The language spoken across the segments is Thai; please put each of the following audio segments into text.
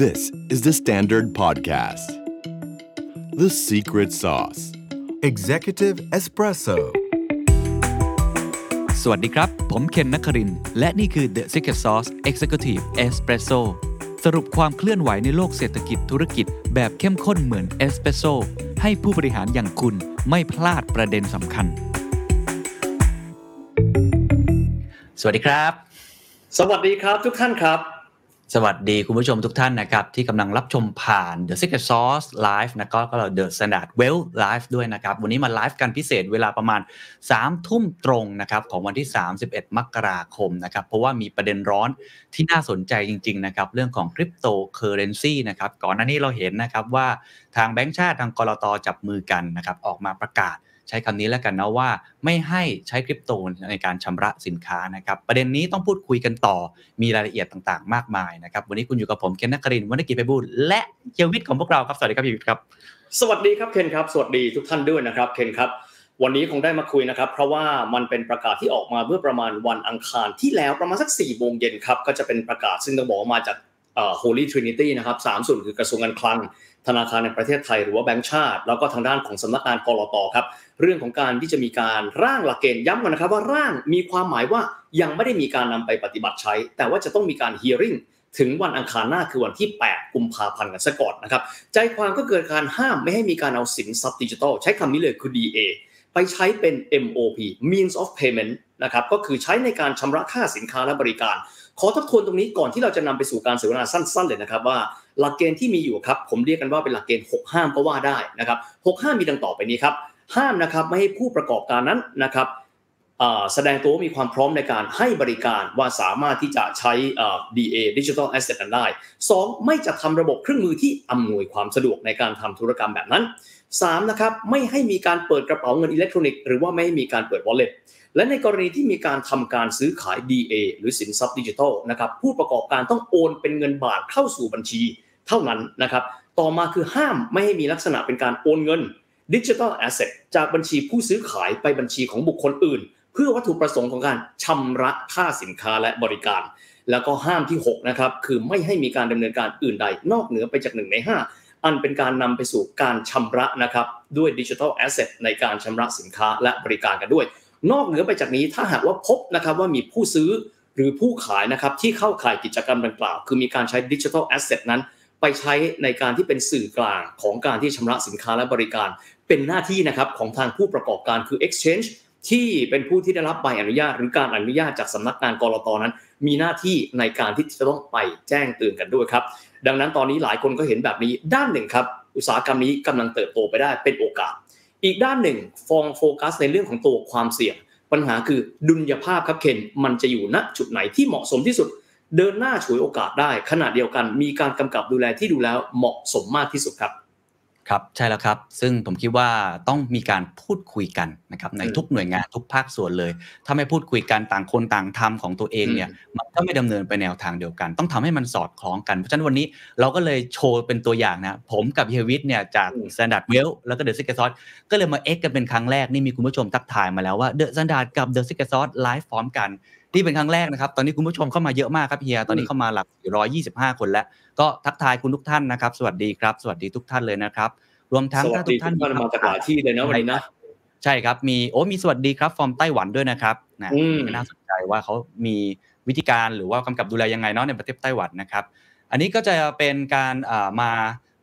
This is the Standard Podcast. The Secret Sauce Executive Espresso สวัสดีครับ ผมเคนนักครินทร์และนี่คือ The Secret Sauce Executive Espresso สรุปความเคลื่อนไหวในโลกเศรษฐกิจธุรกิจแบบเข้มข้นเหมือนเอสเปรสโซให้ผู้บริหารอย่างคุณไม่พลาดประเด็นสำคัญ สวัสดีครับ สวัสดีครับทุกท่านครับ สวัสดีคุณผู้ชมทุกท่านนะครับ ที่กำลังรับชมผ่าน The Secret Sauce Live นะก็ก็ The Standard Well Live ด้วยนะครับ วันนี้มาไลฟ์กันพิเศษเวลาประมาณ 3 ทุ่มตรงนะครับของวันที่ 31 มกราคมนะครับ เพราะว่ามีประเด็นร้อนที่น่าสนใจจริง ๆ นะครับ เรื่องของคริปโตเคอเรนซีนะครับ ก่อนหน้านี้เราเห็นนะครับว่าทางแบงก์ชาติทางกรตจับมือกันนะครับ ออกมาประกาศ ช้คำนี้แล้วกันนะว่า ไม่ให้ใช้คริปโตในการชำระสินค้านะครับ ประเด็นนี้ต้องพูดคุยกันต่อมีรายละเอียดต่างๆ มากมายนะครับ วันนี้คุณอยู่กับผมเคนนักครินวรรณกิจไปบูลและเยวิทของพวกเราครับสวัสดีครับเยวิทครับ สวัสดีครับเคนครับสวัสดีทุกท่านด้วยนะครับเคนครับวันนี้คงได้มาคุยนะครับ เพราะว่ามันเป็นประกาศที่ออกมาเมื่อประมาณวันอังคารที่แล้วประมาณสัก4ี่โมงเย็นครับก็จะเป็นประกาศซึ่งต้องบอกมาจากเอ่อ Holy Trinity นะครับสามส่วนคือกระทรวงการคลัง ธนาคารในประเทศไทยหรือว่าแบงก์ชาติ แล้วก็ทางด้านของสำนักงานกรอตครับเรื่องของการที่จะมีการร่างหลักเกณฑ์ย้ำกันนะครับว่าร่างมีความหมายว่ายังไม่ได้มีการนำไปปฏิบัติใช้ แต่ว่าจะต้องมีการ hearing ถึงวันอังคารหน้าคือวันที่ 8 กุมภาพันธ์กันซะก่อนนะครับ ใจความก็เกิดการห้ามไม่ให้มีการเอาสินทรัพย์ดิจิทัล ใช้คำนี้เลยคือ DA ไปใช้เป็น MOP means of payment นะครับก็คือใช้ในการชำระค่าสินค้าและบริการ ขอทบทวนตรงนี้ก่อนที่เราจะนำไปสู่การเสวนาสั้น ๆ เลยนะครับว่า หลักเกณฑ์ที่มีอยู่ครับ ผมเรียกกันว่าเป็นหลักเกณฑ์ 6 ห้ามก็ว่าได้นะครับ6ห้ามมีดังต่อไปนี้ครับห้ามนะครับไม่ให้ผู้ประกอบการนั้นนะครับแสดงตัวว่ามีความพร้อมในการให้บริการว่าสามารถที่จะใช้อ่า DA Digital Asset นั้นได้ 2. ไม่จะทำระบบเครื่องมือที่อำนวยความสะดวกในการทำธุรกรรมแบบนั้น 3. นะครับไม่ให้มีการเปิดกระเป๋าเงินอิเล็กทรอนิกส์หรือว่าไม่ให้มีการเปิด wallet และในกรณีที่มีการทำการซื้อขาย DA หรือสินทรัพย์ดิจิทัลนะครับผู้ประกอบการต้องโอนเป็นเงินบาทเข้าสู่บัญชี เท่านั้นนะครับต่อมาคือห้ามไม่ให้มีลักษณะเป็นการโอนเงิน Digital Asset จากบัญชีผู้ซื้อขายไปบัญชีของบุคคลอื่น เพื่อวัตถุประสงค์ของการชำระค่าสินค้าและบริการ แล้วก็ห้ามที่6นะครับคือไม่ให้มีการดำเนินการอื่นใด นอกเหนือไปจากหนึ่งใน5 อันเป็นการนำไปสู่การชำระนะครับด้วย Digital Asset ในการชำระสินค้าและบริการกันด้วย นอกเหนือไปจากนี้ถ้าหากว่าพบนะครับว่ามีผู้ซื้อหรือผู้ขายนะครับที่เข้าข่ายกิจกรรมดังกล่าว คือมีการใช้ Digital Asset นั้น ไปใช้ในการที่เป็นสื่อกลางของการที่ชำระสินค้าและบริการ เป็นหน้าที่นะครับของทางผู้ประกอบการคือ Exchange ที่เป็นผู้ที่ได้รับใบอนุญาต หรือการอนุญาตจากสำนักงานกรตนั้น มีหน้าที่ในการที่จะต้องไปแจ้งเตือนกันด้วยครับ ดังนั้นตอนนี้หลายคนก็เห็นแบบนี้ด้านหนึ่งครับ อุตสาหกรรมนี้กำลังเติบโตไปได้เป็นโอกาส อีกด้านหนึ่งฟองโฟกัสในเรื่องของตัวความเสี่ยง ปัญหาคือดุลยภาพครับเคนมันจะอยู่ณจุดไหนที่เหมาะสมที่สุด เดินหน้าฉวยโอกาสได้ขณะเดียวกัน มีการกำกับดูแลที่ดูแล้วเหมาะสมมากที่สุดครับ ครับใช่แล้วครับ ซึ่งผมคิดว่าต้องมีการพูดคุยกันนะครับในอืมทุกหน่วยงานทุกภาคส่วนเลย ถ้าไม่พูดคุยกันต่างคนต่างทำของตัวเองเนี่ยอืมมันก็ไม่ดำเนินไปแนวทางเดียวกัน ต้องทำให้มันสอดคล้องกัน เพราะฉะนั้นวันนี้เราก็เลยโชว์เป็นตัวอย่างนะผมกับเฮียวิทย์เนี่ยจาก Standard w e l l แล้วก็ The Secret Sauce ก็เลยมาเอ็กกันเป็นครั้งแรกนี่มีคุณผู้ชมทักทายมาแล้วว่า The Standard กับ The Secret Sauce ไลฟ์พร้อมกัน นี่เป็นครั้งแรกนะครับ ตอนนี้คุณผู้ชมเข้ามาเยอะมากครับเฮีย ตอนนี้เข้ามาหลัก125 คนแล้ว ก็ทักทายคุณทุกท่านนะครับ สวัสดีครับ สวัสดีทุกท่านเลยนะครับ รวมทั้งสวัถ้าสทุดีกทุท่านกท่านมาจากหลายที่เลยนะวันนี้นะ ใช่ครับ มีโอ้มีสวัสดีครับ ฟอร์มไต้หวันด้วยนะครับนะอืมน่าสนใจว่าเขามีวิธีการหรือว่ากำกับดูแลยังไงเนาะในประเทศไต้หวันนะครับ อันนี้ก็จะเป็นการอ่ามา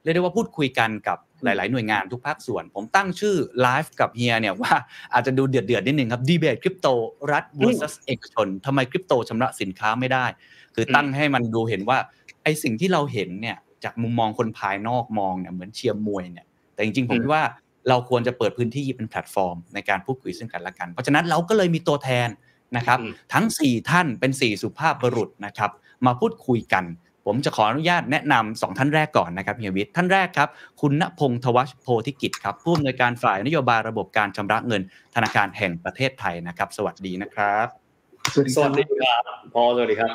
เรียกได้ว่าพูดคุยกันกับ หลาย ๆ หน่วยงานทุกภาคส่วน ผมตั้งชื่อไลฟ์กับเฮียเนี่ยว่าอาจจะดูเดือดเดือดๆนิดนึงครับดีเบตคริปโตรัฐ versus เอกชนทำไมคริปโตชำระสินค้าไม่ได้ คือตั้งให้มันดูเห็นว่าไอสิ่งที่เราเห็นเนี่ยจากมุมมองคนภายนอกมองเนี่ยเหมือนเชียร์มวยเนี่ยแต่จริง ๆ ผมอืมคิดว่าเราควรจะเปิดพื้นที่เป็นแพลตฟอร์ม ในการพูดคุยซึ่งกันและกัน เพราะฉะนั้นเราก็เลยมีตัวแทนนะครับอืมทั้ง 4 ท่านเป็น 4 สุภาพบุรุษนะครับ มาพูดคุยกัน ผมจะขออนุญาตแนะนำสองท่านแรกก่อนนะครับเฮียวิทย์ท่านแรกครับ คุณณพงษ์ทวัชโพธิกิจครับผู้อำนวยการฝ่ายนโยบายระบบการชำระเงินธนาคารแห่งประเทศไทยนะครับ สวัสดีนะครับสวัสดีครับพอสวัสดีครับ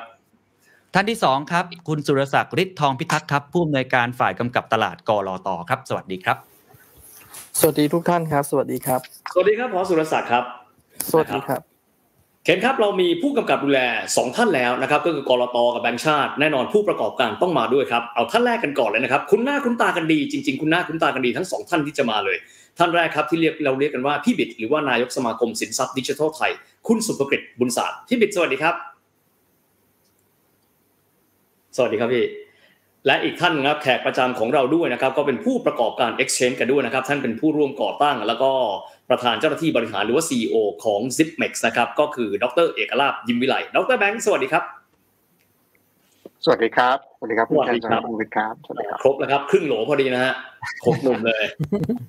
ท่านที่สองครับ คุณสุรศักดิ์ฤทธิ์ทองพิทักษ์ครับผู้อำนวยการฝ่ายกำกับตลาดกรอตครับ สวัสดีครับ สวัสดีทุกท่านครับ สวัสดีครับ สวัสดีครับพอสุรศักดิ์ครับ สวัสดีครับ เคนครับเรามีผู้กำกับดูแล 2 ท่านแล้วนะครับก็คือกรตกับแบงค์ชาติแน่นอนผู้ประกอบการต้องมาด้วยครับเอาท่านแรกกันก่อนเลยนะครับคุณหน้าคุณตากันดี จริง ๆ คุณหน้าคุณตากันดีทั้งสองท่านที่จะมาเลย ท่านแรกครับที่เรียกเราเรียกกันว่าพี่บิดหรือว่านายกสมาคมสินทรัพย์ดิจิทัลไทย คุณสุภกฤษบุญศาสตร์พี่บิดสวัสดีครับ สวัสดีครับพี่และอีกท่านครับแขกประจำของเราด้วยนะครับก็เป็นผู้ประกอบการ Exchange กันด้วยนะครับท่านเป็นผู้ร่วมก่อตั้ง แล้วก็ ประธานเจ้าหน้าที่บริหารหรือว่า CEO ของ Zipmex นะครับ ก็คือดรเอกลาภยิมวิไลดรแบงค์สวัสดีครับ สวัสดีครับ สวัสดีครับสวัสดีครับคุณวิทย์ครับสวัสดีครับ ครบแล้วครับ ครึ่งโหลพอดีนะฮะครบหนุ่มเลย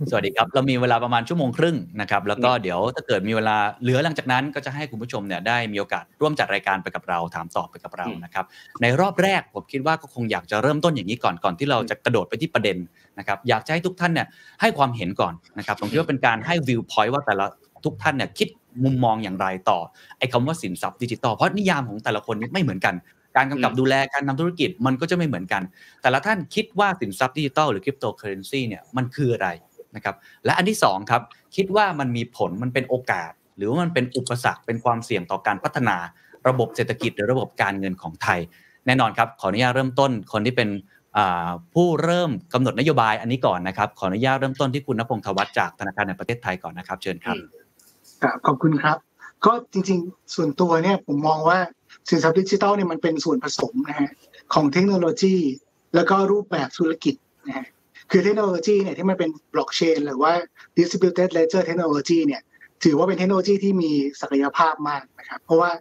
สวัสดีครับ เรามีเวลาประมาณชั่วโมงครึ่งนะครับ แล้วก็เดี๋ยวถ้าเกิดมีเวลาเหลือหลังจากนั้นก็จะให้คุณผู้ชมเนี่ยได้มีโอกาสร่วมจัดรายการไปกับเราถามตอบไปกับเรานะครับ ในรอบแรกผมคิดว่าก็คงอยากจะเริ่มต้นอย่างนี้ก่อนก่อนที่เราจะกระโดดไปที่ประเด็น นะครับอยากจะให้ทุกท่านเนี่ยให้ความเห็นก่อนนะครับผมคิดว่าเป็นการให้ viewpoint ว่าแต่ละทุกท่านเนี่ยคิดมุมมองอย่างไรต่อไอ้คำว่าสินทรัพย์ดิจิตอลเพราะนิยามของแต่ละคนนี่ไม่เหมือนกัน การกำกับดูแลการทำธุรกิจมันก็จะไม่เหมือนกัน แต่ละท่านคิดว่าสินทรัพย์ดิจิทัลหรือคริปโตเคอเรนซีเนี่ยมันคืออะไรนะครับและอันที่2ครับคิดว่ามันมีผลมันเป็นโอกาส หรือว่ามันเป็นอุปสรรคเป็นความเสี่ยงต่อการพัฒนา ระบบเศรษฐกิจหรือระบบการเงินของไทย แน่นอนครับขออนุญาตเริ่มต้นคนที่เป็น ผู้เริ่มกำหนดนโยบายอันนี้ก่อนนะครับ ขออนุญาตเริ่มต้นที่คุณนพงศ์ธวัฒจากธนาคารแห่งประเทศไทยก่อนนะครับ เชิญครับครับขอบคุณครับ ก็จริงๆ ส่วนตัวเนี่ยผมมองว่าสินทรัพย์ดิจิทัลเนี่ยมันเป็นส่วนผสมนะฮะของเทคโนโลยี แล้วก็รูปแบบธุรกิจนะฮะคือเทคโนโลยีเนี่ยที่มันเป็นบล็อกเชนหรือว่า distributed ledger technology เนี่ยถือว่าเป็นเทคโนโลยีที่มีศักยภาพมากนะครับ เพราะว่า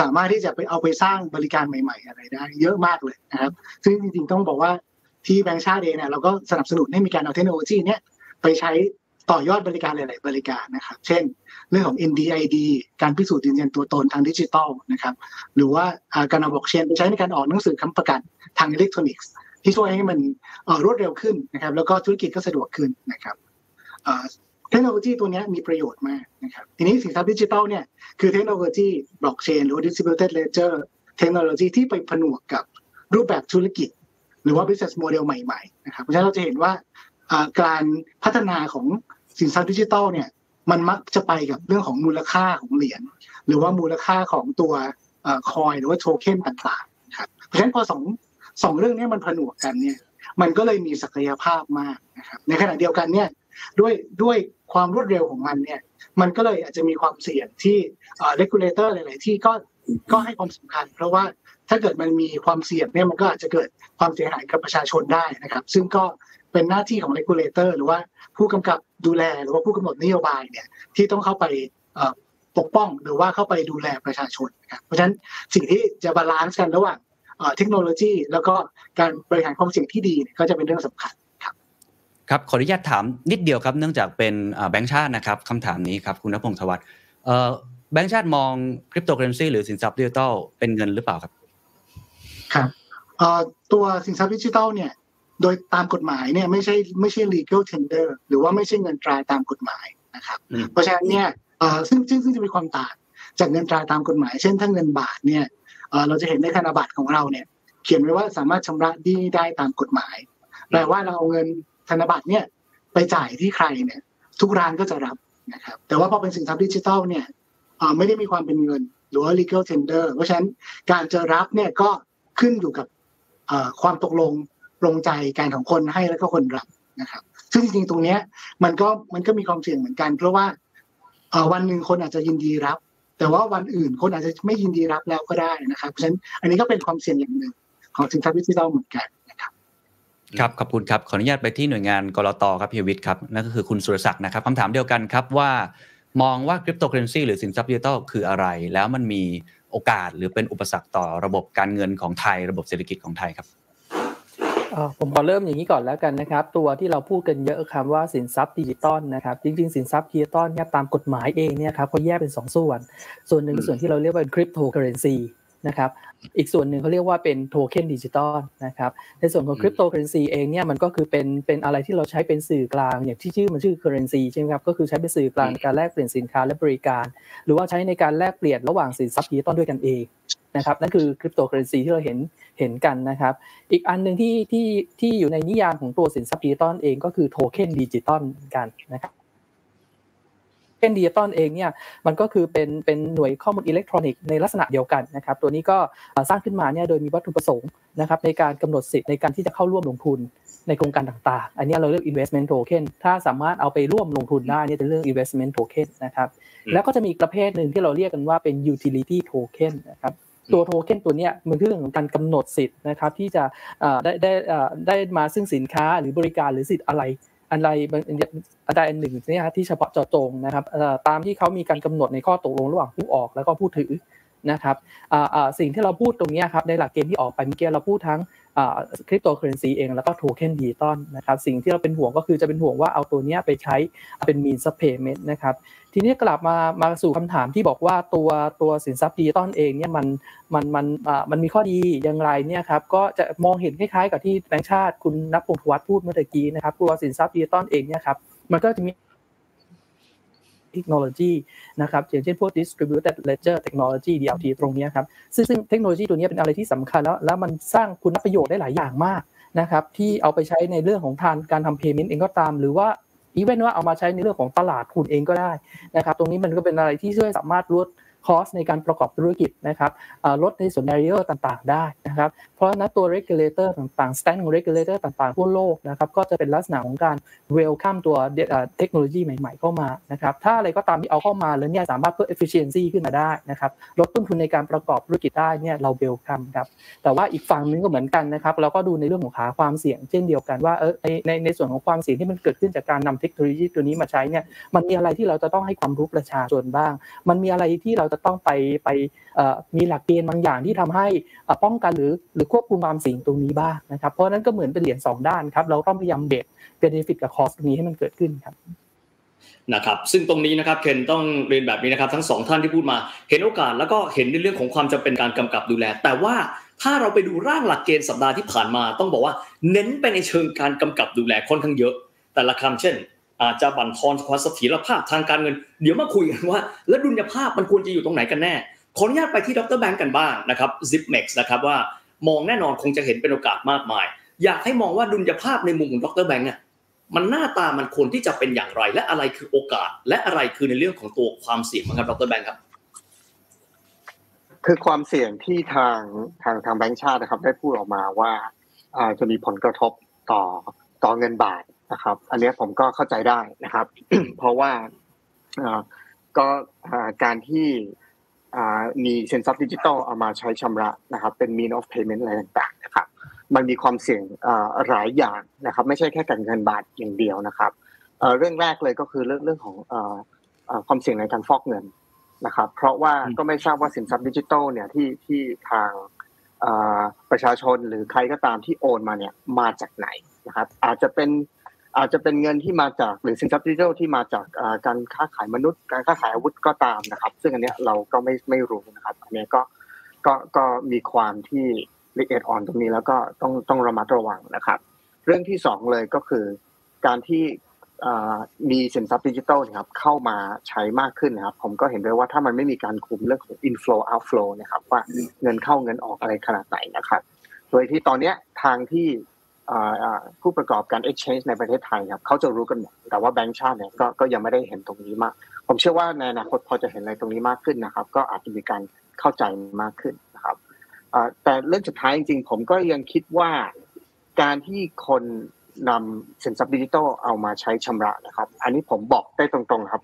สามารถที่จะไปเอาไปสร้างบริการใหม่ ๆ อะไรได้ เยอะมากเลยนะครับ ซึ่งจริงๆต้องบอกว่าที่แบงก์ชาติเองเนี่ยเราก็สนับสนุนให้มีการเอาเทคโนโลยีเนี้ยไปใช้ต่อยอดบริการหลาย ๆ บริการนะครับ เช่น เรื่องของ NDID การพิสูจน์ยืนยันตัวตนทางดิจิทัลนะครับ หรือว่าการเอาบล็อกเชนไปใช้ในการออกหนังสือค้ำประกันทางอิเล็กทรอนิกส์ที่ช่วยให้มันรวดเร็วขึ้นนะครับ แล้วก็ธุรกิจก็สะดวกขึ้นนะครับ เทคโนโลยีตัวนี้มีประโยชน์มากนะครับทีนี้สินทรัพย์ดิจิทัลเนี่ยคือเทคโนโลยีบล็อกเชนหรือ distributed ledger เทคโนโลยีที่ไปผนวกกับรูปแบบธุรกิจ หรือว่า business model ใหม่ๆนะครับเพราะฉะนั้นเราจะเห็นว่าการพัฒนาของสินทรัพย์ดิจิทัลเนี่ยมันมักจะไปกับเรื่องของมูลค่าของเหรียญหรือว่ามูลค่าของตัวคอยหรือว่าโทเค็นต่างๆครับเพราะฉะนั้นพอสองสองเรื่องนี้มันผนวกกันเนี่ยมันก็เลยมีศักยภาพมากนะครับในขณะเดียวกันเนี่ยด้วยด้วย ความรวดเร็วของมันเนี่ย มันก็เลยอาจจะมีความเสี่ยงที่ regulator หลาย ๆ ที่ก็ก็ให้ความสำคัญ เพราะว่าถ้าเกิดมันมีความเสี่ยงเนี่ยมันก็อาจจะเกิดความเสียหายกับประชาชนได้นะครับ ซึ่งก็เป็นหน้าที่ของ regulator หรือว่าผู้กำกับดูแลหรือว่าผู้กำหนดนโยบายเนี่ยที่ต้องเข้าไปปกป้องหรือว่าเข้าไปดูแลประชาชนครับเพราะฉะนั้นสิ่งที่จะ balance กันระหว่างเทคโนโลยี แล้วก็การบริหารความเสี่ยงที่ดีก็จะเป็นเรื่องสำคัญ ครับครับขออนุญาตถามนิดเดียวครับ เนื่องจากเป็นแบงค์ชาตินะครับคำถามนี้ครับคุณนพงศ์ธวัฒน์แบงค์ชาติมองคริปโตเคอเรนซีหรือสินทรัพย์ดิจิทัลเป็นเงินหรือเปล่าครับ ครับตัวสินทรัพย์ดิจิทัลเนี่ยโดยตามกฎหมายเนี่ยไม่ใช่ไม่ใช่ legal tender หรือว่าไม่ใช่เงินตราตามกฎหมายนะครับ เพราะฉะนั้นเนี่ยซึ่งซึ่งซึ่งจะมีความต่างจากเงินตราตามกฎหมาย เช่นถ้าเงินบาทเนี่ยเราจะเห็นในธนบัตรของเราเนี่ย เขียนไว้ว่าสามารถชำระดีได้ตามกฎหมายแปลว่าเราเอาเงิน ธนบัตรเนี่ยไปจ่ายที่ใครเนี่ยทุกร้านก็จะรับนะครับแต่ว่าพอเป็นสินทรัพย์ดิจิทัลเนี่ยไม่ได้มีความเป็นเงิน หรือว่า legal tender เพราะฉะนั้นการจะรับเนี่ยก็ขึ้นอยู่กับความตกลงลงใจการของคนให้แล้วก็คนรับนะครับ ซึ่งจริงๆตรงเนี้ยมันก็มันก็มีความเสี่ยงเหมือนกัน เพราะว่าวันหนึ่งคนอาจจะยินดีรับ แต่ว่าวันอื่นคนอาจจะไม่ยินดีรับแล้วก็ได้นะครับเพราะฉะนั้นอันนี้ก็เป็นความเสี่ยงอย่างหนึ่งของสินทรัพย์ดิจิทัลเหมือนกัน ครับครับขอบคุณครับขออนุญาตไปที่หน่วยงานกรตครับพีวิทย์ครับนั่นก็คือคุณสุรศักดิ์นะครับคำถามเดียวกันครับว่ามองว่าคริปโตเคอเรนซีหรือสินทรัพย์ดิจิทัลคืออะไร แล้วมันมีโอกาสหรือเป็นอุปสรรคต่อระบบการเงินของไทย ระบบเศรษฐกิจของไทยครับผมขอเริ่มอย่างนี้ก่อนแล้วกันนะครับ ตัวที่เราพูดกันเยอะคำว่าสินทรัพย์ดิจิตอลนะครับจริงๆ สินทรัพย์ดิจิตอลเนี่ยตามกฎหมายเองเนี่ยครับเขาแยกเป็น 2 ส่วน ส่วนหนึ่งส่วนที่เราเรียกว่าเป็นคริปโตเคอเรนซี นะครับอีกส่วนหนึ่งเขาเรียกว่าเป็นโทเค็นดิจิตอลนะครับในส่วนของคริปโตเคอเรนซีเองเนี่ยมันก็คือเป็นเป็นอะไรที่เราใช้เป็นสื่อกลาง อย่างที่ชื่อมันชื่อ currency ใช่ไหมครับก็คือใช้เป็นสื่อกลางในการแลกเปลี่ยนสินค้าและบริการ หรือว่าใช้ในการแลกเปลี่ยนระหว่างสินทรัพย์ดิจิตอลด้วยกันเองนะครับนั่นคือคริปโตเคอเรนซีที่เราเห็นเห็นกันนะครับ อีกอันหนึ่งที่ที่ที่อยู่ในนิยามของตัวสินทรัพย์ดิจิตอลเองก็คือโทเค็นดิจิตอลกันนะครับ เช่นดิจิตอลเองเนี่ยมันก็คือเป็นเป็นหน่วยข้อมูลอิเล็กทรอนิกส์ในลักษณะเดียวกันนะครับตัวนี้ก็สร้างขึ้นมาเนี่ยโดยมีวัตถุประสงค์นะครับในการกำหนดสิทธิ์ในการที่จะเข้าร่วมลงทุนในโครงการต่างๆ อันนี้เราเรียก investment token ถ้าสามารถเอาไปร่วมลงทุนได้เนี่ยจะเรียก investment token นะครับ แล้วก็จะมีอีกประเภทหนึ่งที่เราเรียกกันว่าเป็น utility token นะครับ ตัวโทเค็นตัวนี้มันคือเรื่องของการกำหนดสิทธิ์นะครับที่จะได้ได้ได้มาซึ่งสินค้าหรือบริการหรือสิทธิ์อะไร อะไรอันใดอันหนึ่งเนี่ยที่เฉพาะเจาะจงนะครับตามที่เขามีการกำหนดในข้อตกลงระหว่างผู้ออกแล้วก็ผู้ถือนะครับสิ่งที่เราพูดตรงนี้ครับในหลักเกณฑ์ที่ออกไปเมื่อกี้เราพูดทั้ง คริปโตเคอเรนซีเองแล้วก็โทเค็นดิจิตอลนะครับสิ่งที่เราเป็นห่วงก็คือจะเป็นห่วงว่าเอาตัวนี้ไปใช้เป็น means of payment นะครับทีนี้กลับมามาสู่คำถามที่บอกว่าตัวตัวสินทรัพย์ดิจิตอลเองเนี่ยมันมันมันมันมีข้อดีอย่างไรเนี่ยครับก็จะมองเห็นคล้ายๆ กับที่แบงค์ชาติคุณนับพงศ์วัฒน์พูดเมื่อกี้นะครับตัวสินทรัพย์ดิจิตอลเองเนี่ยครับมันก็จะมี เทคโนโลยีนะครับอย่างเช่นพวก distributed ledger technology DLT ตรงนี้ครับซึ่งซึ่งเทคโนโลยีตัวนี้เป็นอะไรที่สำคัญแล้ว แล้วมันสร้างคุณประโยชน์ได้หลายอย่างมากนะครับที่เอาไปใช้ในเรื่องของทางการทำ payment เองก็ตาม หรือว่าอีเวนต์ว่าเอามาใช้ในเรื่องของตลาดทุนเองก็ได้นะครับตรงนี้มันก็เป็นอะไรที่ช่วยสามารถลด คอสในการประกอบธุรกิจนะครับลดในส่วนเรียต่างๆ ได้นะครับเพราะนั้นตัว regulator ต่างๆ stand ของ regulator ต่างๆ ทั่วโลกนะครับก็จะเป็นลักษณะของการ welcome ตัวเทคโนโลยีใหม่ๆ เข้ามานะครับถ้าอะไรก็ตามที่เอาเข้ามาแล้วเนี่ยสามารถเพิ่ม efficiency ขึ้นมาได้นะครับลดต้นทุนในการประกอบธุรกิจได้เนี่ยเรา welcome ครับแต่ว่าอีกฝั่งนึงก็เหมือนกันนะครับเราก็ดูในเรื่องของขาความเสี่ยง เช่นเดียวกันว่าเออในในในส่วนของความเสี่ยงที่มันเกิดขึ้นจากการนำเทคโนโลยีตัวนี้มาใช้เนี่ยมันมีอะไรที่เราจะต้องให้ความรู้ประชาชนบ้าง มันมีอะไรที่เราจะต้องไปไปมีหลักเกณฑ์บางอย่างที่ทำให้ป้องกันหรือหรือควบคุมความเสี่ยงตรงนี้บ้างนะครับเพราะนั้นก็เหมือนเป็นเหรียญสองด้านครับเราต้องพยายามเบรกเบนฟิตกับคอสตรงนี้ให้มันเกิดขึ้นครับนะครับซึ่งตรงนี้นะครับเคนต้องเรียนแบบนี้นะครับ ทั้งสองท่านที่พูดมา เห็นโอกาสแล้วก็เห็นในเรื่องของความจำเป็นการกำกับดูแล แต่ว่าถ้าเราไปดูร่างหลักเกณฑ์สัปดาห์ที่ผ่านมา ต้องบอกว่า เน้นไปในเชิงการกำกับดูแลค่อนข้างเยอะ แต่ละคำเช่น อาจจะบั่นทอนความเสถียรภาพทางการเงิน เดี๋ยวมาคุยกันว่า แล้วดุลยภาพมันควรจะอยู่ตรงไหนกันแน่ ขออนุญาตไปที่ดรแบงก์กันบ้างนะครับ Zipmex นะครับว่ามองแน่นอนคงจะเห็นเป็นโอกาสมากมาย อยากให้มองว่าดุลยภาพในมุมของดรแบงก์อะมันหน้าตามันควรที่จะเป็นอย่างไร และอะไรคือโอกาส และอะไรคือในเรื่องของตัวความเสี่ยงครับดรแบงก์ครับ คือความเสี่ยงที่ทางทางทางแบงก์ชาตินะครับ ได้พูดออกมาว่าจะมีผลกระทบต่อต่อเงินบาท นะครับ อันนี้ผมก็เข้าใจได้นะครับ เพราะว่าก็การที่มีสินทรัพย์ดิจิทัลเอามาใช้ชำระนะครับ เป็น mean of payment อะไรต่างๆนะครับ มันมีความเสี่ยงหลายอย่างนะครับ ไม่ใช่แค่การเงินบาทอย่างเดียวนะครับเรื่องแรกเลยก็คือเรื่องเรื่องของความเสี่ยงในการฟอกเงินนะครับ เพราะว่าก็ไม่ทราบว่าสินทรัพย์ดิจิทัลเนี่ยที่ที่ทางประชาชนหรือใครก็ตามที่โอนมาเนี่ยมาจากไหนนะครับ อาจจะเป็น อาจจะเป็นเงินที่มาจากหรือสินทรัพย์ดิจิทัลที่มาจากการค้าขายมนุษย์ การค้าขายอาวุธก็ตามนะครับ ซึ่งอันนี้เราก็ไม่ไม่รู้นะครับอันนี้ก็ก็ก็มีความที่ละเอียดอ่อนตรงนี้แล้วก็ต้องต้องระมัดระวังนะครับ เรื่องที่สองเลยก็คือ การที่มีสินทรัพย์ดิจิทัลนะครับเข้ามาใช้มากขึ้นนะครับ ผมก็เห็นด้วยว่าถ้ามันไม่มีการคุมเรื่องของ inflow outflow นะครับว่าเงินเข้าเงินออกอะไรขนาดไหนนะครับ โดยที่ตอนนี้ทางที่ ผู้ประกอบการ exchange ในประเทศไทยครับเขาจะรู้กันหมดแต่ว่าแบงก์ชาติเนี่ยก็ก็ยังไม่ได้เห็นตรงนี้มาก ผมเชื่อว่าในอนาคตพอจะเห็นอะไรตรงนี้มากขึ้นนะครับ ก็อาจจะมีการเข้าใจมากขึ้นนะครับแต่เรื่องสุดท้ายจริงๆ ผมก็ยังคิดว่าการที่คนนำสินทรัพย์ดิจิทัลเอามาใช้ชำระนะครับ อันนี้ผมบอกได้ตรงๆครับ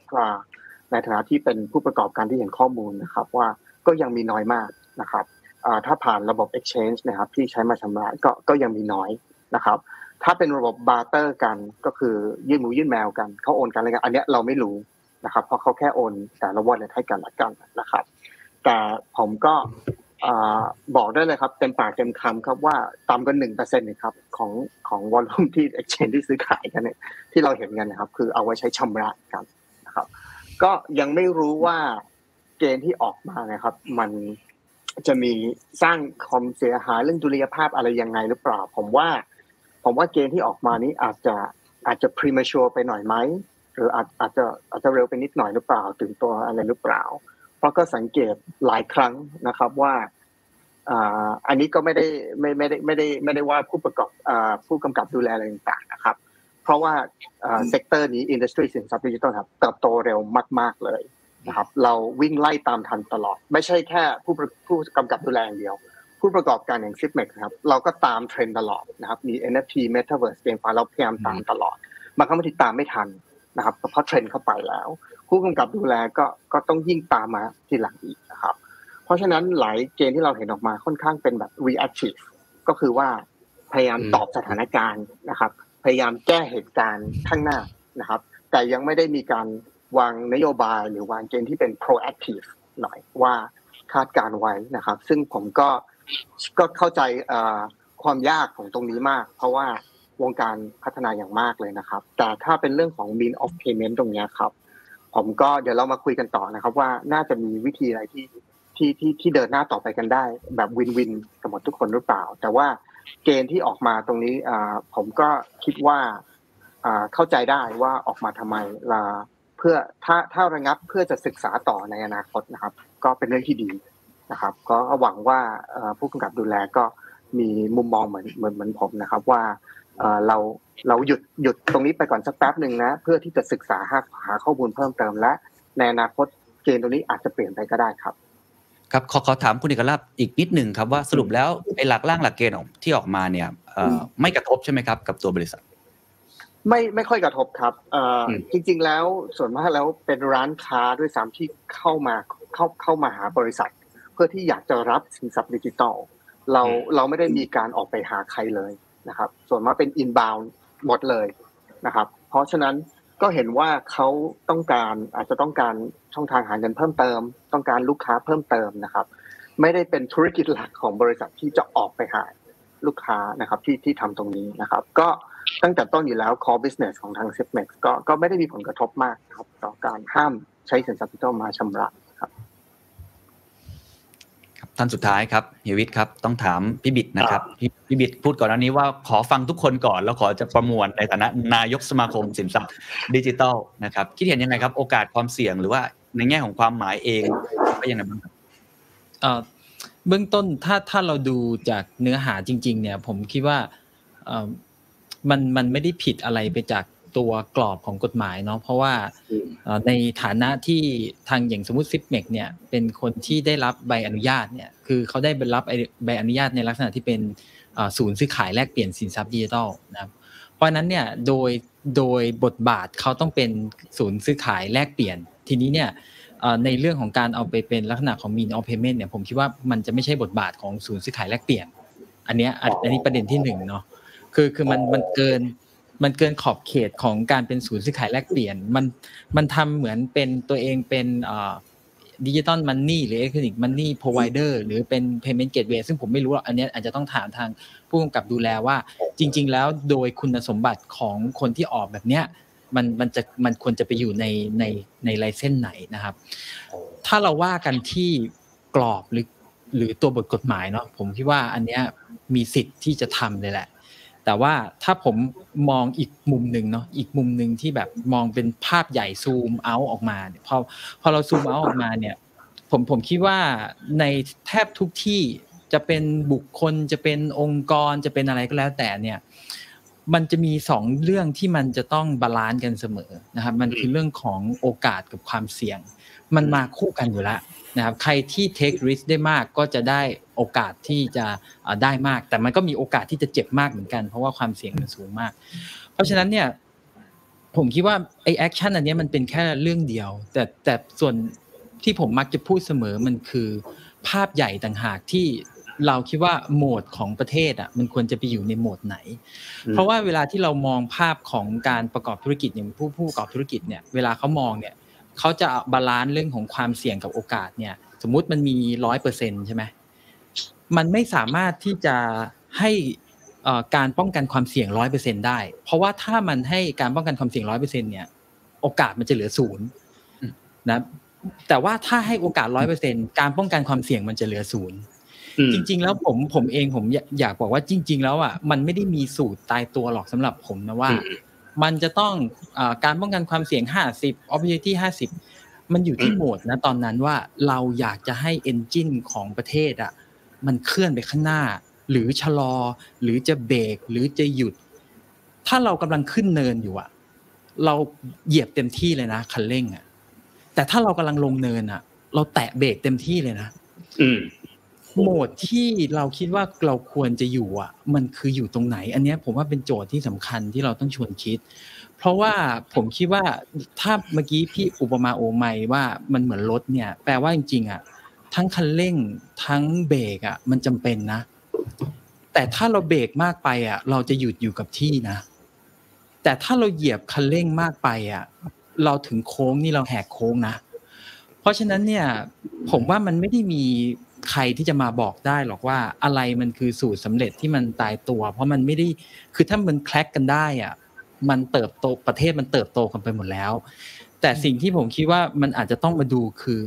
ในฐานะที่เป็นผู้ประกอบการที่เห็นข้อมูลนะครับ ว่าก็ยังมีน้อยมากนะครับถ้าผ่านระบบ exchange นะครับที่ใช้มาชำระก็ก็ยังมีน้อย นะครับ ถ้าเป็นระบบบาร์เตอร์กันก็คือยื่นหมูยื่นแมวกันเขาโอนกันอะไรกัน อันนี้เราไม่รู้นะครับ เพราะเขาแค่โอนแต่ละวันให้กันละกันนะครับ แต่ผมก็บอกได้เลยครับเต็มปากเต็มคำครับว่าต่ำกว่าหนึ่งเปอร์เซ็นต์นะครับของของวอลลุ่มที่ exchange ที่ซื้อขายกันเนี่ยที่เราเห็นกันนะครับ คือเอาไว้ใช้ชำระกันนะครับ ก็ยังไม่รู้ว่าเกณฑ์ที่ออกมานะครับ มันจะมีสร้างความเสียหายเรื่องดุลยภาพอะไรยังไงหรือเปล่า ผมว่า ผมว่าเกณฑ์ที่ออกมานี้อาจจะอาจจะ premature ไปหน่อยไหมหรืออาจอาจจะอาจจะเร็วไปนิดหน่อยหรือเปล่าถึงตัวอะไรหรือเปล่า เพราะก็สังเกตหลายครั้งนะครับว่าอันนี้ก็ไม่ได้ไม่ไม่ได้ไม่ได้ไม่ได้ว่าผู้ประกอบผู้กำกับดูแลอะไรต่างๆนะครับ เพราะว่า sector นี้ industry สินทรัพย์ดิจิทัลครับเติบโตเร็วมาก ๆเลยนะครับ เราวิ่งไล่ตามทันตลอด ไม่ใช่แค่ผู้ผู้กำกับดูแลอย่างเดียว ผู้ประกอบการอย่าง Zipmex ครับเราก็ตามเทรนด์ตลอดนะครับมี NFT Metaverse GameFi เราพยายามตามตลอดบางครั้งบางทีตามไม่ทันนะครับเพราะเทรนด์เข้าไปแล้ว ผู้กำกับดูแลก็ก็ต้องยิ่งตามมาทีหลังอีกนะครับ เพราะฉะนั้นหลายเกณฑ์ที่เราเห็นออกมาค่อนข้างเป็นแบบ reactive ก็คือว่าพยายามตอบสถานการณ์นะครับ พยายามแก้เหตุการณ์ข้างหน้านะครับ แต่ยังไม่ได้มีการวางนโยบายหรือวางเกณฑ์ที่เป็น proactive หน่อยว่าคาดการไว้นะครับ ซึ่งผมก็ ก็เข้าใจความยากของตรงนี้มาก เพราะว่าวงการพัฒนาอย่างมากเลยนะครับ แต่ถ้าเป็นเรื่องของ mean of payment ตรงนี้ครับ ผมก็เดี๋ยวเรามาคุยกันต่อนะครับ ว่าน่าจะมีวิธีอะไรที่ที่ที่ที่เดินหน้าต่อไปกันได้ แบบวินวินกับหมดทุกคนหรือเปล่า แต่ว่าเกณฑ์ที่ออกมาตรงนี้ผมก็คิดว่าเข้าใจได้ว่าออกมาทำไมเพื่อถ้าถ้าระงับเพื่อจะศึกษาต่อในอนาคตนะครับ ก็เป็นเรื่องที่ดี นะครับ ก็หวังว่าผู้กำกับดูแลก็มีมุมมองเหมือนเหมือนเหมือนผมนะครับว่าเราเราหยุดหยุดตรงนี้ไปก่อนสักแป๊บหนึ่งนะเพื่อที่จะศึกษาหาหาข้อมูลเพิ่มเติมและในอนาคตเกณฑ์ตรงนี้อาจจะเปลี่ยนไปก็ได้ครับครับขอขอถามคุณเอกลักษณ์อีกนิดหนึ่งครับว่าสรุปแล้วไอ้หลักร่างหลักเกณฑ์ที่ออกมาเนี่ยไม่กระทบใช่ไหมครับกับตัวบริษัท ไม่ไม่ค่อยกระทบครับจริง ๆ แล้วส่วนมากแล้วเป็นร้านค้าด้วยซ้ำที่เข้ามาเข้าเข้ามาหาบริษัท เพื่อที่อยากจะรับสินทรัพย์ดิจิตอลเราเราไม่ได้มีการออกไปหาใครเลยนะครับ ส่วนมากเป็นอินบาวหมดเลยนะครับ เพราะฉะนั้นก็เห็นว่าเขาต้องการอาจจะต้องการช่องทางหาเงินเพิ่มเติม ต้องการลูกค้าเพิ่มเติมนะครับ ไม่ได้เป็นธุรกิจหลักของบริษัทที่จะออกไปหาลูกค้านะครับที่ที่ทำตรงนี้นะครับ ก็ตั้งแต่ต้นอยู่แล้ว core business ของทาง s i p m e x ก็ก็ไม่ได้มีผลกระทบมากครับต่อการห้ามใช้สินทรัพย์ดิจิทัลมาชำระครับ ท่านสุดท้ายครับเฮียวิทย์ครับต้องถามพี่บิดนะครับพี่บิดพูดก่อนอันนี้ว่าขอฟังทุกคนก่อนแล้วขอจะประมวลในฐานะนายกสมาคมสินทรัพย์ดิจิทัลนะครับคิดเห็นยังไงครับ โอกาสความเสี่ยงหรือว่าในแง่ของความหมายเองก็ยังไงบ้างครับเบื้องต้นถ้าถ้าเราดูจากเนื้อหาจริง ๆ เนี่ย ผมคิดว่ามันมันไม่ได้ผิดอะไรไปจาก ตัวกรอบของกฎหมายเนาะเพราะว่าในฐานะที่ทางอย่างสมมติ Zipmex เนี่ยเป็นคนที่ได้รับใบอนุญาตเนี่ยคือเขาได้รับใบอนุญาตในลักษณะที่เป็นศูนย์ซื้อขายแลกเปลี่ยนสินทรัพย์ดิจิทัลนะครับเพราะนั้นเนี่ยโดยโดยบทบาทเขาต้องเป็นศูนย์ซื้อขายแลกเปลี่ยน ทีนี้เนี่ยในเรื่องของการเอาไปเป็นลักษณะของ mean of payment เนี่ยผมคิดว่ามันจะไม่ใช่บทบาทของศูนย์ซื้อขายแลกเปลี่ยน อันนี้อันนี้ประเด็นที่หนึ่งเนาะคือคือมันมันเกิน มันเกินขอบเขตของการเป็นศูนย์ซื้อขายแลกเปลี่ยน มันมันทำเหมือนเป็นตัวเองเป็น digital money หรือ electronic money provider หรือเป็น payment gateway ซึ่งผมไม่รู้หรอกอันนี้อาจจะต้องถามทางผู้กำกับดูแลว่า จริง ๆ แล้วโดยคุณสมบัติของคนที่ออกแบบเนี้ยมันมันจะมันควรจะไปอยู่ในในใน license ไหนนะครับ ถ้าเราว่ากันที่กรอบหรือหรือตัวบทกฎหมายเนาะผมคิดว่าอันเนี้ยมีสิทธิ์ที่จะทำเลยแหละ แต่ว่าถ้าผมมองอีกมุมหนึ่งเนาะอีกมุมหนึ่งที่แบบมองเป็นภาพใหญ่ zoom out ออกมาเนี่ยพอพอเรา zoom out ออกมาเนี่ยผมผมคิดว่าในแทบทุกที่จะเป็นบุคคลจะเป็นองค์กรจะเป็นอะไรก็แล้วแต่เนี่ยมันจะมีสองเรื่องที่มันจะต้อง balance กันเสมอนะครับมันคือเรื่องของโอกาสกับความเสี่ยง มันมาคู่กันอยู่แล้ว นะครับใครที่ take risk ได้มากก็จะได้โอกาสที่จะได้มาก แต่มันก็มีโอกาสที่จะเจ็บมากเหมือนกัน เพราะว่าความเสี่ยงมันสูงมาก เพราะฉะนั้นเนี่ยผมคิดว่าไอ action อันนี้มันเป็นแค่เรื่องเดียว แต่แต่ส่วนที่ผมมักจะพูดเสมอมันคือภาพใหญ่ต่างหากที่เราคิดว่าโหมดของประเทศอะมันควรจะไปอยู่ในโหมดไหน เพราะว่าเวลาที่เรามองภาพของการประกอบธุรกิจอย่างผู้ผู้ประกอบธุรกิจเนี่ยเวลาเขามองเนี่ย เขาจะ balance เรื่องของความเสี่ยงกับโอกาสเนี่ย สมมุติมันมีร้อยเปอร์เซ็นใช่ไหมมันไม่สามารถที่จะให้การป้องกันความเสี่ยงร้อยเปอร์เซ็นได้ เพราะว่าถ้ามันให้การป้องกันความเสี่ยงร้อยเปอร์เซ็นเนี่ย โอกาสมันจะเหลือศูนย์นะแต่ว่าถ้าให้โอกาสร้อยเปอร์เซ็นการป้องกันความเสี่ยงมันจะเหลือศูนย์จริง ๆ แล้วผมผมเองผมอยากบอกว่าจริง ๆ แล้วอะมันไม่ได้มีสูตรตายตัวหรอกสำหรับผมนะว่า มันจะต้องอการป้องกันความเสี่ยง 50 opportunity 50 มันอยู่ที่โหมดนะตอนนั้นว่าเราอยากจะให้ engine ของประเทศอะมันเคลื่อนไปข้างหน้า หรือชะลอ หรือจะเบรกหรือจะหยุด ถ้าเรากำลังขึ้นเนินอยู่อะเราเหยียบเต็มที่เลยนะคันเร่งอะแต่ถ้าเรากำลังลงเนินอะเราแตะเบรกเต็มที่เลยนะ โหมดที่เราคิดว่าเราควรจะอยู่อะ มันคืออยู่ตรงไหน อันนี้ผมว่าเป็นโจทย์ที่สำคัญที่เราต้องชวนคิด เพราะว่าผมคิดว่าถ้าเมื่อกี้พี่อุปมาโอไมว่ามันเหมือนรถเนี่ย แปลว่าจริงๆอะทั้งคันเร่งทั้งเบรกอะ มันจำเป็นนะ แต่ถ้าเราเบรกมากไปอะ เราจะหยุดอยู่กับที่นะ แต่ถ้าเราเหยียบคันเร่งมากไปอะ เราถึงโค้งนี่เราแหกโค้งนะ เพราะฉะนั้นเนี่ย ผมว่ามันไม่ได้มี ใครที่จะมาบอกได้หรอกว่าอะไรมันคือสูตรสำเร็จที่มันตายตัว เพราะมันไม่ได้คือถ้ามัน crack กันได้อะมันเติบโตประเทศมันเติบโตกันไปหมดแล้ว แต่สิ่งที่ผมคิดว่ามันอาจจะต้องมาดูคือ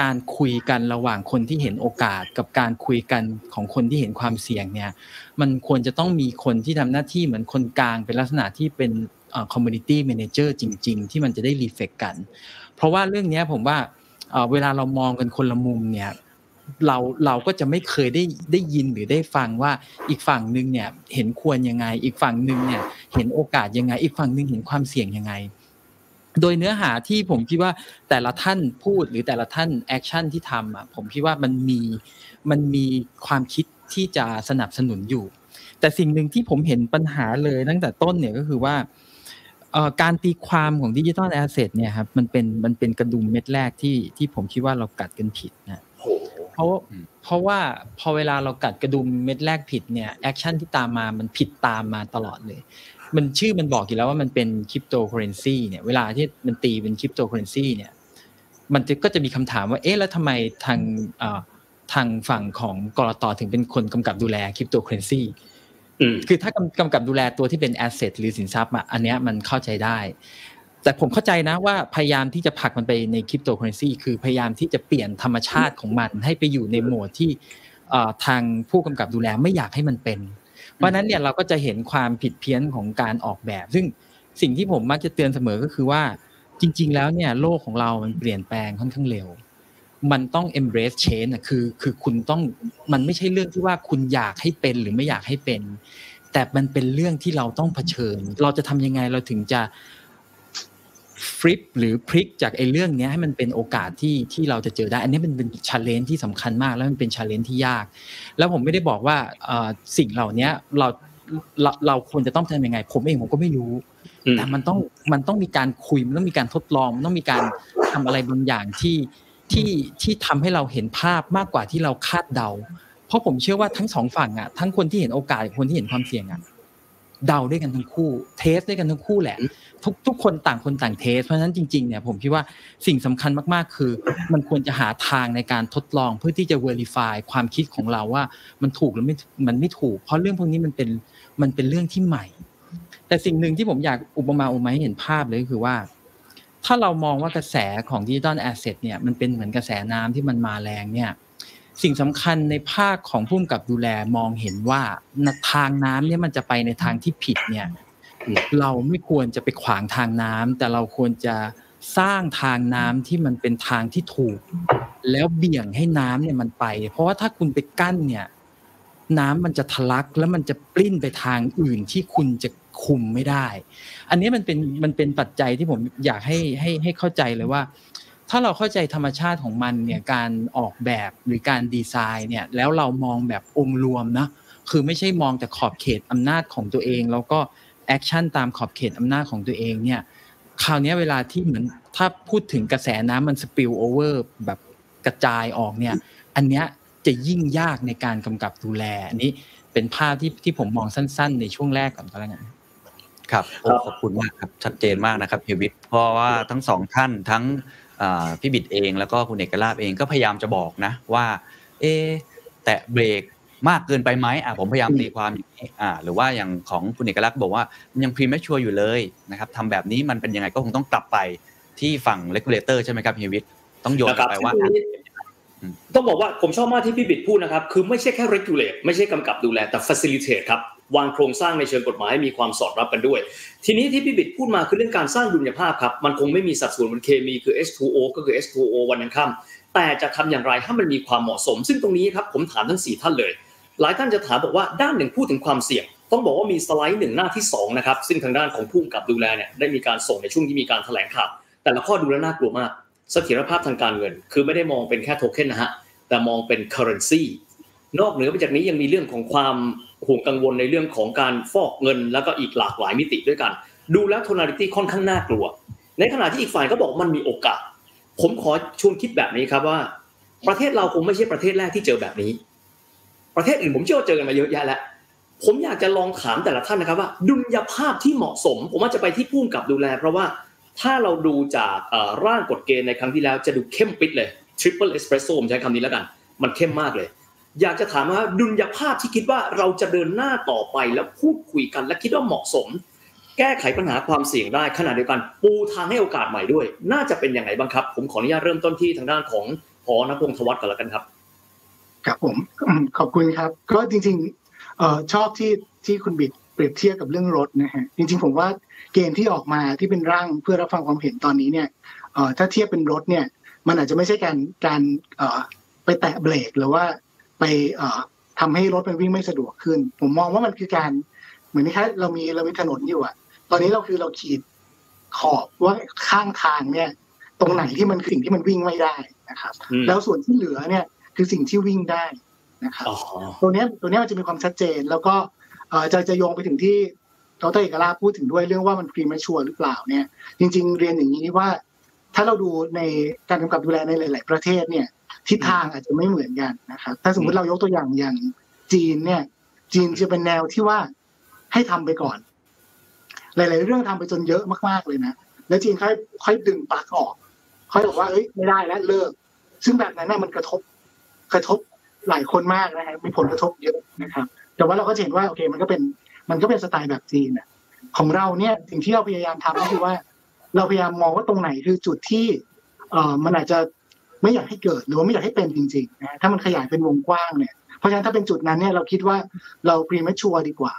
การคุยกันระหว่างคนที่เห็นโอกาสกับการคุยกันของคนที่เห็นความเสี่ยงเนี่ย มันควรจะต้องมีคนที่ทำหน้าที่เหมือนคนกลางเป็นลักษณะที่เป็น community manager จริง ๆ ที่มันจะได้ reflect กัน เพราะว่าเรื่องนี้ผมว่าเวลาเรามองกันคนละมุมเนี่ย เราเราก็จะไม่เคยได้ได้ยินหรือได้ฟังว่าอีกฝั่งหนึ่งเนี่ยเห็นควรยังไง อีกฝั่งหนึ่งเนี่ยเห็นโอกาสยังไง อีกฝั่งหนึ่งเห็นความเสี่ยงยังไง โดยเนื้อหาที่ผมคิดว่าแต่ละท่านพูดหรือแต่ละท่าน action ที่ทำอะผมคิดว่ามันมีมันมีความคิดที่จะสนับสนุนอยู่ แต่สิ่งหนึ่งที่ผมเห็นปัญหาเลยตั้งแต่ต้นเนี่ยก็คือว่าการตีความของ digital asset เนี่ยครับมันเป็นมันเป็นกระดุมเม็ดแรกที่ที่ผมคิดว่าเรากลัดกันผิดนะ ราะเพราะว่าพอเวลาเรากลัดกระดุมเม็ดแรกผิดเนี่ย action ที่ตามมามันผิดตามมาตลอดเลย มันชื่อมันบอกอยู่แล้วว่ามันเป็นคริปโตเคอเรนซีเนี่ยเวลาที่มันตีเป็นคริปโตเคอเรนซีเนี่ยมันก็จะมีคำถามว่าเอ๊ะแล้วทำไมทางทางฝั่งของกลตถึงเป็นคนกำกับดูแลคริปโตเคอเรนซีคือถ้ากำกับดูแลตัวที่เป็น asset หรือสินทรัพย์อะอันเนี้ยมันเข้าใจได้ แต่ผมเข้าใจนะว่าพยายามที่จะผลักมันไปในคริปโตเคอเรนซีคือพยายามที่จะเปลี่ยนธรรมชาติของมันให้ไปอยู่ในโหมดที่ทางผู้กำกับดูแลไม่อยากให้มันเป็น เพราะนั้นเนี่ยเราก็จะเห็นความผิดเพี้ยนของการออกแบบ ซึ่งสิ่งที่ผมมักจะเตือนเสมอก็คือว่าจริง ๆ แล้วเนี่ยโลกของเรามันเปลี่ยนแปลงค่อนข้างเร็ว มันต้อง embrace change นะคือคือคุณต้องมันไม่ใช่เรื่องที่ว่าคุณอยากให้เป็นหรือไม่อยากให้เป็น แต่มันเป็นเรื่องที่เราต้องเผชิญ เราจะทำยังไงเราถึงจะ flip หรือพลิกจากไอ้เรื่องนี้ให้มันเป็นโอกาสที่ที่เราจะเจอได้ อันนี้เป็นเป็น challenge ที่สำคัญมากแล้วมันเป็น challenge ที่ยาก แล้วผมไม่ได้บอกว่าสิ่งเหล่านี้เราเราเราควรจะต้องทำยังไง ผมเองผมก็ไม่รู้แต่มันต้องมันต้องมีการคุยมันต้องมีการทดลองมันต้องมีการทำอะไรบางอย่างที่ที่ที่ทำให้เราเห็นภาพมากกว่าที่เราคาดเดา เพราะผมเชื่อว่าทั้งสองฝั่งอะทั้งคนที่เห็นโอกาสคนที่เห็นความเสี่ยงอะ เดาด้วยกันทั้งคู่ เทสด้วยกันทั้งคู่แหละ ทุกทุกคนต่างคนต่างเทส เพราะฉะนั้นจริงๆเนี่ยผมคิดว่าสิ่งสำคัญมากๆ คือ มันควรจะหาทางในการทดลองเพื่อที่จะ verify ความคิดของเราว่ามันถูกหรือไม่มันไม่ถูก เพราะเรื่องพวกนี้มันเป็นมันเป็นเรื่องที่ใหม่ แต่สิ่งหนึ่งที่ผมอยากอุปมาอุปไมยให้เห็นภาพเลยคือว่า ถ้าเรามองว่ากระแสของ digital asset เนี่ยมันเป็นเหมือนกระแสน้ำที่มันมาแรงเนี่ย สิ่งสำคัญในภาคของผู้กำกับดูแลมองเห็นว่าทางน้ำเนี่ยมันจะไปในทางที่ผิดเนี่ยเราไม่ควรจะไปขวางทางน้ำแต่เราควรจะสร้างทางน้ำที่มันเป็นทางที่ถูก แล้วเบี่ยงให้น้ำเนี่ยมันไป เพราะว่าถ้าคุณไปกั้นเนี่ย น้ำมันจะทะลักแล้วมันจะปลิ้นไปทางอื่นที่คุณจะคุมไม่ได้ อันนี้มันเป็นมันเป็นปัจจัยที่ผมอยากให้ให้ให้เข้าใจเลยว่า ถ้าเราเข้าใจธรรมชาติของมันเนี่ยการออกแบบหรือการดีไซน์เนี่ยแล้วเรามองแบบองค์รวมนะคือไม่ใช่มองแต่ขอบเขตอำนาจของตัวเอง แล้วก็action ตามขอบเขตอำนาจของตัวเองเนี่ยคราวนี้เวลาที่เหมือนถ้าพูดถึงกระแสน้ำมัน spillover แบบกระจายออกเนี่ยอันเนี้ยจะยิ่งยากในการกำกับดูแลอันนี้เป็นภาพที่ที่ผมมองสั้น ๆ ในช่วงแรกก่อนก็แล้วกันครับขอบคุณมากครับชัดเจนมากนะครับเฮวิทเพราะว่าทั้งสองท่านทั้ง พี่บิดเองแล้วก็คุณเอกลาภเองก็พยายามจะบอกนะว่า เอแตะเบรกมากเกินไปไหมอะผมพยายามตีความอย่างนี้อ่าหรือว่าอย่างของคุณเอกลักษณ์บอกว่ามันยัง premature อยู่เลยนะครับทำแบบนี้มันเป็นยังไงก็คงต้องกลับไปที่ฝั่ง regulator ใช่ไหมครับเฮวิทต้องโยนไปว่าต้องบอกว่าผมชอบมากที่พี่บิดพูดนะครับ คือไม่ใช่แค่ regulate ไม่ใช่กำกับดูแลแต่ facilitate ครับ วางโครงสร้างในเชิงกฎหมายให้มีความสอดรับกันด้วย ทีนี้ที่พี่บิดพูดมาคือเรื่องการสร้างดุลยภาพครับ มันคงไม่มีสัดส่วนมันเคมีคือ H2O ก็คือ H2O วันนั้นค่ำแต่จะทำอย่างไรให้มันมีความเหมาะสม ซึ่งตรงนี้ครับผมถามทั้ง 4 ท่านเลย หลายท่านจะถามบอกว่าด้านหนึ่งพูดถึงความเสี่ยง ต้องบอกว่ามีสไลด์หนึ่งหน้าที่2นะครับซึ่งทางด้านของผู้กำกับดูแลเนี่ยได้มีการส่งในช่วงที่มีการแถลงข่าวแต่ละข้อดูแล้วน่ากลัวมากเสถียรภาพทางการเงิน คือไม่ได้มองเป็นแค่โทเค็นนะฮะแต่มองเป็น currency นอกเหนือไปจากนี้ยังมีเรื่องของความ ห่วงกังวลในเรื่องของการฟอกเงิน แล้วก็อีกหลากหลายมิติด้วยกัน ดูแล้วโทนาลิตี้ค่อนข้างน่ากลัว ในขณะที่อีกฝ่ายก็บอกมันมีโอกาส ผมขอชวนคิดแบบนี้ครับว่า ประเทศเราคงไม่ใช่ประเทศแรกที่เจอแบบนี้ ประเทศอื่นผมเชื่อว่าเจอกันมาเยอะแยะแล้วผมอยากจะลองถามแต่ละท่านนะครับว่า ดุลยภาพที่เหมาะสม ผมว่าจะไปที่ผู้กำกับดูแล เพราะว่าถ้าเราดูจากร่างกฎเกณฑ์ในครั้งที่แล้วจะดูเข้มปิดเลย triple espresso ผมใช้คำนี้แล้วกัน มันเข้มมากเลย อยากจะถามว่าดุลยภาพที่คิดว่าเราจะเดินหน้าต่อไปแล้วพูดคุยกัน และคิดว่าเหมาะสม แก้ไขปัญหาความเสี่ยงได้ขณะเดียวกัน ปูทางให้โอกาสใหม่ด้วย น่าจะเป็นยังไงบ้างครับ ผมขออนุญาตเริ่มต้นที่ทางด้านของพอนพงศ์ธวัฒน์กันแล้วกันครับ ครับผมขอบคุณครับ ก็จริงๆเออชอบที่ที่คุณบิดเปรียบเทียบกับเรื่องรถนะฮะจริง ๆ ผมว่าเกณฑ์ที่ออกมาที่เป็นร่างเพื่อรับฟังความเห็นตอนนี้เนี่ยเออถ้าเทียบเป็นรถเนี่ย มันอาจจะไม่ใช่การการเออไปแตะเบรกหรือว่า ไปเอ่อทำให้รถมันวิ่งไม่สะดวกขึ้น ผมมองว่ามันคือการเหมือนที่เรามีเรามีถนนอยู่อะตอนนี้เราคือเราขีดขอบว่าข้างทางเนี่ย ตรงไหนที่มันสิ่งที่มันวิ่งไม่ได้นะครับ แล้วส่วนที่เหลือเนี่ยคือสิ่งที่วิ่งได้นะครับตัวนี้ตัวนี้มันจะมีความชัดเจน แล้วก็จะจะโยงไปถึงที่ดรเอกราชพูดถึงด้วยเรื่องว่ามันพรีมาชัวร์หรือเปล่าเนี่ย จริง ๆ เรียนอย่างนี้ว่า ถ้าเราดูในการกำกับดูแลในหลาย ๆ ประเทศเนี่ย ทิศทางอาจจะไม่เหมือนกันนะครับ ถ้าสมมติเรายกตัวอย่างอย่างจีนเนี่ย จีนจะเป็นแนวที่ว่าให้ทำไปก่อน หลาย ๆ เรื่องทำไปจนเยอะมากๆเลยนะแล้วจีนค่อยค่อยดึงปลักออกค่อยบอกว่าเอ้ยไม่ได้แล้วเลิก ซึ่งแบบนั้นน่ะมันกระทบ กระทบหลายคนมากนะฮะมีผลกระทบเยอะนะครับ แต่ว่าเราก็เห็นว่าโอเค มันก็เป็น มันก็เป็นสไตล์แบบจีนอะของเราเนี่ยสิ่งที่เราพยายามทำก็คือว่า เราพยายามมองว่าตรงไหนคือจุดที่ เอ่อมันอาจจะ ไม่อยากให้เกิดหรือว่าไม่อยากให้เป็นจริงๆนะถ้ามันขยายเป็นวงกว้างเนี่ยเพราะฉะนั้นถ้าเป็นจุดนั้นเนี่ยเราคิดว่าเราพรีเมชัวร์ดีกว่า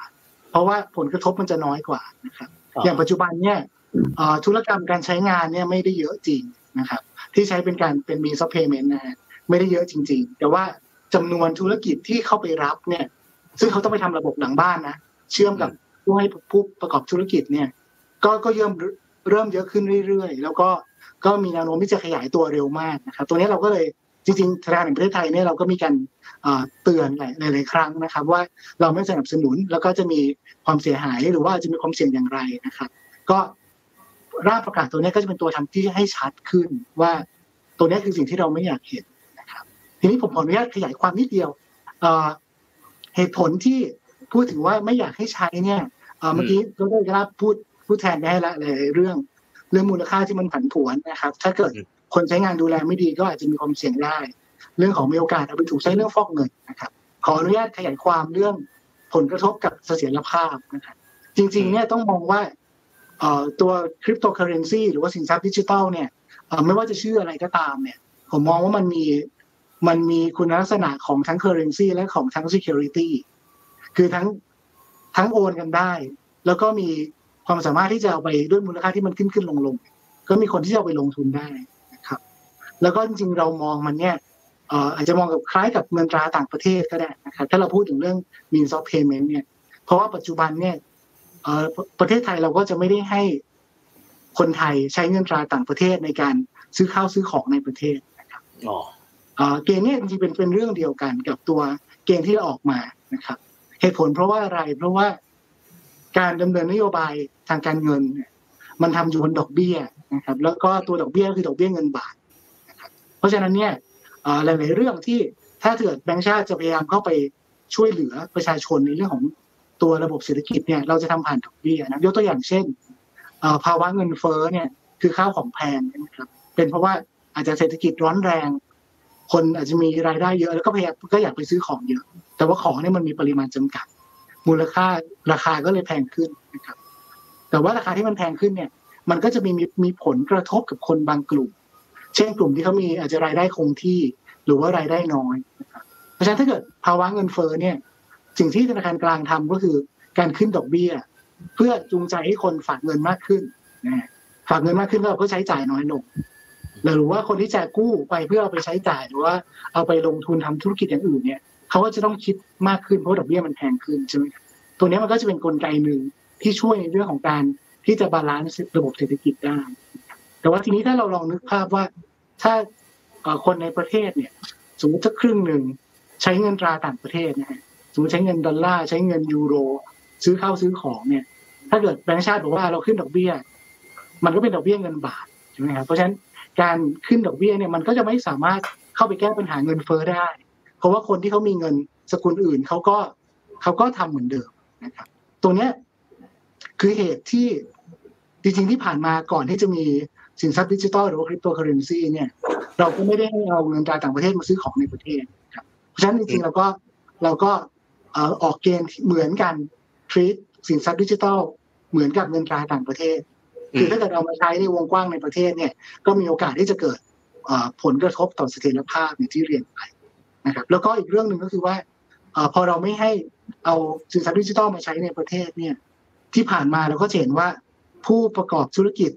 เพราะว่าผลกระทบมันจะน้อยกว่านะครับอย่างปัจจุบันเนี่ยธุรกรรมการใช้งานเนี่ยไม่ได้เยอะจริงนะครับ ที่ใช้เป็นการเป็นมีซัพเพย์เมนต์นะฮะไม่ได้เยอะจริง ๆ แต่ว่าจำนวนธุรกิจที่เข้าไปรับเนี่ย ซึ่งเขาต้องไปทำระบบหลังบ้านนะเชื่อมกับผู้ให้ผู้ประกอบธุรกิจเนี่ย ก็ก็เริ่มเริ่มเยอะขึ้นเรื่อยๆ แล้วก็ ก็มีแนวโน้มที่จะขยายตัวเร็วมากนะครับ ตัวนี้เราก็เลยจริงๆธนาคารแห่งประเทศไทยเนี่ยเราก็มีการเตือนหลายๆครั้งนะครับ ว่าเราไม่สนับสนุนแล้วก็จะมีความเสียหายหรือว่าจะมีความเสี่ยงอย่างไรนะครับ ก็ร่างประกาศตัวนี้ก็จะเป็นตัวทำที่ให้ชัดขึ้นว่าตัวนี้คือสิ่งที่เราไม่อยากเห็นนะครับ ทีนี้ผมขออนุญาตขยายความนิดเดียวเหตุผลที่พูดถึงว่าไม่อยากให้ใช้เนี่ยเมื่อกี้เราได้รับพูดพูดแทนได้ละหลายเรื่อง เรื่องมูลค่าที่มันผันผวนนะครับ ถ้าเกิดคนใช้งานดูแลไม่ดีก็อาจจะมีความเสี่ยงได้ เรื่องของมีโอกาสเอาไปถูกใช้เรื่องฟอกเงินนะครับ ขออนุญาตขยายความเรื่องผลกระทบกับเสถียรภาพนะครับจริงๆเนี่ยต้องมองว่าตัวคริปโตเคอเรนซีหรือว่าสินทรัพย์ดิจิทัลเนี่ยไม่ว่าจะชื่ออะไรก็ตามเนี่ย ผมมองว่ามันมีมันมีคุณลักษณะของทั้งเคอร์เรนซีและของทั้ง security คือทั้งทั้งโอนกันได้ แล้วก็มี ความสามารถที่จะเอาไปด้วยมูลค่าที่มันขึ้นขึ้นลงลงก็มีคนที่จะเอาไปลงทุนได้นะครับ แล้วก็จริงๆเรามองมันเนี่ยอาจจะมองกับคล้ายกับเงินตราต่างประเทศก็ได้นะครับถ้าเราพูดถึงเรื่อง means of payment เนี่ย เพราะว่าปัจจุบันเนี่ยประเทศไทยเราก็จะไม่ได้ให้คนไทยใช้เงินตราต่างประเทศในการซื้อข้าวซื้อของในประเทศนะครับเกณฑ์นี้จริงๆเป็นเป็นเรื่องเดียวกันกับตัวเกณฑ์ที่ออกมานะครับ เหตุผลเพราะว่าอะไรเพราะว่า การดำเนินนโยบายทางการเงิน มันทำอยู่บนดอกเบี้ยนะครับ แล้วก็ตัวดอกเบี้ยคือดอกเบี้ยเงินบาทนะครับเพราะฉะนั้นเนี่ยหลาย ๆ เรื่องที่ถ้าเกิดแบงก์ชาติจะพยายามเข้าไปช่วยเหลือประชาชนในเรื่องของตัวระบบเศรษฐกิจเนี่ยเราจะทำผ่านดอกเบี้ยนะยกตัวอย่างเช่นภาวะเงินเฟ้อเนี่ยคือข้าวของแพงนะครับเป็นเพราะว่าอาจจะเศรษฐกิจร้อนแรง คนอาจจะมีรายได้เยอะแล้วก็พยายามก็อยากไปซื้อของเยอะ แต่ว่าของเนี่ยมันมีปริมาณจำกัด มูลค่าราคาก็เลยแพงขึ้นนะครับ แต่ว่าราคาที่มันแพงขึ้นเนี่ย มันก็จะมีมีผลกระทบกับคนบางกลุ่ม เช่นกลุ่มที่เขามีอาจจะรายได้คงที่หรือว่ารายได้น้อยนะครับเพราะฉะนั้นถ้าเกิดภาวะเงินเฟ้อเนี่ยสิ่งที่ธนาคารกลางทำก็คือการขึ้นดอกเบี้ย เพื่อจูงใจให้คนฝากเงินมากขึ้นนะฝากเงินมากขึ้นก็เพื่อใช้จ่ายน้อยลงหรือว่าคนที่จะกู้ไปเพื่อเอาไปใช้จ่ายหรือว่าเอาไปลงทุนทำธุรกิจอย่างอื่นเนี่ย เขาก็จะต้องคิดมากขึ้นเพราะดอกเบี้ยมันแพงขึ้นใช่ไหมตตัวนี้มันก็จะเป็นนกลไกหนึ่งที่ช่วยในเรื่องของการที่จะบาลานซ์ระบบเศรษฐกิจได้ แต่ว่าทีนี้ถ้าเราลองนึกภาพว่าถ้าคนในประเทศเนี่ย สมมติสักครึ่งหนึ่งใช้เงินตราต่างประเทศนะฮะสมมติใช้เงินดอลลาร์ใช้เงินยูโร ซื้อข้าวซื้อของเนี่ย ถ้าเกิดแบงก์ชาติบอกว่าเราขึ้นดอกเบี้ย มันก็เป็นดอกเบี้ยเงินบาทใช่ไหมครับเพราะฉะนั้นการขึ้นดอกเบี้ยเนี่ยมันก็จะไม่สามารถเข้าไปแก้ปัญหาเงินเฟ้อได้ เพราะว่าคนที่เขามีเงินสกุลอื่นเขาก็เขาก็ทำเหมือนเดิมนะครับตรงเนี้ยคือเหตุที่จริงๆที่ผ่านมาก่อนที่จะมีสินทรัพย์ดิจิทัลหรือว่าคริปโตเคอเรนซีเนี่ย เราก็ไม่ได้ให้เอาเงินตราต่างประเทศมาซื้อของในประเทศครับเพราะฉะนั้นจริงๆเราก็เราก็ออกเกณฑ์เหมือนกันทรีตสินทรัพย์ดิจิทัลเหมือนกับเงินตราต่างประเทศ คือถ้าเกิดเอามาใช้ในวงกว้างในประเทศเนี่ย ก็มีโอกาสที่จะเกิดผลกระทบต่อเสถียรภาพอย่างที่เรียนไป นะครับ แล้วก็อีกเรื่องหนึ่งก็คือว่าพอเราไม่ให้เอาสินทรัพย์ดิจิทัลมาใช้ในประเทศเนี่ย ที่ผ่านมาเราก็เห็นว่าผู้ประกอบธุรกิจ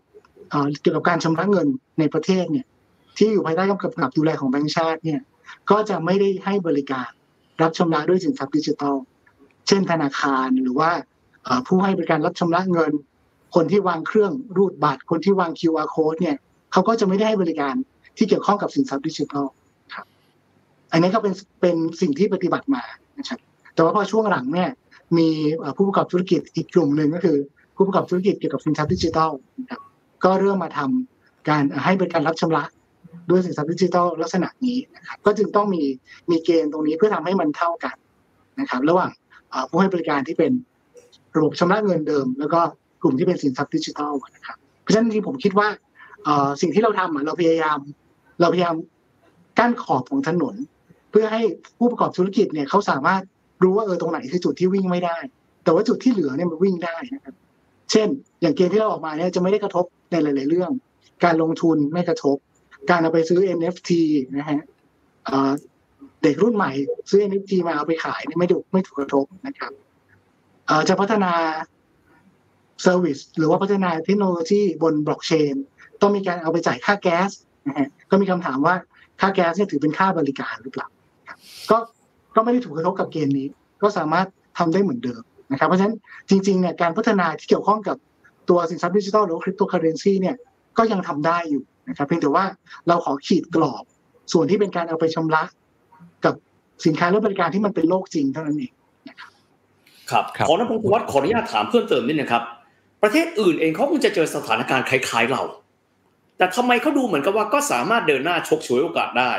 เกี่ยวกับการชำระเงินในประเทศเนี่ย ที่อยู่ภายใต้กำกับดูแลของแบงก์ชาติเนี่ย ก็จะไม่ได้ให้บริการรับชำระด้วยสินทรัพย์ดิจิทัล เช่นธนาคารหรือว่าผู้ให้บริการรับชำระเงิน คนที่วางเครื่องรูดบัตร คนที่วาง QR code เนี่ยเขาก็จะไม่ได้ให้บริการที่เกี่ยวข้องกับสินทรัพย์ดิจิทัล อันนี้ก็เป็นเป็นสิ่งที่ปฏิบัติมานะครับ แต่ว่าพอช่วงหลังเนี่ยมีผู้ประกอบธุรกิจอีกกลุ่มหนึ่งก็คือ ผู้ประกอบธุรกิจเกี่ยวกับสินทรัพย์ดิจิทัลนะครับก็เริ่มมาทำการให้บริการรับชำระด้วยสินทรัพย์ดิจิทัลลักษณะนี้นะครับก็จึงต้องมีมีเกณฑ์ตรงนี้เพื่อทำให้มันเท่ากันนะครับ ระหว่างผู้ให้บริการที่เป็นระบบชำระเงินเดิม แล้วก็กลุ่มที่เป็นสินทรัพย์ดิจิทัลนะครับเพราะฉะนั้นที่ผมคิดว่าสิ่งที่เราทำเราพยายาม เราพยายามกั้นขอบของถนน พื่อให้ผู้ประกอบธุรกิจเนี่ยเขาสามารถรู้ว่าเออตรงไหนคือจุดที่วิ่งไม่ได้ แต่ว่าจุดที่เหลือเนี่ยมันวิ่งได้นะครับ เช่น อย่างเกณฑ์ที่เราออกมาเนี่ยจะไม่ได้กระทบในหลาย ๆ เรื่อง การลงทุนไม่กระทบ การเอาไปซื้อ NFT นะฮะเด็กรุ่นใหม่ ซื้อ NFT มาเอาไปขายนี่ไม่ถูกไม่ถูกกระทบนะครับจะพัฒนาservice หรือว่าพัฒนาเทคโนโลยีบนบล็อกเชนต้องมีการเอาไปจ่ายค่าแก๊สนะฮะก็มีคำถามว่าค่าแก๊สเนี่ยถือเป็นค่าบริการหรือเปล่า ก็ก็ไม่ได้ถูกกระทบกับเกณฑ์นี้ ก็สามารถทำได้เหมือนเดิมนะครับ เพราะฉะนั้นจริงๆเนี่ยการพัฒนาที่เกี่ยวข้องกับตัวสินทรัพย์ดิจิทัลหรือคริปโตเคอเรนซีเนี่ยก็ยังทำได้อยู่นะครับเพียงแต่ว่าเราขอขีดกรอบ ส่วนที่เป็นการเอาไปชำระ กับสินค้าและบริการที่มันเป็นโลกจริงเท่านั้นเองนะครับครับขอนักพงศ์วัฒน์ขออนุญาตถามเพิ่มเติมนิดนะครับ ประเทศอื่นเองเขาคงจะเจอสถานการณ์คล้ายๆเรา แต่ทำไมเขาดูเหมือนกับว่าก็สามารถเดินหน้าชกฉวยโอกาสได้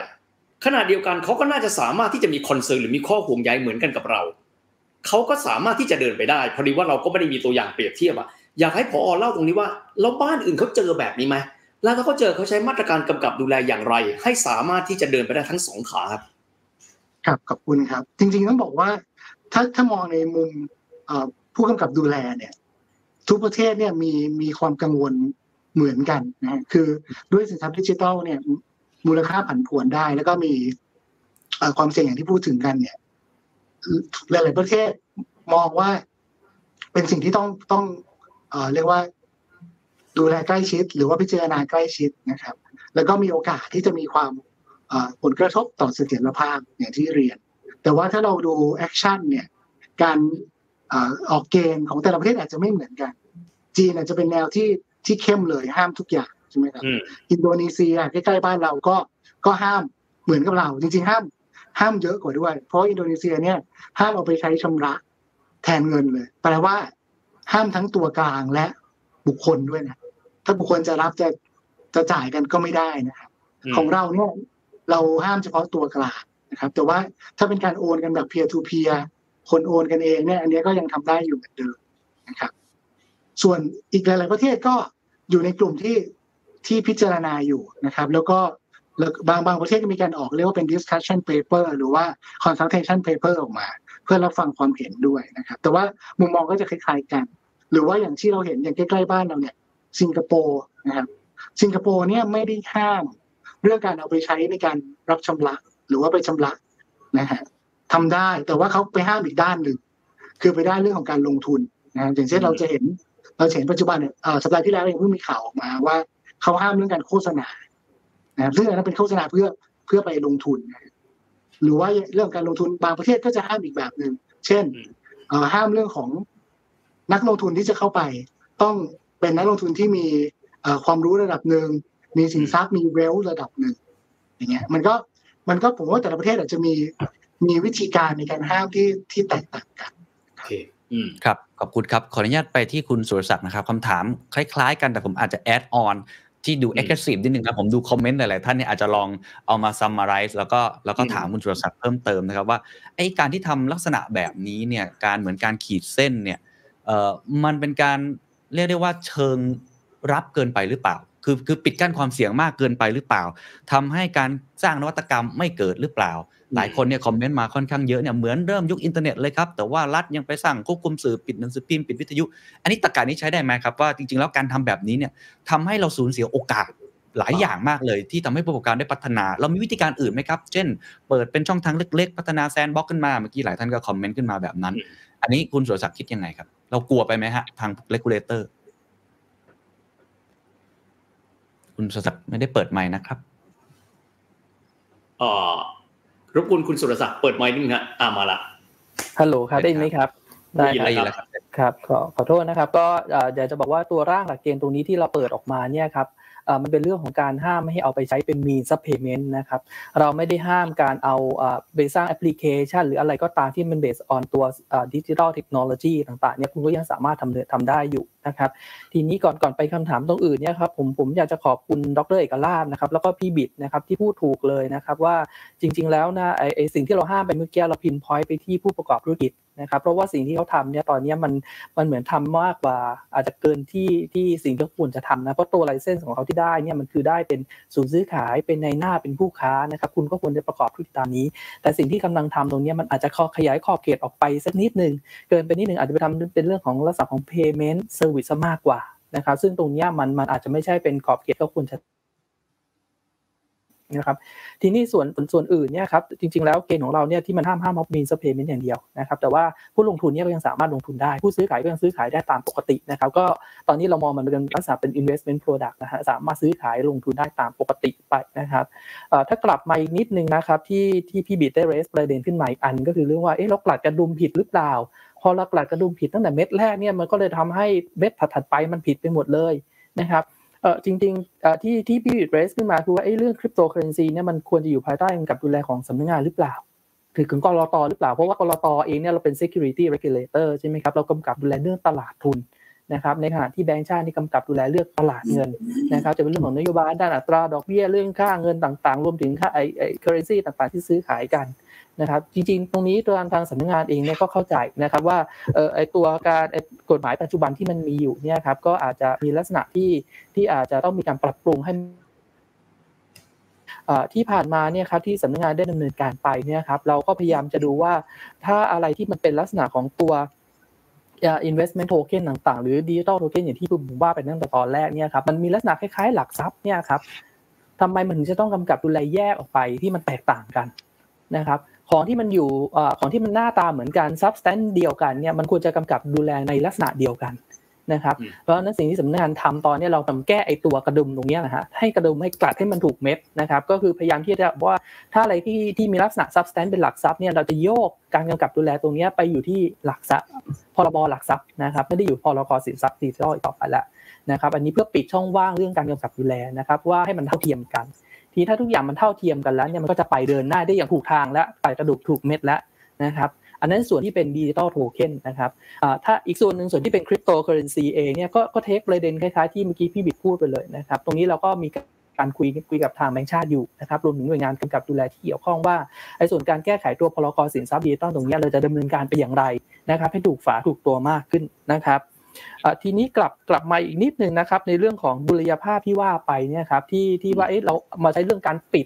ขณะเดียวกันเขาก็น่าจะสามารถที่จะมีคอนเซิร์นหรือมีข้อห่วงใยเหมือนกันกับเราเขาก็สามารถที่จะเดินไปได้พอดีว่าเราก็ไม่ได้มีตัวอย่างเปรียบเทียบอะอยากให้พอเล่าตรงนี้ว่าแล้วบ้านอื่นเขาเจอแบบนี้ไหมแล้วถ้าเขาเจอเขาใช้มาตรการกำกับดูแลอย่างไร ให้สามารถที่จะเดินไปได้ทั้งสองขาครับครับขอบคุณครับ จริงๆต้องบอกว่า ถ้าถ้ามองในมุมผู้กำกับดูแลเนี่ย ทุกประเทศเนี่ยมีมีความกังวลเหมือนกันนะคือด้วยสินทรัพย์ดิจิทัลเนี่ย มูลค่าผันผวนได้ แล้วก็มีความเสี่ยงอย่างที่พูดถึงกันเนี่ยหลาย ๆ ประเทศมองว่าเป็นสิ่งที่ต้องต้องเรียกว่าดูแลใกล้ชิด หรือว่าพิจารณาใกล้ชิดนะครับ แล้วก็มีโอกาสที่จะมีความผลกระทบต่อเสถียรภาพอย่างที่เรียน แต่ว่าถ้าเราดู action เนี่ยการออกเกณฑ์ของแต่ละประเทศอาจจะไม่เหมือนกัน จีนอาจจะเป็นแนวที่ที่เข้มเลยห้ามทุกอย่าง ใช่ไหมครับอินโดนีเซียใกล้ๆบ้านเราก็ก็ห้ามเหมือนกับเรา จริงๆห้าม ห้ามเยอะกว่าด้วย เพราะอินโดนีเซียเนี่ยห้ามเอาไปใช้ชำระแทนเงินเลยแปลว่า ห้ามทั้งตัวกลางและบุคคลด้วยนะถ้าบุคคลจะรับจะจะจ่ายกันก็ไม่ได้นะครับของเราเนี่ยเราห้ามเฉพาะตัวกลางนะครับ แต่ว่าถ้าเป็นการโอนกันแบบเพียร์ทูเพียร์คนโอนกันเองเนี่ย อันนี้ก็ยังทำได้อยู่เหมือนเดิมนะครับ ส่วนอีกหลาย ๆ ประเทศก็อยู่ในกลุ่มที่ ที่พิจารณาอยู่นะครับ แล้วก็บางบางประเทศก็มีการออกเรียกว่าเป็น discussion paper หรือว่า consultation paper ออกมา เพื่อรับฟังความเห็นด้วยนะครับ แต่ว่ามุมมองก็จะคล้ายๆกัน หรือว่าอย่างที่เราเห็นอย่างใกล้ๆบ้านเราเนี่ย สิงคโปร์นะครับ สิงคโปร์เนี่ยไม่ได้ห้ามเรื่องการเอาไปใช้ในการรับชำระ หรือว่าไปชำระนะฮะทำได้แต่ว่าเขาไปห้ามอีกด้านหนึ่งคือไปด้เรื่องของการลงทุนนะอย่างเช่นเราจะเห็นเราเห็นปัจจุบันเนี่ยสัปดาห์ที่แล้วเองเพิ่งมีข่าวออกมาว่า เขาห้ามเรื่องการโฆษณานะซึ่งอันนั้นเป็นโฆษณาเพื่อเพื่อไปลงทุนนะหรือว่าเรื่องการลงทุนบางประเทศก็จะห้ามอีกแบบหนึ่งเช่นห้ามเรื่องของนักลงทุนที่จะเข้าไป ต้องเป็นนักลงทุนที่มีความรู้ระดับหนึ่งมีสินทรัพย์มีเวลระดับหนึ่งอย่างเงี้ยมันก็มันก็ผมว่าแต่ละประเทศอาจจะมีมีวิธีการในการห้ามที่ที่แตกต่างกันโอเคอืมครับขอบคุณครับ ขออนุญาตไปที่คุณสุรศักดิ์นะครับคำถามคล้ายๆ กันแต่ผมอาจจะแอดออน ที่ดู aggressive นิดนึงนะผมดูคอมเมนต์หลายๆท่านเนี่ยอาจจะลองเอามา summarize แล้วก็แล้วก็ถามคุณสุรศักดิ์เพิ่มเติมนะครับว่าไอ้การที่ทำลักษณะแบบนี้เนี่ยการเหมือนการขีดเส้นเนี่ยเอ่อมันเป็นการเรียกได้ว่าเชิงรับเกินไปหรือเปล่า คือคือปิดกั้นความเสี่ยงมากเกินไปหรือเปล่าทำให้การสร้างนวัตกรรมไม่เกิดหรือเปล่า หลายคนเนี่ยคอมเมนต์มาค่อนข้างเยอะเนี่ยเหมือนเริ่มยุคอินเทอร์เน็ตเลยครับ แต่ว่ารัฐยังไปสร้างควบคุมสื่อปิดหนังสือพิมพ์ปิดวิทยุ อันนี้ตรรกะนี้ใช้ได้ไหมครับว่าจริงๆแล้วการทำแบบนี้เนี่ยทำให้เราสูญเสียโอกาสหลายอย่างมากเลยที่ทำให้ผู้ประกอบการได้พัฒนา เรามีวิธีการอื่นไหมครับ เช่น เปิดเป็นช่องทางเล็กๆ พัฒนา sandbox ขึ้นมา เมื่อกี้หลายท่านก็คอมเมนต์ขึ้นมาแบบนั้น อันนี้คุณสุรศักดิ์คิดยังไงครับ เรากลัวไปไหมฮะ ทาง regulator คุณสุรศักดิ์ไม่ได้เปิดไมค์นะครับอ่ รบกวนคุณสุรศักดิ์เปิดไมค์นิดนึงฮะอ่ามาละฮัลโหลครับได้ยินไหมครับได้แล้วครับครับขอขอโทษนะครับ ก็อยากจะบอกว่าตัวร่างหลักเกณฑ์ตรงนี้ที่เราเปิดออกมาเนี่ยครับ มันเป็นเรื่องของการห้ามไม่ให้เอาไปใช้เป็น means of payment นะครับเราไม่ได้ห้ามการเอาไปสร้างแอปพลิเคชัน หรืออะไรก็ตามที่มัน based on ตัวดิจิทัลเทคโนโลยีต่างๆเนี่ยคุณก็ยังสามารถทำทำได้อยู่นะครับ ทีนี้ก่อนก่อนไปคำถามตรงอื่นเนี่ยครับผมผมอยากจะขอบคุณดรเอกลาภนะครับแล้วก็พี่บิดนะครับที่พูดถูกเลยนะครับว่าจริง ๆ แล้วนะไอไอสิ่งที่เราห้ามไปเมื่อกี้เราพินพอยต์ไปที่ผู้ประกอบธุรกิจ นะครับเพราะว่าสิ่งที่เขาทำเนี่ยตอนนี้มันมันเหมือนทำมากกว่าอาจจะเกินที่ที่สิ่งที่ควรจะทำนะเพราะตัวไลเซนส์ของเขาที่ได้เนี่ยมันคือได้เป็นศูนย์ซื้อขายเป็นในหน้าเป็นผู้ค้านะครับคุณก็ควรจะประกอบธุรกิจตามนี้ แต่สิ่งที่กำลังทำตรงนี้มันอาจจะขยายขอบเขตออกไปสักนิดหนึ่งเกินไปนิดหนึ่งอาจจะไปทำเป็นเรื่องของลักษณะของ payment service มากกว่านะครับซึ่งตรงนี้มันมันอาจจะไม่ใช่เป็นขอบเขตก็ควรจะ นะครับทีนี้ส่วนส่วนอื่นเนี่ยครับจริงๆแล้วเกณฑ์ของเราเนี่ยที่มันห้ามห้ามมอบมีนสเปเมนต์อย่างเดียวนะครับแต่ว่าผู้ลงทุนเนี่ยก็ยังสามารถลงทุนได้ ผู้ซื้อขายก็ยังซื้อขายได้ตามปกตินะครับก็ตอนนี้เรามองมันเป็นลักษณะเป็น investment product นะฮะสามารถซื้อขายลงทุนได้ตามปกติไปนะครับถ้ากลับมาอีกนิดนึงนะครับที่ที่พี่บิดได้เรสประเด็นขึ้นมาอีกอัน ก็คือเรื่องว่าเอ๊ะเรากลัดกระดุมผิดหรือเปล่า พอเรากลัดกระดุมผิดตั้งแต่เม็ดแรกเนี่ยมันก็เลยทำให้เม็ดถัดๆไปมันผิดไปหมดเลยนะครับ เออจริงๆที่ที่พี่เรสขึ้นมาคือว่าไอ้เรื่องคริปโตเคอเรนซีเนี่ยมันควรจะอยู่ภายใต้การดูแลของสำนักงานหรือเปล่าถือถึงกรตหรือเปล่า เพราะว่ากรตเองเนี่ยเราเป็น security regulator ใช่ไหมครับ เรากำกับดูแลเรื่องตลาดทุน นะครับในขณะที่แบงก์ชาตินี่กำกับดูแลเรื่องตลาดเงินนะครับจะเป็นเรื่องของนโยบายด้านอัตราดอกเบี้ยเรื่องค่าเงินต่างๆ รวมถึงค่าไอไอเคอเรนซีต่างๆ ที่ซื้อขายกันนะครับจริงๆ ตรงนี้ตัวทางสำนักงานเองเนี่ยก็เข้าใจนะครับว่าเออไอตัวการกฎหมายปัจจุบันที่มันมีอยู่เนี่ยครับก็อาจจะมีลักษณะที่ที่อาจจะต้องมีการปรับปรุงให้ที่ผ่านมาเนี่ยครับที่สำนักงานได้ดำเนินการไปเนี่ยครับเราก็พยายามจะดูว่าถ้าอะไรที่มันเป็นลักษณะของตัว investment token ต่างๆ หรือ digital token อย่างที่ผมว่าไปตั้งแต่ตอนแรกเนี่ยครับมันมีลักษณะคล้ายๆ หลักทรัพย์เนี่ยครับทำไมมันถึงจะต้องกำกับดูแลแยกออกไปที่มันแตกต่างกันนะครับของที่มันอยู่ของที่มันหน้าตาเหมือนกัน substance เดียวกันเนี่ยมันควรจะกำกับดูแลในลักษณะเดียวกัน นะครับเพราะนั้นสิ่งที่สำนักงานทำตอนนี้เราทำแก้ไอตัวกระดุมตรงนี้นะฮะให้กระดุมให้กลัดให้มันถูกเม็ดนะครับก็คือพยายามที่จะว่าถ้าอะไรที่ที่มีลักษณะ substance เป็นหลักทรัพย์เนี่ยเราจะโยกการกำกับดูแลตรงนี้ไปอยู่ที่หลักทรัพย์พรบหลักทรัพย์นะครับไม่ได้อยู่พรกสินทรัพย์ดิจิทัลต่อไปแล้วนะครับอันนี้เพื่อปิดช่องว่างเรื่องการกำกับดูแลนะครับว่าให้มันเท่าเทียมกันทีถ้าทุกอย่างมันเท่าเทียมกันแล้วเนี่ยมันก็จะไปเดินหน้าได้อย่างถูกทางแล้วไปกระดุมถูกเม็ดแล้วนะครับ อันนั้นส่วนที่เป็น digital token นะครับถ้าอีกส่วนหนึ่งส่วนที่เป็นคริปโตเคอเรนซีเองเนี่ยก็ก็ take ประเด็นคล้ายๆที่เมื่อกี้พี่บิดพูดไปเลยนะครับ ตรงนี้เราก็มีการคุยคุยกับทางแบงค์ชาติอยู่นะครับรวมถึงหน่วยงานกำกับดูแลที่เกี่ยวข้องว่าไอ้ส่วนการแก้ไขตัวพรกสินทรัพย์ดิจิตอลตรงนี้เราจะดำเนินการไปอย่างไรนะครับ ให้ถูกฝาถูกตัวมากขึ้นนะครับทีนี้กลับกลับมาอีกนิดนึงนะครับในเรื่องของดุลยภาพที่ว่าไปเนี่ยครับที่ที่ว่าเอ๊ะเรามาใช้เรื่องการปิด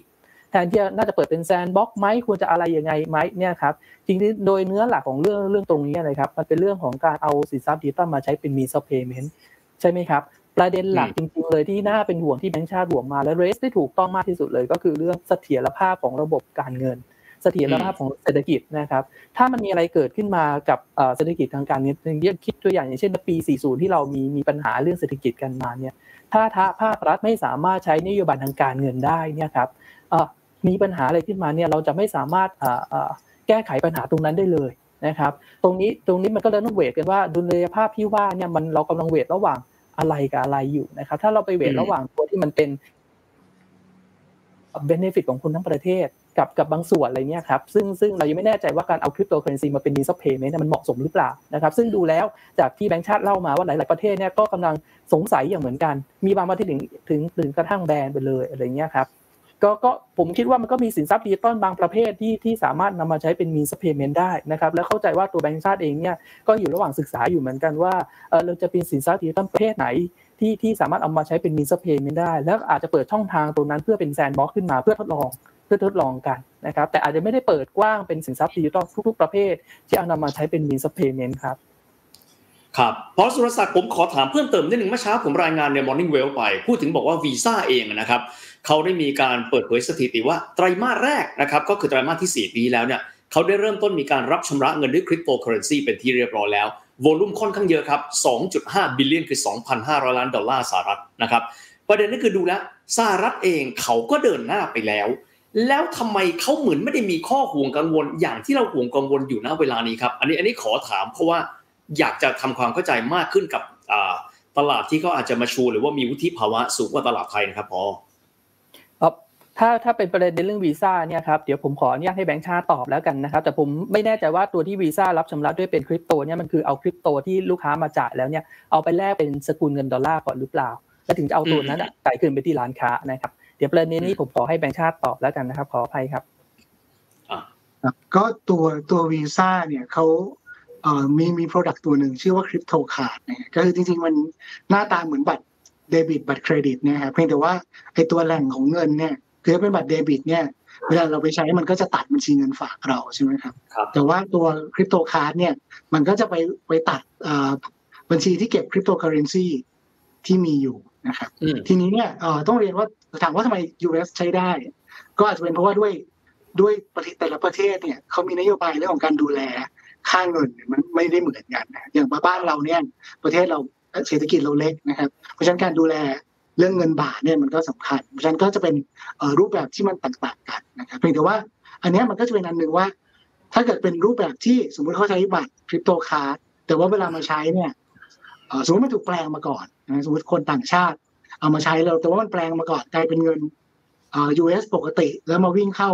แทนที่น่าจะเปิดเป็น sandbox ไหมควรจะอะไรยังไงไหมเนี่ยครับจริงๆโดยเนื้อหลักของเรื่องเรื่องตรงนี้นะครับมันเป็นเรื่องของการเอาสินทรัพย์ดิจิตอลมาใช้เป็น means of payment ใช่ไหมครับประเด็นหลักจริงๆเลยที่น่าเป็นห่วงที่แบงค์ชาติห่วงมาและ raise ได้ถูกต้องมากที่สุดเลย ก็คือเรื่องเสถียรภาพของระบบการเงินเสถียรภาพของเศรษฐกิจนะครับ ถ้ามันมีอะไรเกิดขึ้นมากับเศรษฐกิจทางการเงินอย่างคิดตัวอย่างอย่างเช่นปี 40 ที่เรามีมีปัญหาเรื่องเศรษฐกิจกันมาเนี่ย ถ้าถ้าภาครัฐไม่สามารถใช้นโยบายทางการเงินได้เนี่ยครับ มีปัญหาอะไรขึ้นมาเนี่ยเราจะไม่สามารถแก้ไขปัญหาตรงนั้นได้เลยนะครับ ตรงนี้ตรงนี้มันก็เลยต้อง weight กันว่าดุลยภาพที่ว่าเนี่ยมันเรากำลัง weight ระหว่างอะไรกับอะไรอยู่นะครับ ถ้าเราไป weight ระหว่างตัวที่มันเป็น benefit ของคุณทั้งประเทศกับกับบางส่วนอะไรเงี้ยครับซึ่งซึ่งเรายังไม่แน่ใจว่าการเอาคริปโตเคอเรนซีมาเป็น means of payment มันเหมาะสมหรือเปล่านะครับซึ่งดูแล้วจากที่แบงค์ชาติเล่ามาว่าหลาย ๆ ประเทศเนี่ยก็กำลังสงสัยอย่างเหมือนกัน มีบางประเทศถึงถึงถึงกระทั่งแบนไปเลยอะไรเงี้ยครับ ก็ก็ผมคิดว่ามันก็มีสินทรัพย์ดิจิตอลบางประเภทที่ที่สามารถนำมาใช้เป็น means of payment ได้นะครับแล้วเข้าใจว่าตัวแบงค์ชาติเองเนี่ยก็อยู่ระหว่างศึกษาอยู่เหมือนกันว่าเออเราจะเป็นสินทรัพย์ดิจิตอลประเภทไหนที่ที่สามารถเอามาใช้เป็น means of payment ได้ แล้วอาจจะเปิดช่องทางตรงนั้นเพื่อเป็น sandbox ขึ้นมาเพื่อทดลองเพื่อทดลองกันนะครับแต่อาจจะไม่ได้เปิดกว้างเป็นสินทรัพย์ดิจิตอลทุกๆประเภท ที่เอานำมาใช้เป็น means of payment ครับ ครับคุณสุรศักดิ์ผมขอถามเพิ่มเติมนิดหนึ่งเมื่อเช้าผมรายงานใน Morning Wealth ไป พูดถึงบอกว่าวีซ่าเองนะครับเขาได้มีการเปิดเผยสถิติว่าไตรมาสแรกนะครับก็คือไตรมาสที่ 4 ปีแล้วเนี่ยเขาได้เริ่มต้นมีการรับชำระเงินด้วยคริปโตเคอเรนซีเป็นที่เรียบร้อยแล้ว volume ค่อนข้างเยอะครับ 2.5 billion คือ 2,500 ล้านดอลลาร์สหรัฐนะครับประเด็นก็คือดูแล้วสหรัฐเองเขาก็เดินหน้าไปแล้ว แล้วทำไมเขาเหมือนไม่ได้มีข้อห่วงกังวลอย่างที่เราห่วงกังวลอยู่ณเวลานี้ครับอันนี้อันนี้ขอถามเพราะว่า อยากจะทำความเข้าใจมากขึ้นกับตลาดที่เขาอาจจะมาชู หรือว่ามีวุฒิภาวะสูงกว่าตลาดไทยนะครับพอถ้าถ้าเป็นประเด็นในเรื่องวีซ่าเนี่ยครับเดี๋ยวผมขออนุญาตให้แบงค์ชาติตอบแล้วกันนะครับ แต่ผมไม่แน่ใจว่าตัวที่วีซ่ารับชำระด้วยเป็นคริปโตเนี่ยมันคือเอาคริปโตที่ลูกค้ามาจ่ายแล้วเนี่ยเอาไปแลกเป็นสกุลเงินดอลลาร์ก่อนหรือเปล่า แล้วถึงจะเอาตัวนั้นจ่ายคืนไปที่ร้านค้านะครับ เดี๋ยวประเด็นนี้ผมขอให้แบงค์ชาติตอบแล้วกันนะครับ ขออภัยครับก็ตัวตัววีซ่าเนี่ยเขา เอ่อมีมี product ตัวหนึ่งชื่อว่า crypto card เนี่ยก็คือจริง ๆ มันหน้าตาเหมือนบัตรเดบิตบัตรเครดิตเนี่ยครับเพียงแต่ว่าไอตัวแหล่งของเงินเนี่ยคือเป็นบัตรเดบิตเนี่ยเวลาเราไปใช้มันก็จะตัดบัญชีเงินฝากเราใช่ไหมครับ แต่ว่าตัว crypto card เนี่ยมันก็จะไปไปตัดบัญชีที่เก็บคริปโตเคอเรนซีที่มีอยู่นะครับทีนี้เนี่ยต้องเรียนว่าถามว่าทำไม US ใช้ได้ ก็อาจจะเป็นเพราะว่าด้วยด้วยประเทศแต่ละประเทศเนี่ยเขามีนโยบายเรื่องของการดูแล ค่าเงินมันไม่ได้เหมือนกันนะอย่างบ้านเราเนี่ยประเทศเราเศรษฐกิจเราเล็กนะครับ เพราะฉะนั้นการดูแลเรื่องเงินบาทเนี่ยมันก็สำคัญ เพราะฉะนั้นก็จะเป็นรูปแบบที่มันต่างๆกันนะครับเพียงแต่ว่าอันนี้มันก็จะเป็นอันหนึ่งว่า ถ้าเกิดเป็นรูปแบบที่สมมติเขาใช้บัตร crypto card แต่ว่าเวลามาใช้เนี่ยสมมติมันถูกแปลงมาก่อนสมมติคนต่างชาติ เอามาใช้เราแต่ว่ามันแปลงมาก่อนกลายเป็นเงินอ่า US ปกติ แล้วมาวิ่งเข้า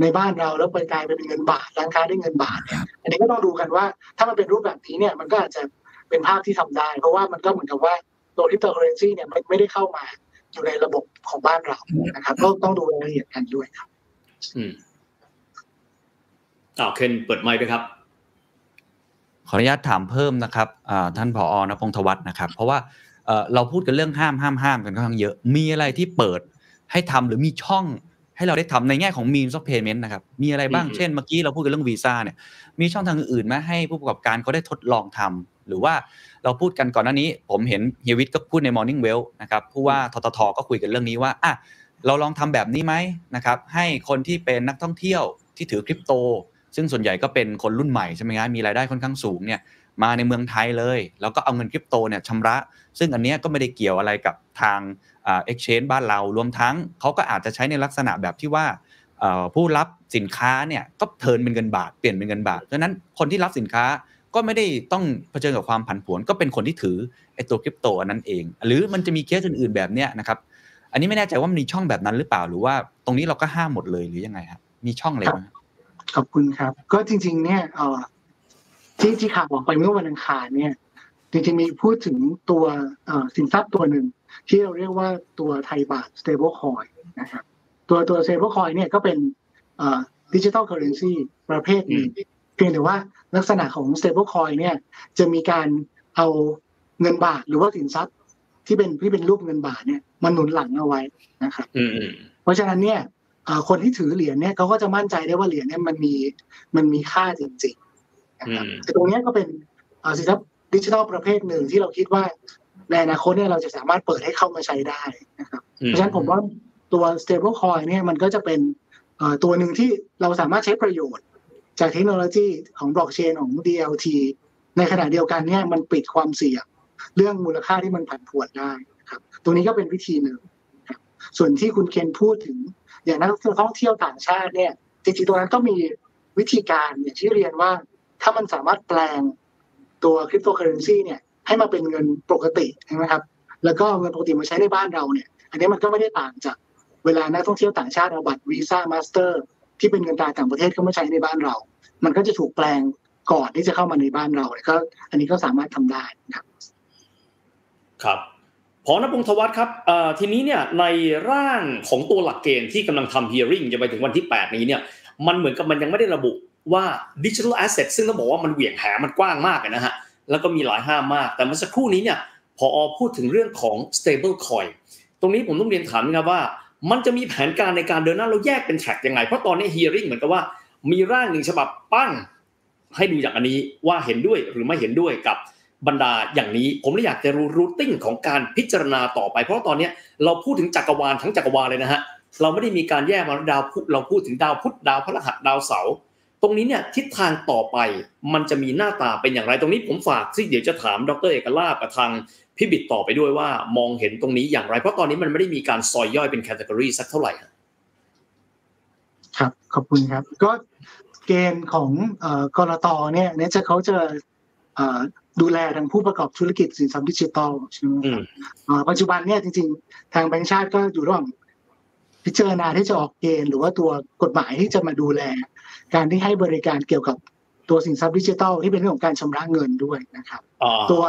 ในบ้านเราแล้วไปกลายเป็นเงินบาทร้านค้าได้เงินบาทเนี่ยอันนี้ก็ต้องดูกันว่า ถ้ามันเป็นรูปแบบนี้เนี่ยมันก็อาจจะเป็นภาพที่ทำได้ เพราะว่ามันก็เหมือนกับว่าตัวคริปโตเคอเรนซีเนี่ยไม่ได้เข้ามาอยู่ในระบบของบ้านเรานะครับก็ต้องดูรายละเอียดกันด้วยครับ อืมอ้าวเคนเปิดไมค์ด้วยครับขออนุญาตถามเพิ่มนะครับท่านผออนพงศวัฒน์นะครับ เพราะว่าเราพูดกันเรื่องห้ามห้ามห้ามกันค่อนข้างเยอะ มีอะไรที่เปิดให้ทำหรือมีช่อง ให้เราได้ทำในแง่ของมีนซอฟเพย์เมนต์นะครับ มีอะไรบ้างเช่นเมื่อกี้เราพูดกันเรื่องวีซ่าเนี่ยมีช่องทางอื่นไหมให้ผู้ประกอบการเขาได้ทดลองทำหรือว่าเราพูดกันก่อนหน้านี้ ผมเห็นเฮียวิทก็พูดใน Morning Well นะครับผู้ว่าทททก็คุยกันเรื่องนี้ว่าอะเราลองทำแบบนี้ไหมนะครับให้คนที่เป็นนักท่องเที่ยวที่ถือคริปโต ซึ่งส่วนใหญ่ก็เป็นคนรุ่นใหม่ใช่ไหมครับมีรายได้ค่อนข้างสูงเนี่ย มาในเมืองไทยเลย แล้วก็เอาเงินคริปโตเนี่ยชำระ ซึ่งอันนี้ก็ไม่ได้เกี่ยวอะไรกับทางเอ็กชแนนบ้านเรารวมทั้งเขาก็อาจจะใช้ในลักษณะแบบที่ว่าผู้รับสินค้าเนี่ยก็เทินเป็นเงินบาทเปลี่ยนเป็นเงินบาทดังนั้นคนที่รับสินค้าก็ไม่ได้ต้องเผชิญกับความผันผวน ก็เป็นคนที่ถือไอ้ตัวคริปโตอันนั้นเอง หรือมันจะมีเคสอื่นๆแบบเนี้ยนะครับ อันนี้ไม่แน่ใจว่ามีช่องแบบนั้นหรือเปล่าหรือว่าตรงนี้เราก็ห้ามหมดเลยหรือยังไงครับมีช่องอะไรไหมขอบคุณครับ ก็จริงๆเนี่ยเอ่อ ที่ที่ข่าวออกไปเมื่อวันอังคารเนี่ยจริงๆมีพูดถึงตัวสินทรัพย์ตัวหนึ่ง ที่เราเรียกว่าตัวไทยบาท stable coin นะครับตัวตัว stable coin เนี่ยก็เป็นดิจิทัลเคอร์เรนซีประเภทหนึ่งเพียงแต่ว่าลักษณะของ stable coin เนี่ยจะมีการเอาเงินบาทหรือว่าสินทรัพย์ที่เป็นที่เป็นรูปเงินบาทเนี่ยมันหนุนหลังเอาไว้นะครับเพราะฉะนั้นเนี่ยคนที่ถือเหรียญเนี่ยเขาก็จะมั่นใจได้ว่าเหรียญเนี่ยมันมีมันมีค่าจริงๆนะครับแต่ตรงนี้ก็เป็นสินทรัพย์ดิจิทัลประเภทหนึ่งที่เราคิดว่าในอนาคตเนี่ยเราจะสามารถเปิดให้เข้ามาใช้ได้นะครับ เพราะฉะนั้นผมว่าตัว stable coin เนี่ยมันก็จะเป็นตัวหนึ่งที่เราสามารถใช้ประโยชน์ จากเทคโนโลยีของบล็อกเชนของ DLT ในขณะเดียวกันเนี่ยมันปิดความเสี่ยงเรื่องมูลค่าที่มันผันผวนได้ครับ ตรงนี้ก็เป็นวิธีหนึ่งครับส่วนที่คุณเคนพูดถึง อย่างนักท่องเที่ยวต่างชาติเนี่ยจริงๆตรงนั้นก็มีวิธีการอย่างที่เรียนว่า ถ้ามันสามารถแปลงตัวคริปโตเคอเรนซีเนี่ยให้มาเป็นเงินปกติใช่ไหมครับ แล้วก็เงินปกติมาใช้ในบ้านเราเนี่ย อันนี้มันก็ไม่ได้ต่างจากเวลานักท่องเที่ยวต่างชาติเอาบัตรวีซ่ามาสเตอร์ที่เป็นเงินตราต่างประเทศเข้ามาใช้ในบ้านเรา มันก็จะถูกแปลงก่อนที่จะเข้ามาในบ้านเราก็ อันนี้ก็สามารถทำได้ครับครับคุณนพงศวัฒน์ครับทีนี้เนี่ยในร่างของตัวหลักเกณฑ์ที่กำลังทำ hearing จะไปถึงวันที่ 8 นี้เนี่ยมันเหมือนกับมันยังไม่ได้ระบุ ว่าดิจิทัลแอสเซทซึ่งต้องบอกว่ามันเหวี่ยงแหมันกว้างมากนะฮะแล้วก็มีหลายห้ามมาก แต่เมื่อสักครู่นี้เนี่ยพอพูดถึงเรื่องของ stable coin ตรงนี้ผมต้องเรียนถามนะครับว่า มันจะมีแผนการในการเดินหน้าเราแยกเป็นแทร็กยังไง เพราะตอนนี้ hearing เหมือนกับว่า มีร่างหนึ่งฉบับปั้งให้ดูอย่างอันนี้ว่าเห็นด้วยหรือไม่เห็นด้วยกับบรรดาอย่างนี้ ผมเลยอยากจะรู้รูทติ้งของการพิจารณาต่อไป เพราะตอนนี้เราพูดถึงจักรวาลทั้งจักรวาลเลยนะฮะเราไม่ได้มีการแยกมาดาวพุธเราพูดถึงดาวพุธดาวพฤหัสดาวเสาร์ ตรงนี้เนี่ยทิศทางต่อไปมันจะมีหน้าตาเป็นอย่างไรตรงนี้ผมฝากที่เดี๋ยวจะถามดรเอกลาบกับทางพี่บิดต่อไปด้วยว่ามองเห็นตรงนี้อย่างไร เพราะตอนนี้มันไม่ได้มีการซอยย่อยเป็นแคตตากรีสักเท่าไหร่ครับขอบคุณครับ ก็เกณฑ์ของกรตเนี่ยเนี่ยจะเขาจะดูแลทางผู้ประกอบธุรกิจสินทรัพย์ดิจิทัลใช่ไหมปัจจุบันเนี่ยจริง ๆ ทางแบงก์ชาติก็อยู่ระหว่างพิจารณาที่จะออกเกณฑ์หรือว่าตัวกฎหมายที่จะมาดูแล การที่ให้บริการเกี่ยวกับตัวสินทรัพย์ดิจิทัลที่เป็นเรื่องของการชำระเงินด้วยนะครับตัว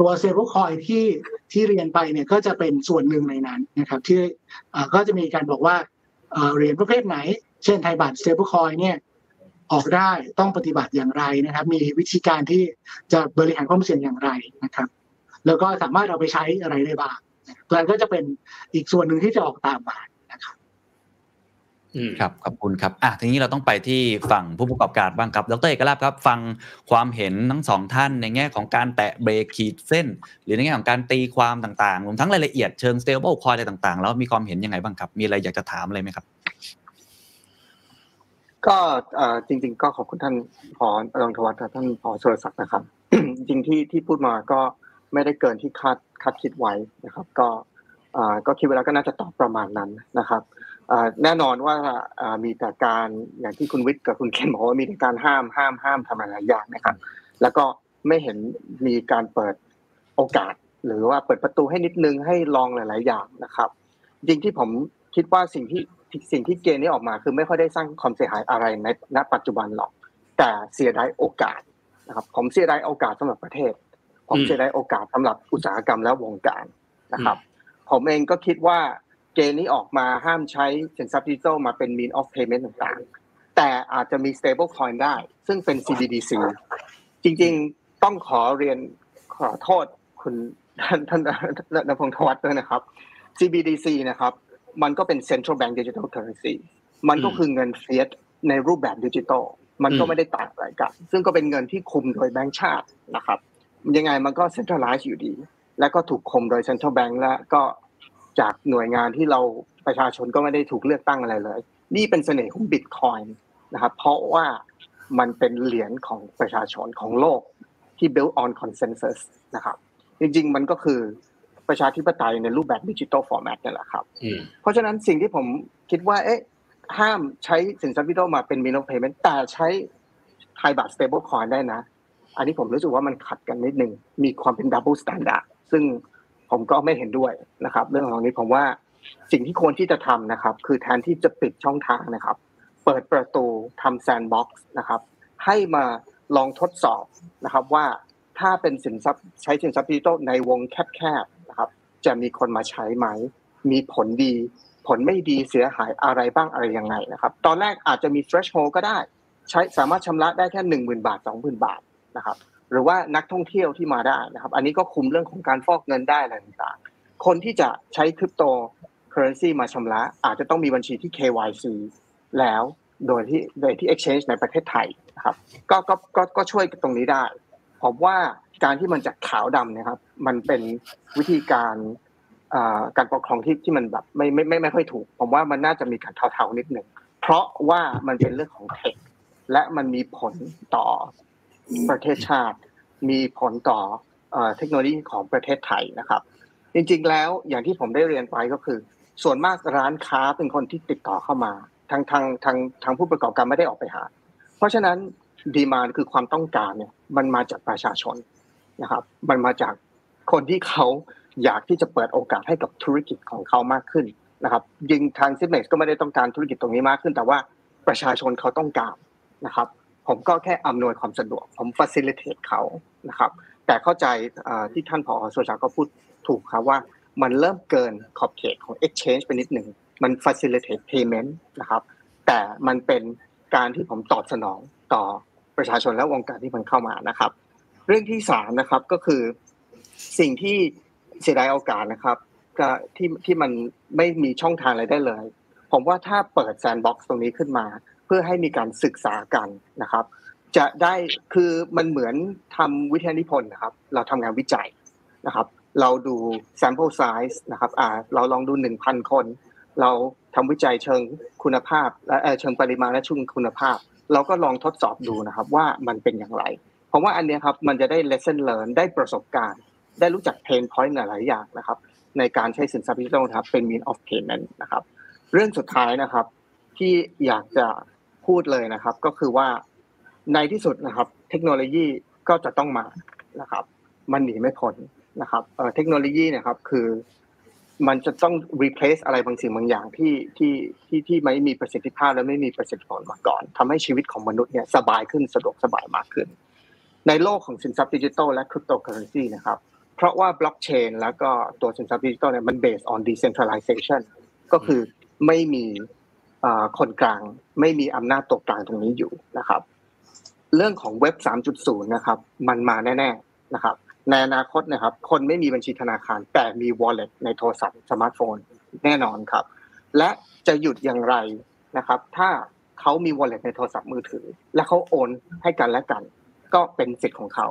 ตัว stablecoin ที่ที่เรียนไปเนี่ยก็จะเป็นส่วนหนึ่งในนั้นนะครับที่ก็จะมีการบอกว่าเหรียญประเภทไหน เช่นไทยบาท stablecoin เนี่ยออกได้ต้องปฏิบัติอย่างไรนะครับ มีวิธีการที่จะบริหารความเสี่ยงอย่างไรนะครับ แล้วก็สามารถเอาไปใช้อะไรได้บ้างตัวนั้นก็จะเป็นอีกส่วนหนึ่งที่จะออกตามมานะ ครับครับขอบคุณครับอะทีนี้เราต้องไปที่ฝั่งผู้ประกอบการบ้างครับดรเอกราบครับ ฟังความเห็นทั้งสองท่านในแง่ของการแตะเบรกขีดเส้น หรือในแง่ของการตีความต่างๆรวมทั้งรายละเอียดเชิง stable coin อะไรต่างๆ แล้วมีความเห็นยังไงบ้างครับ มีอะไรอยากจะถามอะไรไหมครับ ก็จริง ๆ ก็ขอบคุณท่านพอรองทวัฒน์ท่านพอสุรศักดิ์นะครับ จริงที่ที่พูดมาก็ไม่ได้เกินที่คาดคาดคิดไว้นะครับ ก็ก็คิดเวลาก็น่าจะตอบประมาณนั้นนะครับ แน่นอนว่ามีแต่การอย่างที่คุณวิทย์กับคุณเคนบอกว่ามีแต่การห้ามห้ามห้ามทำอะไรหลายอย่างนะครับ แล้วก็ไม่เห็นมีการเปิดโอกาส หรือว่าเปิดประตูให้นิดนึงให้ลองหลาย ๆ อย่างนะครับจริงที่ผมคิดว่าสิ่งที่สิ่งที่เกณฑ์นี้ออกมา คือไม่ค่อยได้สร้างความเสียหายอะไรในณปัจจุบันหรอก แต่เสียดายโอกาสนะครับ ผมเสียดายโอกาสสำหรับประเทศ ผมเสียดายโอกาสสำหรับอุตสาหกรรมและวงการนะครับ ผมเองก็คิดว่า เกณฑ์นี้ออกมาห้ามใช้สินทรัพย์ดิจิทัลมาเป็น mean of payment ต่างๆ แต่อาจจะมี stable coin ได้ ซึ่งเป็น CBDC จริงๆต้องขอเรียนขอโทษคุณท่านท่านนพงศ์ทวัฒน์ด้วยนะครับ CBDC นะครับ มันก็เป็น central bank digital currency มันก็คือเงินเฟียสในรูปแบบดิจิตอลมันก็ไม่ได้ต่างอะไรกัน ซึ่งก็เป็นเงินที่คุมโดยแบงก์ชาตินะครับ ยังไงมันก็ centralize อยู่ดี และก็ถูกคุมโดย central bank และก็ จากหน่วยงานที่เราประชาชนก็ไม่ได้ถูกเลือกตั้งอะไรเลย นี่เป็นเสน่ห์ของบิตคอยน์นะครับ เพราะว่ามันเป็นเหรียญของประชาชนของโลกที่ built on consensus นะครับ จริงๆ มันก็คือประชาธิปไตยในรูปแบบดิจิตอล format นี่แหละครับ เพราะฉะนั้นสิ่งที่ผมคิดว่า เอ๊ะ ห้ามใช้สินทรัพย์ดิจิตอลมาเป็น means of payment แต่ใช้ Thai Baht stablecoin ได้นะ อันนี้ผมรู้สึกว่ามันขัดกันนิดนึง มีความเป็น double standard ซึ่ง ผมก็ไม่เห็นด้วยนะครับ เรื่องของนี้ผมว่าสิ่งที่ควรที่จะทำนะครับ คือแทนที่จะปิดช่องทางนะครับ เปิดประตูทำ sandbox นะครับ ให้มาลองทดสอบนะครับว่าถ้าเป็นสินทรัพย์ใช้สินทรัพย์ดิจิทัลในวงแคบๆนะครับ จะมีคนมาใช้ไหม มีผลดี ผลไม่ดีเสียหายอะไรบ้างอะไรยังไงนะครับ ตอนแรกอาจจะมี threshold ก็ได้ ใช้สามารถชำระได้แค่หนึ่งหมื่นบาทสองหมื่นบาทนะครับ หรือว่านักท่องเที่ยวที่มาได้นะครับ อันนี้ก็คุมเรื่องของการฟอกเงินได้อะไรต่างๆ คนที่จะใช้คริปโตเคอเรนซีมาชำระ อาจจะต้องมีบัญชีที่ KYC แล้วโดยที่โดยที่ exchange ในประเทศไทยนะครับก็ก็ก็ก็ช่วยตรงนี้ได้ผมว่าการที่มันจากขาวดำนะครับ มันเป็นวิธีการการปกครองที่ที่มันแบบไม่ไม่ไม่ไม่ค่อยถูก ผมว่ามันน่าจะมีการเทาๆนิดหนึ่งเพราะว่ามันเป็นเรื่องของเทคและมันมีผลต่อ ประเทศชาติ มีผลต่อเทคโนโลยีของประเทศไทยนะครับ จริงๆแล้วอย่างที่ผมได้เรียนไปก็คือ ส่วนมากร้านค้าเป็นคนที่ติดต่อเข้ามาทางทางทางทางผู้ประกอบการไม่ได้ออกไปหา เพราะฉะนั้นดีมานคือความต้องการเนี่ยมันมาจากประชาชนนะครับ มันมาจากคนที่เขาอยากที่จะเปิดโอกาสให้กับธุรกิจของเขามากขึ้นนะครับยิงทางซิมเม็กก็ไม่ได้ต้องการธุรกิจตรงนี้มากขึ้น แต่ว่าประชาชนเขาต้องการนะครับ ผมก็แค่อำนวยความสะดวก ผม facilitate เขานะครับแต่เข้าใจที่ท่านผอโซชาก็พูดถูกครับว่ามันเริ่มเกินขอบเขตของ exchange ไปนิดหนึ่งมัน facilitate payment นะครับแต่มันเป็นการที่ผมตอบสนองต่อประชาชนและวงค์การที่มันเข้ามานะครับ เรื่องที่สามนะครับก็คือสิ่งที่เสียดายโอกาสนะครับที่ที่มันไม่มีช่องทางอะไรได้เลย ผมว่าถ้าเปิดแซนด์บ็อกซ์ตรงนี้ขึ้นมา พื่อให้มีการศึกษากันนะครับ จะได้คือมันเหมือนทำวิทยานิพนธ์นะครับ เราทำงานวิจัยนะครับ เราดู sample size นะครับอ่าเราลองดู 1,000 คน เราทำวิจัยเชิงคุณภาพและเชิงปริมาณและชุงคุณภาพ เราก็ลองทดสอบดูนะครับว่ามันเป็นอย่างไร เพราะว่าอันนี้ครับมันจะได้ lesson learn ได้ประสบการณ์ ได้รู้จัก pain point หลายอย่างนะครับ ในการใช้สินทรัพย์ดิจิทัลครับเป็น mean of payment นะครับ เรื่องสุดท้ายนะครับที่อยากจะ พูดเลยนะครับ ก็คือว่าในที่สุดนะครับ เทคโนโลยีก็จะต้องมานะครับ มันหนีไม่พ้นนะครับเทคโนโลยีนี่ยครับคือมันจะต้อง replace อะไรบางสิ่งบางอย่างที่ที่ที่ที่ไม่มีประสิทธิภาพและไม่มีประสิทธิผลมาก่อนทำให้ชีวิตของมนุษย์เนี่ยสบายขึ้นสะดวกสบายมากขึ้น ในโลกของสินทรัพย์ดิจิทัลและคริปโตเคอเรนซีนะครับ เพราะว่าบล็อกเชนแล้วก็ตัวสินทรัพย์ดิจิทัลเนี่ยมัน based on decentralization ก็คือไม่มี คนกลางไม่มีอำนาจตกกลางตรงนี้อยู่นะครับ เรื่องของเว็บ 3.0 นะครับ มันมาแน่ ๆนะครับ ในอนาคตนะครับ คนไม่มีบัญชีธนาคาร แต่มี wallet ในโทรศัพท์สมาร์ทโฟนแน่นอนครับ และจะหยุดอย่างไรนะครับ ถ้าเขามี wallet ในโทรศัพท์มือถือ และเขาโอนให้กันและกัน ก็เป็นสิทธิ์ของเขา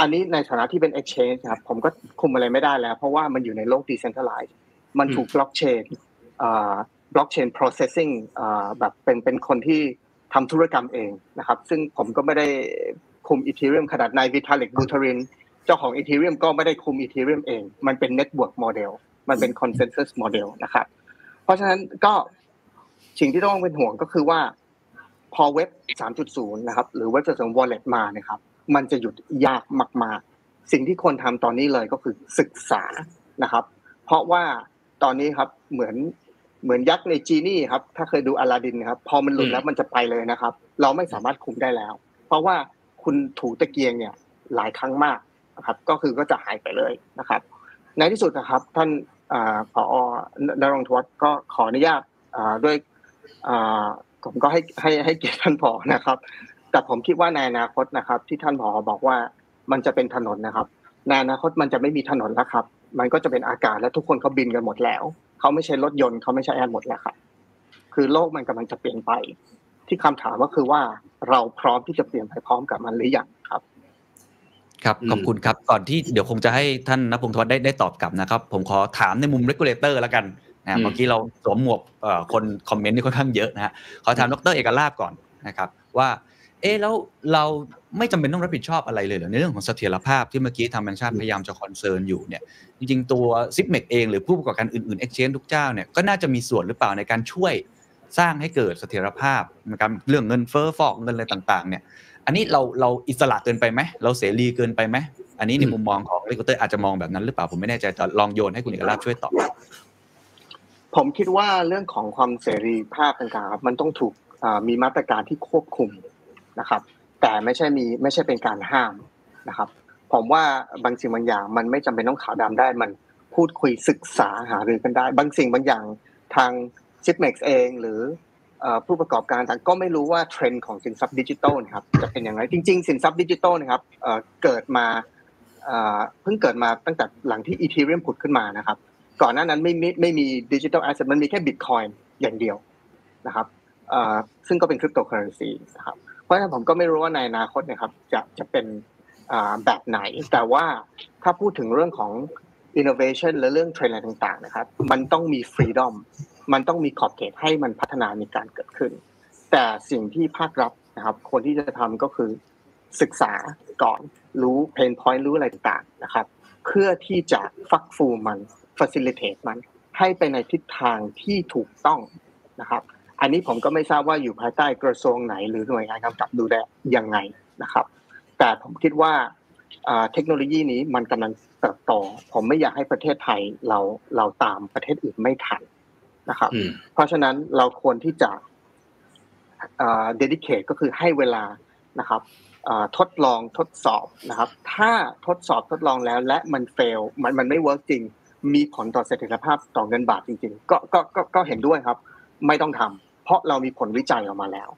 อันนี้ในฐานะที่เป็น exchange ครับ ผมก็คุมอะไรไม่ได้แล้ว เพราะว่ามันอยู่ในโลก decentralized มันถูก blockchain บล็อกเชน processing แบบเป็นเป็นคนที่ทำธุรกรรมเองนะครับ ซึ่งผมก็ไม่ได้คุม Ethereum ขนาดนายวิทาลิกบูทารินเจ้าของ Ethereum ก็ไม่ได้คุม Ethereum เอง มันเป็น Network Model มันเป็น Consensus Model นะครับ เพราะฉะนั้นก็สิ่งที่ต้องเป็นห่วงก็คือว่า พอเว็บ 3.0 นะครับ หรือเว็บจะส่ง wallet มานะครับ มันจะหยุดยากมาก ๆ สิ่งที่คนทำตอนนี้เลยก็คือศึกษานะครับ เพราะว่าตอนนี้ครับเหมือน เหมือนยักษ์ในจีนี่ครับ ถ้าเคยดูอลาดินครับ พอมันหลุดแล้วมันจะไปเลยนะครับ เราไม่สามารถคุมได้แล้ว เพราะว่าคุณถูตะเกียงเนี่ยหลายครั้งมากนะครับ ก็คือก็จะหายไปเลยนะครับ ในที่สุดนะครับ ท่านผอนรงทวัฒก็ขออนุญาตด้วยผมก็ให้ให้ให้เกียรติท่านผอนะครับ แต่ผมคิดว่าในอนาคตนะครับ ที่ท่านผอบอกว่ามันจะเป็นถนนนะครับในอนาคตมันจะไม่มีถนนแล้วครับ มันก็จะเป็นอากาศและทุกคนเขาบินกันหมดแล้ว เขาไม่ใช่รถยนต์เขาไม่ใช่แอร์หมดแล้วครับคือโลกมันกำลังจะเปลี่ยนไป ที่คำถามก็คือว่าเราพร้อมที่จะเปลี่ยนไปพร้อมกับมันหรือยังครับครับขอบคุณครับก่อนที่เดี๋ยวคงจะให้ท่านนภพงศ์ธวัฒน์ได้ได้ตอบกลับนะครับ ผมขอถามในมุม regulator แล้วกันนะเมื่อกี้เราสวมหมวกคน comment นี่ค่อนข้างเยอะนะฮะขอถามดรเอกราชก่อนนะครับ ว่า เอ๊แล้วเราไม่จำเป็นต้องรับผิดชอบอะไรเลยเหรอในเรื่องของเสถียรภาพที่เมื่อกี้ทางแบงค์ชาติพยายามจะ concern อยู่เนี่ยจริงๆตัวซิปเม็กซ์เองหรือผู้ประกอบการอื่นๆเอ็กชแนนทุกเจ้าเนี่ยก็น่าจะมีส่วนหรือเปล่าในการช่วยสร้างให้เกิดเสถียรภาพในการเรื่องเงินเฟ้อฟอกเงินอะไรต่างๆ เนี่ย อันนี้เราเราอิสระเกินไปไหมเราเสรีเกินไปไหมอันนี้ในมุมมองของ regulator อาจจะมองแบบนั้นหรือเปล่าผมไม่แน่ใจแต่ลองโยนให้คุณเอกราชช่วยตอบผมคิดว่าเรื่องของความเสรีภาพต่างๆมันต้องถูกมีมาตรการที่ควบคุม นะครับ แต่ไม่ใช่มีไม่ใช่เป็นการห้ามนะครับ ผมว่าบางสิ่งบางอย่างมันไม่จำเป็นต้องขาวดำได้มันพูดคุยศึกษาหารือกันได้ บางสิ่งบางอย่างทางซิปเม็กซ์เองหรือผู้ประกอบการต่างก็ไม่รู้ว่าเทรนด์ของสินทรัพย์ดิจิทัลนะครับจะเป็นอย่างไรจริง ๆ สินทรัพย์ดิจิทัลนะครับเกิดมาเพิ่งเกิดมาตั้งแต่หลังที่ Ethereum ผุดขึ้นมานะครับ ก่อนหน้านั้นไม่ไม่มี digital asset มันมีแค่บิตคอยน์อย่างเดียวนะครับซึ่งก็เป็นคริปโตเคอเรนซีนะครับ เพราะฉะนั้นผมก็ไม่รู้ว่าในอนาคตนะครับ จะจะเป็นแบบไหน แต่ว่าถ้าพูดถึงเรื่องของ innovation และเรื่องเทรนด์อะไรต่างๆนะครับ มันต้องมี freedom มันต้องมีขอบเขตให้มันพัฒนามีการเกิดขึ้น แต่สิ่งที่ภาครัฐนะครับ คนที่จะทำก็คือศึกษาก่อนรู้ pain point รู้อะไรต่างๆนะครับ เพื่อที่จะฟักฟูมัน facilitate มัน ให้ไปในทิศทางที่ถูกต้องนะครับ อันนี้ผมก็ไม่ทราบว่าอยู่ภายใต้กระทรวงไหน หรือหน่วยงานกำกับดูแลยังไงนะครับ แต่ผมคิดว่าเทคโนโลยีนี้มันกำลังเติบโตผมไม่อยากให้ประเทศไทยเราเราตามประเทศอื่นไม่ทันนะครับ เพราะฉะนั้นเราควรที่จะ dedicate ก็คือให้เวลานะครับทดลองทดสอบนะครับ ถ้าทดสอบทดลองแล้วและมัน fail มันมันไม่ work จริง มีผลต่อเสถียรภาพต่อเงินบาทจริง ๆ ก็ก็ก็ก็เห็นด้วยครับ ไม่ต้องทำเพ ราะเรามีผลวิจัยออกมาแล้ว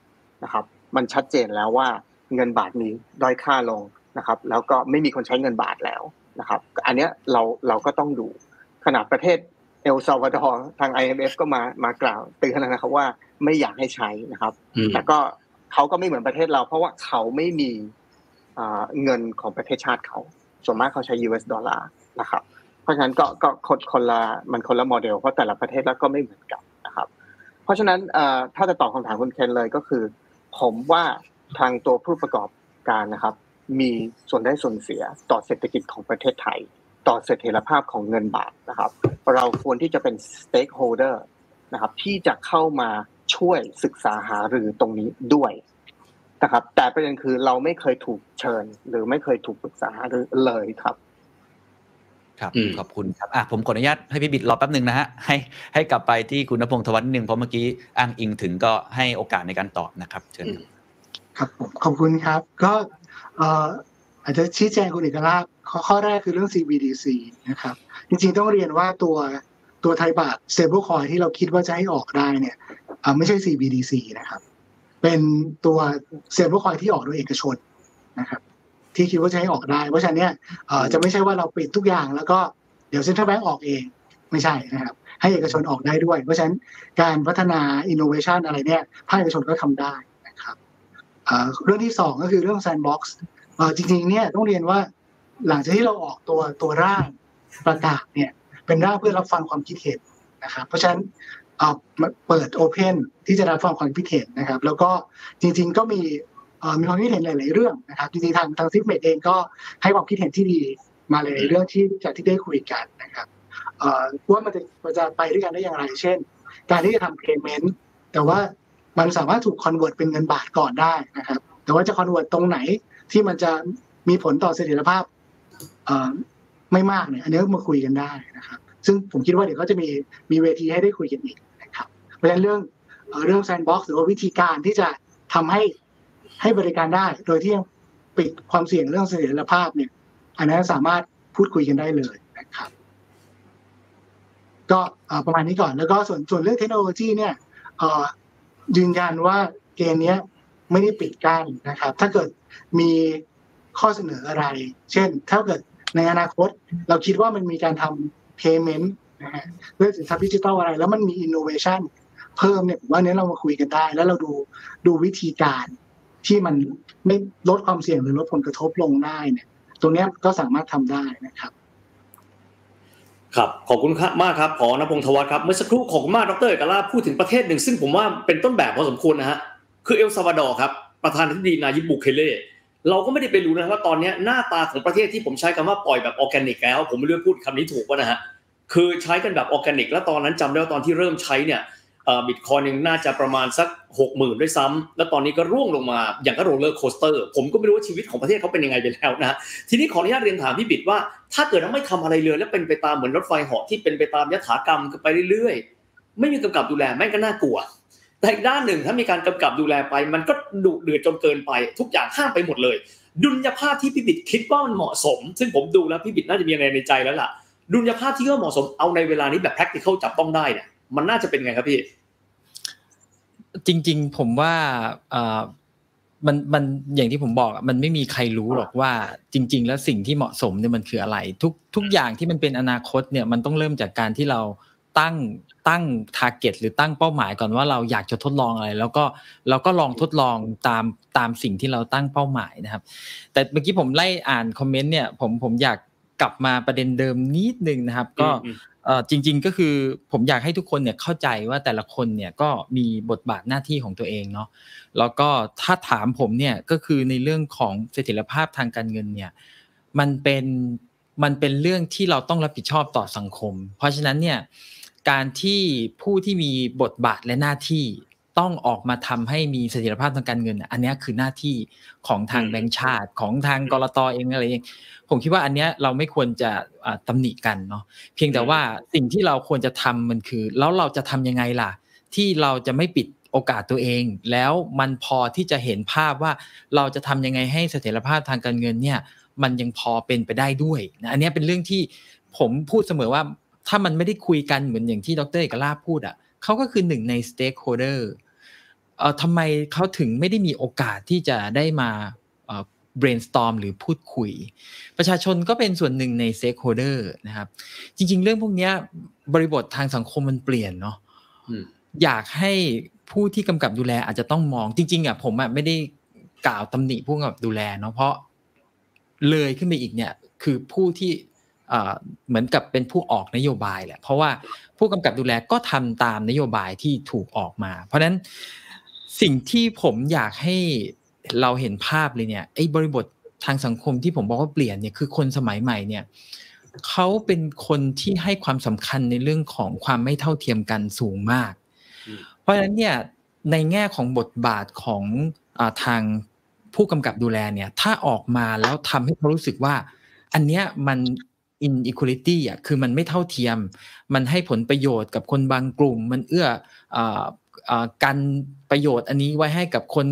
นะครับ มันชัดเจนแล้วว่าเงินบาทมีด้อยค่าลงนะครับ แล้วก็ไม่มีคนใช้เงินบาทแล้วนะครับ อันเนี้ยเราเราก็ต้องดูขนาดประเทศเอลซาวาดอร์ทาง IMF ก็มามากล่าวเตือนนะครับว่าไม่อยากให้ใช้นะครับแต่ก็เขาก็ไม่เหมือนประเทศเรา เพราะว่าเขาไม่มีเงินของประเทศชาติเขาส่วนมากเขาใช้ US ดอลลาร์นะครับ เพราะฉะนั้นก็ก็คนคนละมันคนละโมเดลเพราะแต่ละประเทศแล้วก็ไม่เหมือนกันนะครับ เพราะฉะนั้นถ้าจะตอบคำถามคุณเคนเลยก็คือ ผมว่าทางตัวผู้ประกอบการนะครับ มีส่วนได้ส่วนเสียต่อเศรษฐกิจของประเทศไทย ต่อเสถียรภาพของเงินบาทนะครับ เราควรที่จะเป็น stakeholder นะครับที่จะเข้ามาช่วยศึกษาหารือตรงนี้ด้วยนะครับแต่ประเด็นคือเราไม่เคยถูกเชิญ หรือไม่เคยถูกปรึกษาหรือเลยครับ ครับขอบคุณครับอะผมขออนุญาตให้พี่บิดรอแป๊บหนึ่งนะฮะให้ให้กลับไปที่คุณนพงศ์ทวัฒน์หนึ่งเพราะเมื่อกี้อ้างอิงถึงก็ให้โอกาสในการตอบนะครับเชิญครับผมขอบคุณครับ ก็อาจจะชี้แจงคุณเอกราชข้อแรกคือเรื่อง CBDC นะครับ จริงๆต้องเรียนว่าตัวตัวไทยบาท stablecoin ที่เราคิดว่าจะให้ออกได้เนี่ยไม่ใช่ CBDC นะครับ เป็นตัว stablecoin ที่ออกโดยเอกชนนะครับ ที่คิดว่าจะให้ออกได้ เพราะฉะนั้นเนี่ยจะไม่ใช่ว่าเราปิดทุกอย่าง แล้วก็เดี๋ยว central bank ออกเองไม่ใช่นะครับ ให้เอกชนออกได้ด้วย เพราะฉะนั้นการพัฒนาอินโนเวชันอะไรเนี่ยภาคเอกชนก็ทำได้นะครับเรื่องที่สองก็คือเรื่อง sandbox จริงๆเนี่ยต้องเรียนว่าหลังจากที่เราออกตัวตัวร่างประกาศเนี่ยเป็นร่างเพื่อรับฟังความคิดเห็นนะครับ เพราะฉะนั้นเปิด openที่จะรับฟังความคิดเห็นนะครับ แล้วก็จริง ๆ ก็มี มีความคิดเห็นหลาย ๆ เรื่องนะครับจริงๆทางทาง Zipmex เองก็ให้ความคิดเห็นที่ดีมาหลายๆเรื่องที่จากที่ได้คุยกันนะครับว่ามันจะมันจะไปด้วยกันได้อย่างไร เช่น การที่จะทำ payment แต่ว่ามันสามารถถูก convert เป็นเงินบาทก่อนได้นะครับ แต่ว่าจะ convert ตรงไหนที่มันจะมีผลต่อเสถียรภาพไม่มากเนี่ยอันนี้มาคุยกันได้นะครับ ซึ่งผมคิดว่าเดี๋ยวก็จะมีมีเวทีให้ได้คุยกันอีกนะครับเพราะฉะนั้นเรื่องเรื่อง sandbox หรือว่าวิธีการที่จะทำให้ ให้บริการได้ โดยที่ปิดความเสี่ยงเรื่องเสถียรภาพเนี่ย อันนั้นสามารถพูดคุยกันได้เลยนะครับ ก็ประมาณนี้ก่อนแล้วก็ส่วนส่วนเรื่องเทคโนโลยีเนี่ยยืนยันว่าเกณฑ์นี้ไม่ได้ปิดกั้นนะครับ ถ้าเกิดมีข้อเสนออะไร เช่น ถ้าเกิดในอนาคต เราคิดว่ามันมีการทำ payment นะฮะเรื่องสินทรัพย์ดิจิทัลอะไร แล้วมันมี innovation เพิ่มเนี่ยผมว่าเนี้ยเรามาคุยกันได้ แล้วเราดูดูวิธีการ ที่มันไม่ลดความเสี่ยงหรือลดผลกระทบลงได้เนี่ย ตรงนี้ก็สามารถทำได้นะครับ ครับขอบคุณมากครับขอนพงศ์ทวัฒน์ครับเมื่อสักครู่ขอบคุณมากดรเอกลาพูดถึงประเทศหนึ่ง ซึ่งผมว่าเป็นต้นแบบพอสมควรนะฮะคือเอลซาวาดอร์ครับประธานาธิบดีนายิบบุเคเล่เราก็ไม่ได้ไปรู้นะว่าตอนนี้หน้าตาของประเทศที่ผมใช้คำว่าปล่อยแบบออร์แกนิกแล้ว ผมไม่รู้พูดคำนี้ถูกป่ะนะฮะคือใช้กันแบบออร์แกนิก แล้วตอนนั้นจำได้ว่าตอนที่เริ่มใช้เนี่ย บิตคอยน์นึงน่าจะประมาณสักหกหมื่นด้วยซ้ำแล้วตอนนี้ก็ร่วงลงมาอย่างก็ roller coaster ผมก็ไม่รู้ว่าชีวิตของประเทศเขาเป็นยังไงไปแล้วนะทีนี้ขออนุญาตเรียนถามพี่บิดว่า ถ้าเกิดว่าไม่ทำอะไรเลย แล้วเป็นไปตามเหมือนรถไฟเหาะที่เป็นไปตามยถากรรมไปเรื่อยๆ ไม่มีกำกับดูแลแม่งก็น่ากลัว แต่อีกด้านหนึ่งถ้ามีการกำกับดูแลไป มันก็ดุเดือดจนเกินไป ทุกอย่างห้ามไปหมดเลย ดุลยภาพที่พี่บิดคิดว่ามันเหมาะสม ซึ่งผมดูแล้วพี่บิดน่าจะมีอะไรในใจแล้วล่ะ ดุลยภาพที่ก็เหมาะสมเอาในเวลานี้แบบ practical จับต้องได้เนี่ย มันน่าจะเป็นไงครับพี่ จริง ๆ ผมว่ามันมันอย่างที่ผมบอกมันไม่มีใครรู้หรอกว่า จริง ๆ แล้วสิ่งที่เหมาะสมเนี่ยมันคืออะไร ทุกทุกอย่างที่มันเป็นอนาคตเนี่ยมันต้องเริ่มจากการที่เราตั้งตั้งทาร์เก็ตหรือตั้งเป้าหมายก่อนว่าเราอยากจะทดลองอะไร แล้วก็เราก็ลองทดลองตามตามสิ่งที่เราตั้งเป้าหมายนะครับ แต่เมื่อกี้ผมไล่อ่านคอมเมนต์เนี่ยผมผมอยากกลับมาประเด็นเดิมนิดนึงนะครับ ก็ จริง ๆ ก็คือผมอยากให้ทุกคนเนี่ยเข้าใจว่าแต่ละคนเนี่ยก็มีบทบาทหน้าที่ของตัวเองเนาะแล้วก็ถ้าถามผมเนี่ยก็คือในเรื่องของเสถียรภาพทางการเงินเนี่ยมันเป็นมันเป็นเรื่องที่เราต้องรับผิดชอบต่อสังคม เพราะฉะนั้นเนี่ยการที่ผู้ที่มีบทบาทและหน้าที่ต้องออกมาทำให้มีเสถียรภาพทางการเงิน อันนี้คือหน้าที่ของทางแบงก์ชาติของทางกรตเองอะไรเอง ผมคิดว่าอันเนี้ยเราไม่ควรจะตำหนิกันเนาะเพียงแต่ว่าสิ่งที่เราควรจะทำมันคือ แล้วเราจะทำยังไงล่ะ ที่เราจะไม่ปิดโอกาสตัวเอง แล้วมันพอที่จะเห็นภาพว่าเราจะทำยังไงให้เสถียรภาพทางการเงินเนี่ยมันยังพอเป็นไปได้ด้วยนะอันนี้เป็นเรื่องที่ผมพูดเสมอว่าถ้ามันไม่ได้คุยกันเหมือนอย่างที่ดร.เอกลาภพูดอะเขาก็คือหนึ่งใน stakeholder เอ่อทำไมเขาถึงไม่ได้มีโอกาสที่จะได้มาเอ่อ brainstorm หรือพูดคุย ประชาชนก็เป็นส่วนหนึ่งใน stakeholder นะครับ จริง ๆ เรื่องพวกนี้บริบททางสังคมมันเปลี่ยนเนาะอยากให้ผู้ที่กำกับดูแลอาจจะต้องมองจริง ๆอะผมอะไม่ได้กล่าวตำหนิผู้กำกับดูแลเนาะเพราะเลยขึ้นไปอีกเนี่ยคือผู้ที่เหมือนกับเป็นผู้ออกนโยบายแหละเพราะว่าผู้กำกับดูแลก็ทำตามนโยบายที่ถูกออกมา เพราะฉะนั้นสิ่งที่ผมอยากให้ เราเห็นภาพเลยเนี่ยไอ้บริบททางสังคมที่ผมบอกว่าเปลี่ยนเนี่ยคือคนสมัยใหม่เนี่ยเขาเป็นคนที่ให้ความสำคัญในเรื่องของความไม่เท่าเทียมกันสูงมาก เพราะฉะนั้นเนี่ยในแง่ของบทบาทของอทางผู้กำกับดูแลเนี่ยถ้าออกมาแล้วทำให้เขารู้สึกว่า อันเนี้ยมัน inequality อะคือมันไม่เท่าเทียม มันให้ผลประโยชน์กับคนบางกลุ่ม มันเอื้อกันประโยชน์อันนี้ไว้ให้กับคน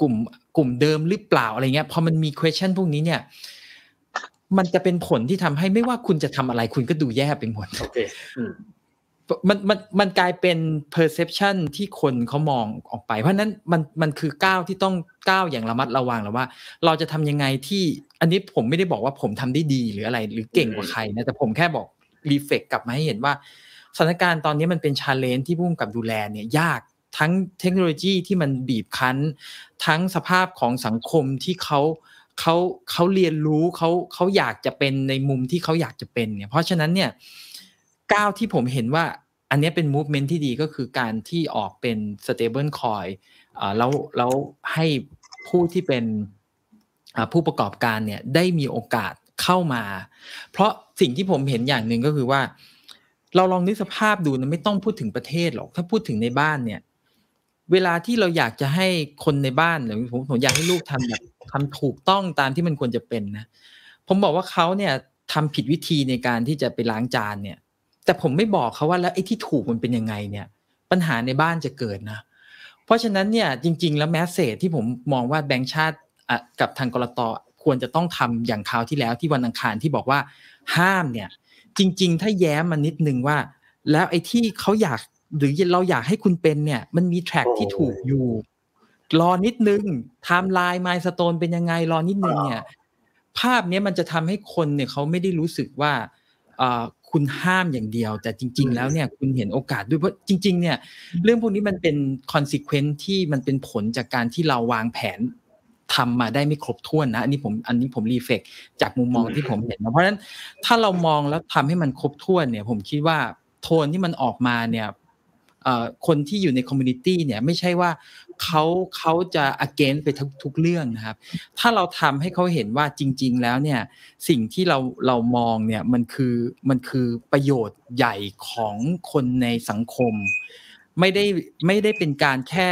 กลุ่มกลุ่มเดิมหรือเปล่าอะไรเงี้ยพอมันมี question พวกนี้เนี่ย มันจะเป็นผลที่ทำให้ไม่ว่าคุณจะทำอะไรคุณก็ดูแย่ไปหมดโอเคมันมันมันกลายเป็น perception ที่คนเขามองออกไป เพราะนั้นมันมันคือก้าวที่ต้องก้าวอย่างระมัดระวังแล้วว่า เราจะทำยังไงที่ อันนี้ผมไม่ได้บอกว่าผมทำได้ดีหรืออะไร หรือเก่งกว่าใครนะแต่ผมแค่บอก reflect กลับมาให้เห็นว่าสถานการณ์ตอนนี้มันเป็น challenge ที่ผู้กำกับดูแลเนี่ยยากทั้งเทคโนโลยีที่มันบีบคั้น ทั้งสภาพของสังคมที่เขาเขาเขาเรียนรู้เขาเขาอยากจะเป็นในมุมที่เขาอยากจะเป็นเนี่ยเพราะฉะนั้นเนี่ยก้าวที่ผมเห็นว่าอันนี้เป็นมูฟเมนท์ที่ดีก็คือการที่ออกเป็น stable coin อ่าแล้วแล้วให้ผู้ที่เป็นผู้ประกอบการเนี่ยได้มีโอกาสเข้ามา เพราะสิ่งที่ผมเห็นอย่างหนึ่งก็คือว่า เราลองนึกสภาพดูนะไม่ต้องพูดถึงประเทศหรอก ถ้าพูดถึงในบ้านเนี่ย เวลาที่เราอยากจะให้คนในบ้านหรือผมผมอยากให้ลูกทำแบบทำถูกต้องตามที่มันควรจะเป็นนะผมบอกว่าเขาเนี่ยทำผิดวิธีในการที่จะไปล้างจานเนี่ย แต่ผมไม่บอกเขาว่าแล้วไอ้ที่ถูกมันเป็นยังไงเนี่ย ปัญหาในบ้านจะเกิดนะ เพราะฉะนั้นเนี่ยจริง ๆ แล้วแมสเซจที่ผมมองว่าแบงค์ชาติกับทางกรตควรจะต้องทำอย่างคราวที่แล้วที่วันอังคารที่บอกว่าห้ามเนี่ย จริง ๆ ถ้าแย้มมันนิดนึงว่า แล้วไอ้ที่เขาอยาก หรือเราอยากให้คุณเป็นเนี่ย มันมี track ที่ถูกอยู่ รอนิดนึง timeline milestone เป็นยังไงรอนิดนึงเนี่ย ภาพนี้มันจะทำให้คนเนี่ยเขาไม่ได้รู้สึกว่าคุณห้ามอย่างเดียว แต่จริง ๆ แล้วเนี่ยคุณเห็นโอกาสด้วยเพราะจริง ๆ เนี่ย เรื่องพวกนี้มันเป็นคอนซ e เควนที่มันเป็นผลจากการที่เราวางแผนทำมาได้ไม่ครบถ้วนนะอันนี้ผมอันนี้ผม reflect จากมุมมองที่ผมเห็นนะเพราะฉะนั้นถ้าเรามองแล้วทำให้มันครบถ้วนเนี่ย ผมคิดว่าโทนที่มันออกมาเนี่ย คนที่อยู่ใน community เนี่ยไม่ใช่ว่าเขาเขาจะ against ไปทุกทุกเรื่องนะครับ ถ้าเราทำให้เขาเห็นว่าจริง ๆ แล้วเนี่ยสิ่งที่เราเรามองเนี่ยมันคือมันคือประโยชน์ใหญ่ของคนในสังคม ไม่ได้ไม่ได้เป็นการแค่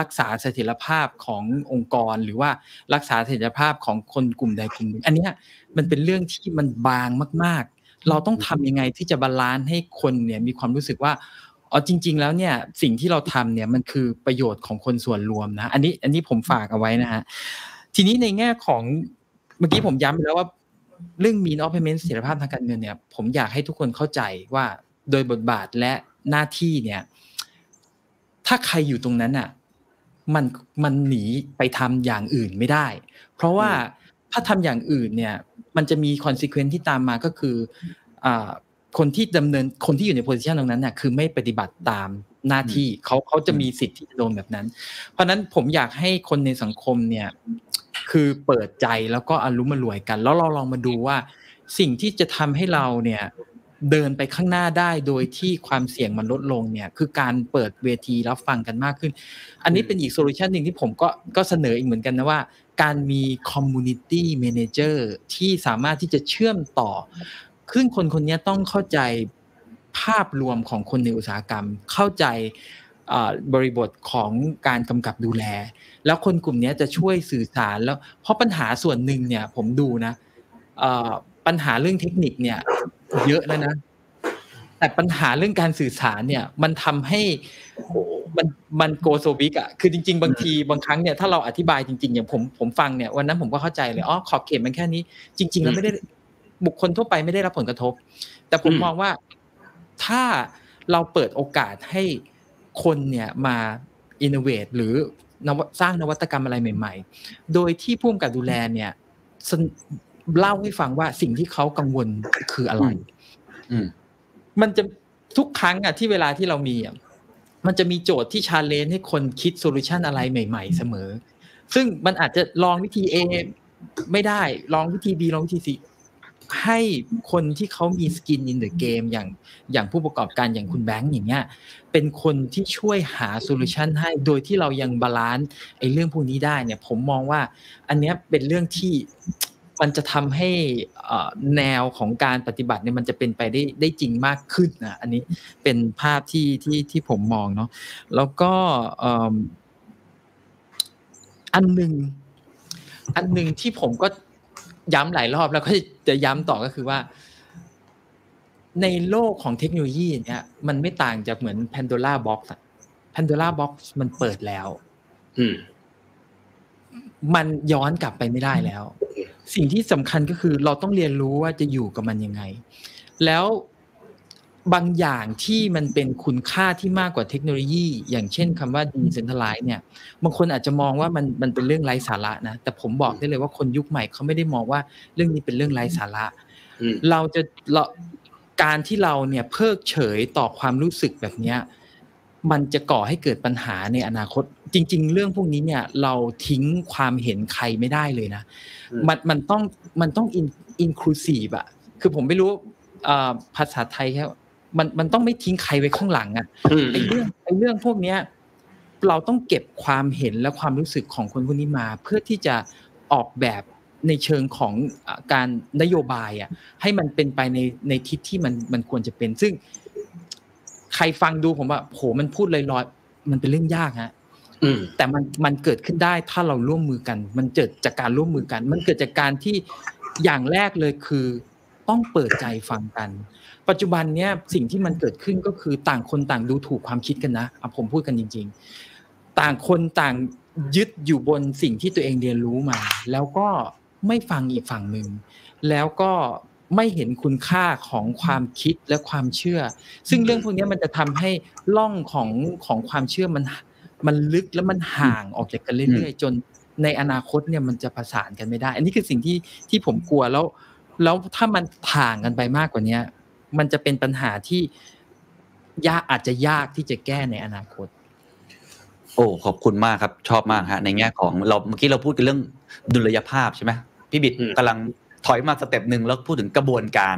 รักษาเสถียรภาพขององค์กรหรือว่ารักษาเสถียรภาพของคนกลุ่มใดกลุ่มหนึ่งอันนี้มันเป็นเรื่องที่มันบางมาก ๆ เราต้องทำยังไงที่จะ balance ให้คนเนี่ยมีความรู้สึกว่า อ๋อจริง ๆ แล้วเนี่ยสิ่งที่เราทำเนี่ยมันคือประโยชน์ของคนส่วนรวมนะ อันนี้อันนี้ผมฝากเอาไว้นะฮะทีนี้ในแง่ของเมื่อกี้ผมย้ำไปแล้วว่าเรื่อง means of payment เสถียรภาพทางการเงินเนี่ย ผมอยากให้ทุกคนเข้าใจว่าโดยบทบาทและหน้าที่เนี่ย ถ้าใครอยู่ตรงนั้นอะ มันมันหนีไปทำอย่างอื่นไม่ได้ เพราะว่าถ้าทำอย่างอื่นเนี่ย มันจะมีคอนซ e เควนซ์ที่ตามมาก็คืออ่า คนที่ดำเนินคนที่อยู่ใน position ตรงนั้นเนี่ยคือไม่ปฏิบัติตามหน้าที่เขาเขาจะมีสิทธิ์ที่จะโดนแบบนั้น เพราะนั้นผมอยากให้คนในสังคมเนี่ย คือเปิดใจแล้วก็อะลุ่มอล่วยกัน แล้วเราลองมาดูว่า สิ่งที่จะทำให้เราเนี่ยเดินไปข้างหน้าได้โดยที่ความเสี่ยงมันลดลงเนี่ย คือการเปิดเวทีรับฟังกันมากขึ้น อันนี้เป็นอีก solution หนึ่งที่ผมก็ก็เสนออีกเหมือนกันนะว่า การมี community manager ที่สามารถที่จะเชื่อมต่อ ซึ่งคนคนนี้ต้องเข้าใจภาพรวมของคนในอุตสาหกรรม เข้าใจบริบทของการกำกับดูแล แล้วคนกลุ่มนี้จะช่วยสื่อสารแล้ว เพราะปัญหาส่วนหนึ่งเนี่ย ผมดูนะปัญหาเรื่องเทคนิคเนี่ย เยอะแล้วนะ แต่ปัญหาเรื่องการสื่อสารเนี่ย มันทำให้มันมัน go so big อะคือจริง ๆ บางทีบางครั้งเนี่ยถ้าเราอธิบายจริงๆอย่างผมผมฟังเนี่ยวันนั้นผมก็เข้าใจเลยอ๋อขอบเขตมันแค่นี้ จริง ๆ แล้วไม่ได้ บุคคลทั่วไปไม่ได้รับผลกระทบ แต่ผมมองว่าถ้าเราเปิดโอกาสให้คนเนี่ยมา innovate หรือสร้างนวัตกรรมอะไรใหม่ ๆ โดยที่ผู้กำกับดูแลเนี่ยเล่าให้ฟังว่าสิ่งที่เขากังวลคืออะไรมันจะทุกครั้งอะที่เวลาที่เรามีอะมันจะมีโจทย์ที่ challenge ให้คนคิด solution อะไรใหม่ ๆ เสมอ ซึ่งมันอาจจะลองวิธี A ไม่ได้ ลองวิธี B ลองวิธี C ให้คนที่เขามี skin in the game อย่างอย่างผู้ประกอบการอย่างคุณแบงค์อย่างเงี้ยเป็นคนที่ช่วยหา solution ให้โดยที่เรายัง balanceไอ้เรื่องพวกนี้ได้เนี่ยผมมองว่าอันเนี้ยเป็นเรื่องที่มันจะทำให้แนวของการปฏิบัติเนี่ยมันจะเป็นไปได้ได้จริงมากขึ้นนะอันนี้เป็นภาพที่ที่ที่ผมมองเนาะแล้วก็อันหนึ่งอันหนึ่งที่ผมก็ ย้ำหลายรอบแล้วก็จะย้ำต่อก็คือว่า ในโลกของเทคโนโลยีเนี่ยมันไม่ต่างจากเหมือน Pandora Box อะ Pandora Box มันเปิดแล้วมันย้อนกลับไปไม่ได้แล้ว สิ่งที่สำคัญก็คือเราต้องเรียนรู้ว่าจะอยู่กับมันยังไง แล้ว บางอย่างที่มันเป็นคุณค่าที่มากกว่าเทคโนโลยี อย่างเช่นคำว่า decentralized เนี่ยบางคนอาจจะมองว่ามันมันเป็นเรื่องไร้สาระนะแต่ผมบอกได้เลยว่าคนยุคใหม่เขาไม่ได้มองว่าเรื่องนี้เป็นเรื่องไร้สาระ เราจะเราการที่เราเนี่ยเพิกเฉยต่อความรู้สึกแบบเนี้ยมันจะก่อให้เกิดปัญหาในอนาคต จริง ๆ เรื่องพวกนี้เนี่ยเราทิ้งความเห็นใครไม่ได้เลยนะมันมันต้องมันต้องอินคลูซีฟอะคือผมไม่รู้ภาษาไทยแค่ มันมันต้องไม่ทิ้งใครไว้ข้างหลังอะไอ้เรื่องไอ้เรื่องพวกเนี้ย เราต้องเก็บความเห็นและความรู้สึกของคนพวกนี้มา เพื่อที่จะออกแบบในเชิงของการนโยบายอะ ให้มันเป็นไปในในทิศที่มันมันควรจะเป็น ซึ่ง ใครฟังดูผมว่าโหมันพูดลอยๆมันเป็นเรื่องยากฮะแต่มันมันเกิดขึ้นได้ถ้าเราร่วมมือกัน มันเกิดจากการร่วมมือกัน มันเกิดจากการที่อย่างแรกเลยคือ ต้องเปิดใจฟังกัน ปัจจุบันเนี้ยสิ่งที่มันเกิดขึ้นก็คือต่างคนต่างดูถูกความคิดกันนะผมพูดกันจริง ๆ ต่างคนต่างยึดอยู่บนสิ่งที่ตัวเองเรียนรู้มา แล้วก็ไม่ฟังอีกฝั่งหนึ่งแล้วก็ไม่เห็นคุณค่าของความคิดและความเชื่อ ซึ่งเรื่องพวกนี้มันจะทำให้ล่องของของความเชื่อมันมันลึกแล้วมันห่างออกจากกันเรื่อยๆ จนในอนาคตเนี่ยมันจะประสานกันไม่ได้ อันนี้คือสิ่งที่ที่ผมกลัวแล้ว แล้วถ้ามันถ่างกันไปมากกว่านี้มันจะเป็นปัญหาที่ยากอาจจะยากที่จะแก้ในอนาคต โอ้ขอบคุณมากครับ ชอบมากฮะในแง่ของเราเมื่อกี้เราพูดกันเรื่องดุลยภาพใช่ไหมพี่บิดกำลังถอยมา step หนึ่งแล้วพูดถึงกระบวนการ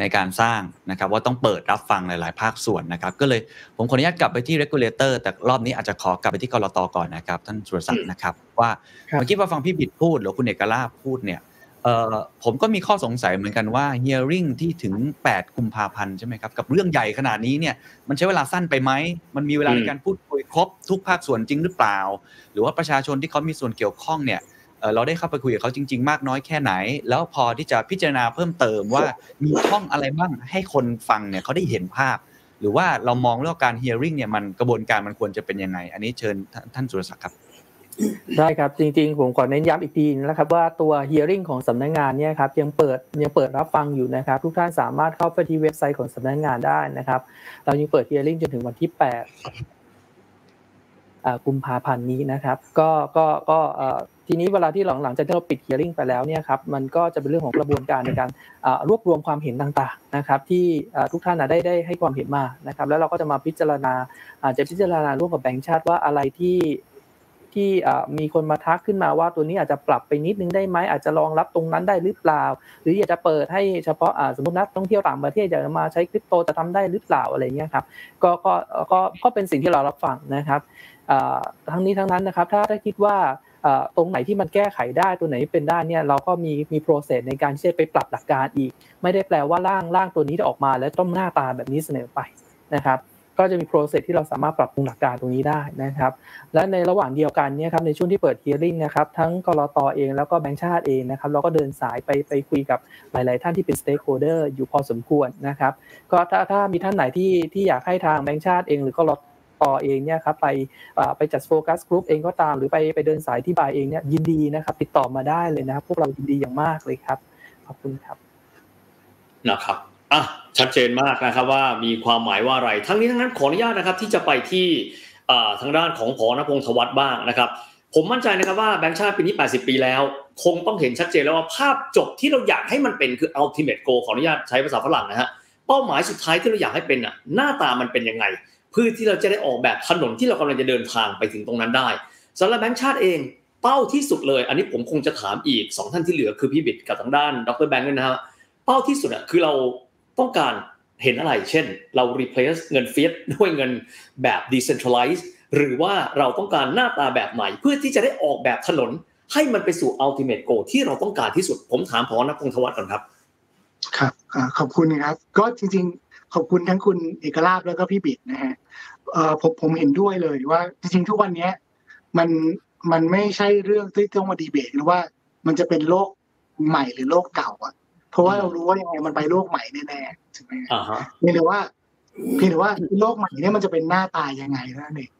ในการสร้างนะครับว่าต้องเปิดรับฟังหลาย ๆ ภาคส่วนนะครับ ก็เลยผมขออนุญาตกลับไปที่ regulator แต่รอบนี้อาจจะขอกลับไปที่กลตก่อนนะครับ ท่านสุรศักดิ์นะครับ ว่าเมื่อกี้ว่าฟังพี่บิดพูดหรือคุณเอกลาภพูดเนี่ยเอ่อ ผมก็มีข้อสงสัยเหมือนกันว่า hearing ที่ถึง 8 กุมภาพันธ์ใช่ไหมครับ กับเรื่องใหญ่ขนาดนี้เนี่ย มันใช้เวลาสั้นไปไหม มันมีเวลาในการพูดคุยครบทุกภาคส่วนจริงหรือเปล่า หรือว่าประชาชนที่เขามีส่วนเกี่ยวข้องเนี่ยเราได้เข้าไปคุยกับเขาจริง ๆ มากน้อยแค่ไหน แล้วพอที่จะพิจารณาเพิ่มเติมว่ามีช่องอะไรบ้างให้คนฟังเนี่ยเขาได้เห็นภาพ หรือว่าเรามองเรื่องการ hearing เนี่ยมันกระบวนการมันควรจะเป็นยังไง อันนี้เชิญท่านสุรศักดิ์ครับ ได้ครับ จริงๆ ผมขอเน้นย้ำอีกทีนะครับว่าตัว hearing ของสำนักงานเนี่ยครับยังเปิดยังเปิดรับฟังอยู่นะครับ ทุกท่านสามารถเข้าไปที่เว็บไซต์ของสำนักงานได้นะครับ เรายังเปิด hearing จนถึงวันที่ 8 กุมภาพันธ์นี้นะครับ ก็ก็ก็ทีนี้เวลาที่หลังหลังจากที่เราปิด hearing ไปแล้วเนี่ยครับมันก็จะเป็นเรื่องของกระบวนการในการรวบรวมความเห็นต่างๆนะครับ ที่ทุกท่านได้ได้ให้ความเห็นมานะครับ แล้วเราก็จะมาพิจารณาอาจจะพิจารณาร่วมกับแบงค์ชาติว่าอะไรที่ ที่มีคนมาทักขึ้นมาว่าตัวนี้อาจจะปรับไปนิดนึงได้ไหมอาจจะรองรับตรงนั้นได้หรือเปล่า หรืออยากจะเปิดให้เฉพาะสมมตินักท่องเที่ยวต่างประเทศอยากจะมาใช้คริปโตจะทำได้หรือเปล่าอะไรเงี้ยครับก็ก็ก็ก็เป็นสิ่งที่เรารับฟังนะครับทั้งนี้ทั้งนั้นนะครับถ้าถ้าคิดว่าตรงไหนที่มันแก้ไขได้ตัวไหนเป็นได้เนี่ยเราก็มีมี process ในการที่จะไปปรับหลักการอีก ไม่ได้แปลว่าร่างร่างตัวนี้จะออกมาแล้วต้องหน้าตาแบบนี้เสนอไปนะครับ ก็จะมี process ที่เราสามารถปรับปรุงหลักการตรงนี้ได้นะครับ และในระหว่างเดียวกันเนี่ยครับในช่วงที่เปิด hearing นะครับทั้งกลตเองแล้วก็แบงค์ชาติเองนะครับเราก็เดินสายไปไปคุยกับหลาย ๆ ท่านที่เป็น stakeholder อยู่พอสมควรนะครับ ก็ถ้าถ้ามีท่านไหนที่ที่อยากให้ทางแบงค์ชาติเอง หรือกรตเองเนี่ยครับไปไปจัดโฟกัสกลุ่มเองก็ตามหรือไปไปเดินสายที่บายเองเนี่ยยินดีนะครับ ติดต่อมาได้เลยนะครับพวกเรายินดีอย่างมากเลยครับ ขอบคุณครับนะครับอะ ชัดเจนมากนะครับว่ามีความหมายว่าอะไร ทั้งนี้ทั้งนั้นขออนุญาตนะครับที่จะไปที่ทางด้านของพอนพงศวัฒน์บ้างนะครับ ผมมั่นใจนะครับว่าแบงค์ชาติปีนี้ 80 ปีแล้ว คงต้องเห็นชัดเจนแล้วว่าภาพจบที่เราอยากให้มันเป็นคือ ultimate goal ขออนุญาตใช้ภาษาฝรั่งนะฮะเป้าหมายสุดท้ายที่เราอยากให้เป็นอะหน้าตามันเป็นยังไงเพื่อที่เราจะได้ออกแบบถนนที่เรากำลังจะเดินทางไปถึงตรงนั้นได้สำหรับแบงค์ชาติเองเป้าที่สุดเลย อันนี้ผมคงจะถามอีก 2 ท่านที่เหลือคือพี่บิดกับทางด้านดรแบงค์ด้วยนะฮะเป้าที่สุดอะคือเรา ต้องการเห็นอะไร เช่น เรา replace เงินเฟียสด้วยเงินแบบ decentralized หรือว่าเราต้องการหน้าตาแบบใหม่เพื่อที่จะได้ออกแบบถนน ให้มันไปสู่ ultimate goal ที่เราต้องการที่สุด ผมถามพอนักพงศวัฒน์ก่อนครับ ครับขอบคุณครับ ก็จริงๆ ขอบคุณทั้งคุณเอกลาบแล้วก็พี่บิดนะฮะผมผมเห็นด้วยเลยว่า จริงๆ ทุกวันนี้มันมันไม่ใช่เรื่องที่ต้องมาดีเบตหรือว่า มันจะเป็นโลกใหม่หรือโลกเก่าอะ เพราะว่าเรารู้ว่ายังไงมันไปโลกใหม่แน่ๆใช่ไหมเพียงแต่ว่าเพียงแต่ว่าโลกใหม่เนี่ยมันจะเป็นหน้าตายังไงนั่นเอง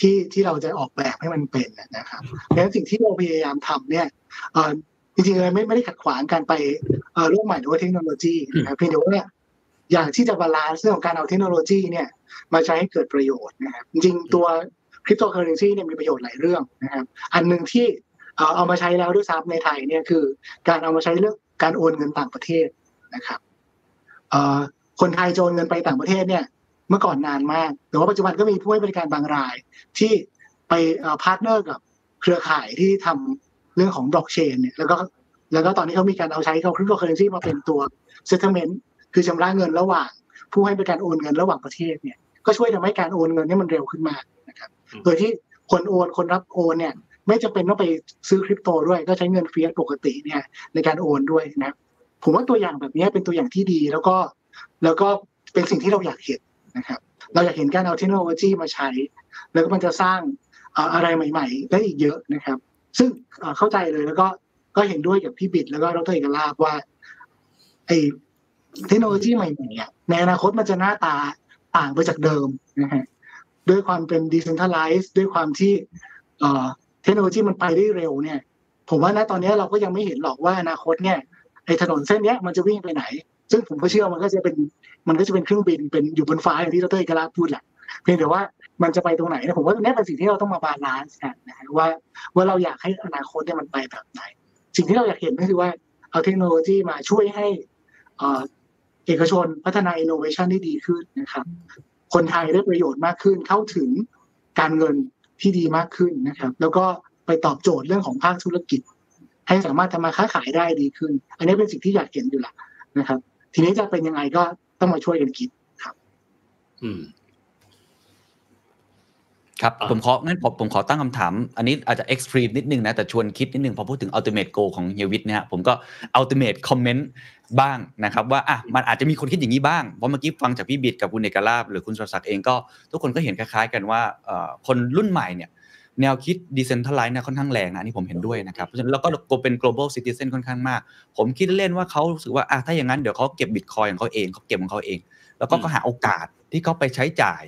ที่ที่เราจะออกแบบให้มันเป็นนะครับเพราะฉะนั้นสิ่งที่เราพยายามทำเนี่ยจริงๆเลยไม่ไม่ได้ขัดขวางการไปโลกใหม่หรือว่าเทคโนโลยีนะเพียงแต่ว่าอย่างที่จะ balance เรื่องของการเอาเทคโนโลยีเนี่ย มาใช้ให้เกิดประโยชน์นะครับจริงๆตัวคริปโตเคอเรนซีเนี่ยมีประโยชน์หลายเรื่องนะครับ อันหนึ่งที่เอามาใช้แล้วด้วยซ้ำในไทยเนี่ยคือ การเอามาใช้เรื่อง การโอนเงินต่างประเทศนะครับคนไทยโอนเงินไปต่างประเทศเนี่ย เมื่อก่อนนานมาก แต่ว่าปัจจุบันก็มีผู้ให้บริการบางราย ที่ไป partner กับเครือข่ายที่ทำเรื่องของบล็อกเชนเนี่ยแล้วก็แล้วก็ตอนนี้เขามีการเอาใช้เขาคริปโตเคอเรนซีมาเป็นตัว settlement คือชำระเงินระหว่าง ผู้ให้บริการโอนเงินระหว่างประเทศเนี่ยก็ช่วยทำให้การโอนเงินนี่มันเร็วขึ้นมานะครับ โดยที่คนโอนคนรับโอนเนี่ย ไม่จำเป็นต้องไปซื้อคริปโตด้วย ก็ใช้เงินเฟียสปกติเนี่ยในการโอนด้วยนะผมว่าตัวอย่างแบบนี้เป็นตัวอย่างที่ดีแล้วก็ แล้วก็เป็นสิ่งที่เราอยากเห็นนะครับ เราอยากเห็นการเอาเทคโนโลยีมาใช้ แล้วก็มันจะสร้างอะไรใหม่ ๆ ได้อีกเยอะนะครับ ซึ่งเข้าใจเลยแล้วก็ก็เห็นด้วยกับพี่บิดแล้วก็ดรเอกลาบว่าไอเทคโนโลยีใหม่ๆเนี่ยในอนาคตมันจะหน้าตาต่างไปจากเดิมนะฮะด้วยความเป็น decentralized ด้วยความที่ เทคโนโลยีมันไปได้เร็วเนี่ย ผมว่าณตอนนี้เราก็ยังไม่เห็นหรอกว่าอนาคตเนี่ยไอ้ถนนเส้นนี้มันจะวิ่งไปไหน ซึ่งผมก็เชื่อมันก็จะเป็นมันก็จะเป็นเครื่องบินเป็นอยู่บนฟ้าอย่างที่ดรเอกลาภพูดแหละเพียงแต่ว่ามันจะไปตรงไหนนะผมว่านี่เป็นสิ่งที่เราต้องมา balance กันนะว่าว่าเราอยากให้อนาคตเนี่ยมันไปแบบไหน สิ่งที่เราอยากเห็นก็คือว่าเอาเทคโนโลยีมาช่วยให้เอกชนพัฒนาอินโนเวชันที่ดีขึ้นนะครับ คนไทยได้ประโยชน์มากขึ้นเข้าถึงการเงิน ที่ดีมากขึ้นนะครับ แล้วก็ไปตอบโจทย์เรื่องของภาคธุรกิจ ให้สามารถทำมาค้าขายได้ดีขึ้น อันนี้เป็นสิ่งที่อยากเห็นอยู่และนะครับ ทีนี้จะเป็นยังไงก็ต้องมาช่วยกันคิดครับ อืมครับผมของั้นผมผมขอตั้งคำถาม อันนี้อาจจะ extreme นิดนึงนะ แต่ชวนคิดนิดนึง พอพูดถึง ultimate goal ของเฮียวิทเนี่ยผมก็อัลติเมทคอมเมนต์ บ้างนะครับว่าอะมันอาจจะมีคนคิดอย่างนี้บ้างเพราะเมื่อกี้ฟังจากพี่บิดกับคุณเอกลาบหรือคุณสรศักดิ์เองก็ ทุกคนก็เห็นคล้ายๆ กันว่าคนรุ่นใหม่เนี่ยแนวคิด decentralize เนี่ยค่อนข้างแรงนะนี่ผมเห็นด้วยนะครับเพราะฉะนั้นแล้วก็เป็น global citizen ค่อนข้างมาก ผมคิดเล่นว่าเขารู้สึกว่าอะถ้าอย่างนั้นเดี๋ยวเขาเก็บบิตคอยของเขาเองเขาเก็บของเขาเอง แล้วก็ก็หาโอกาสที่เขาไปใช้จ่าย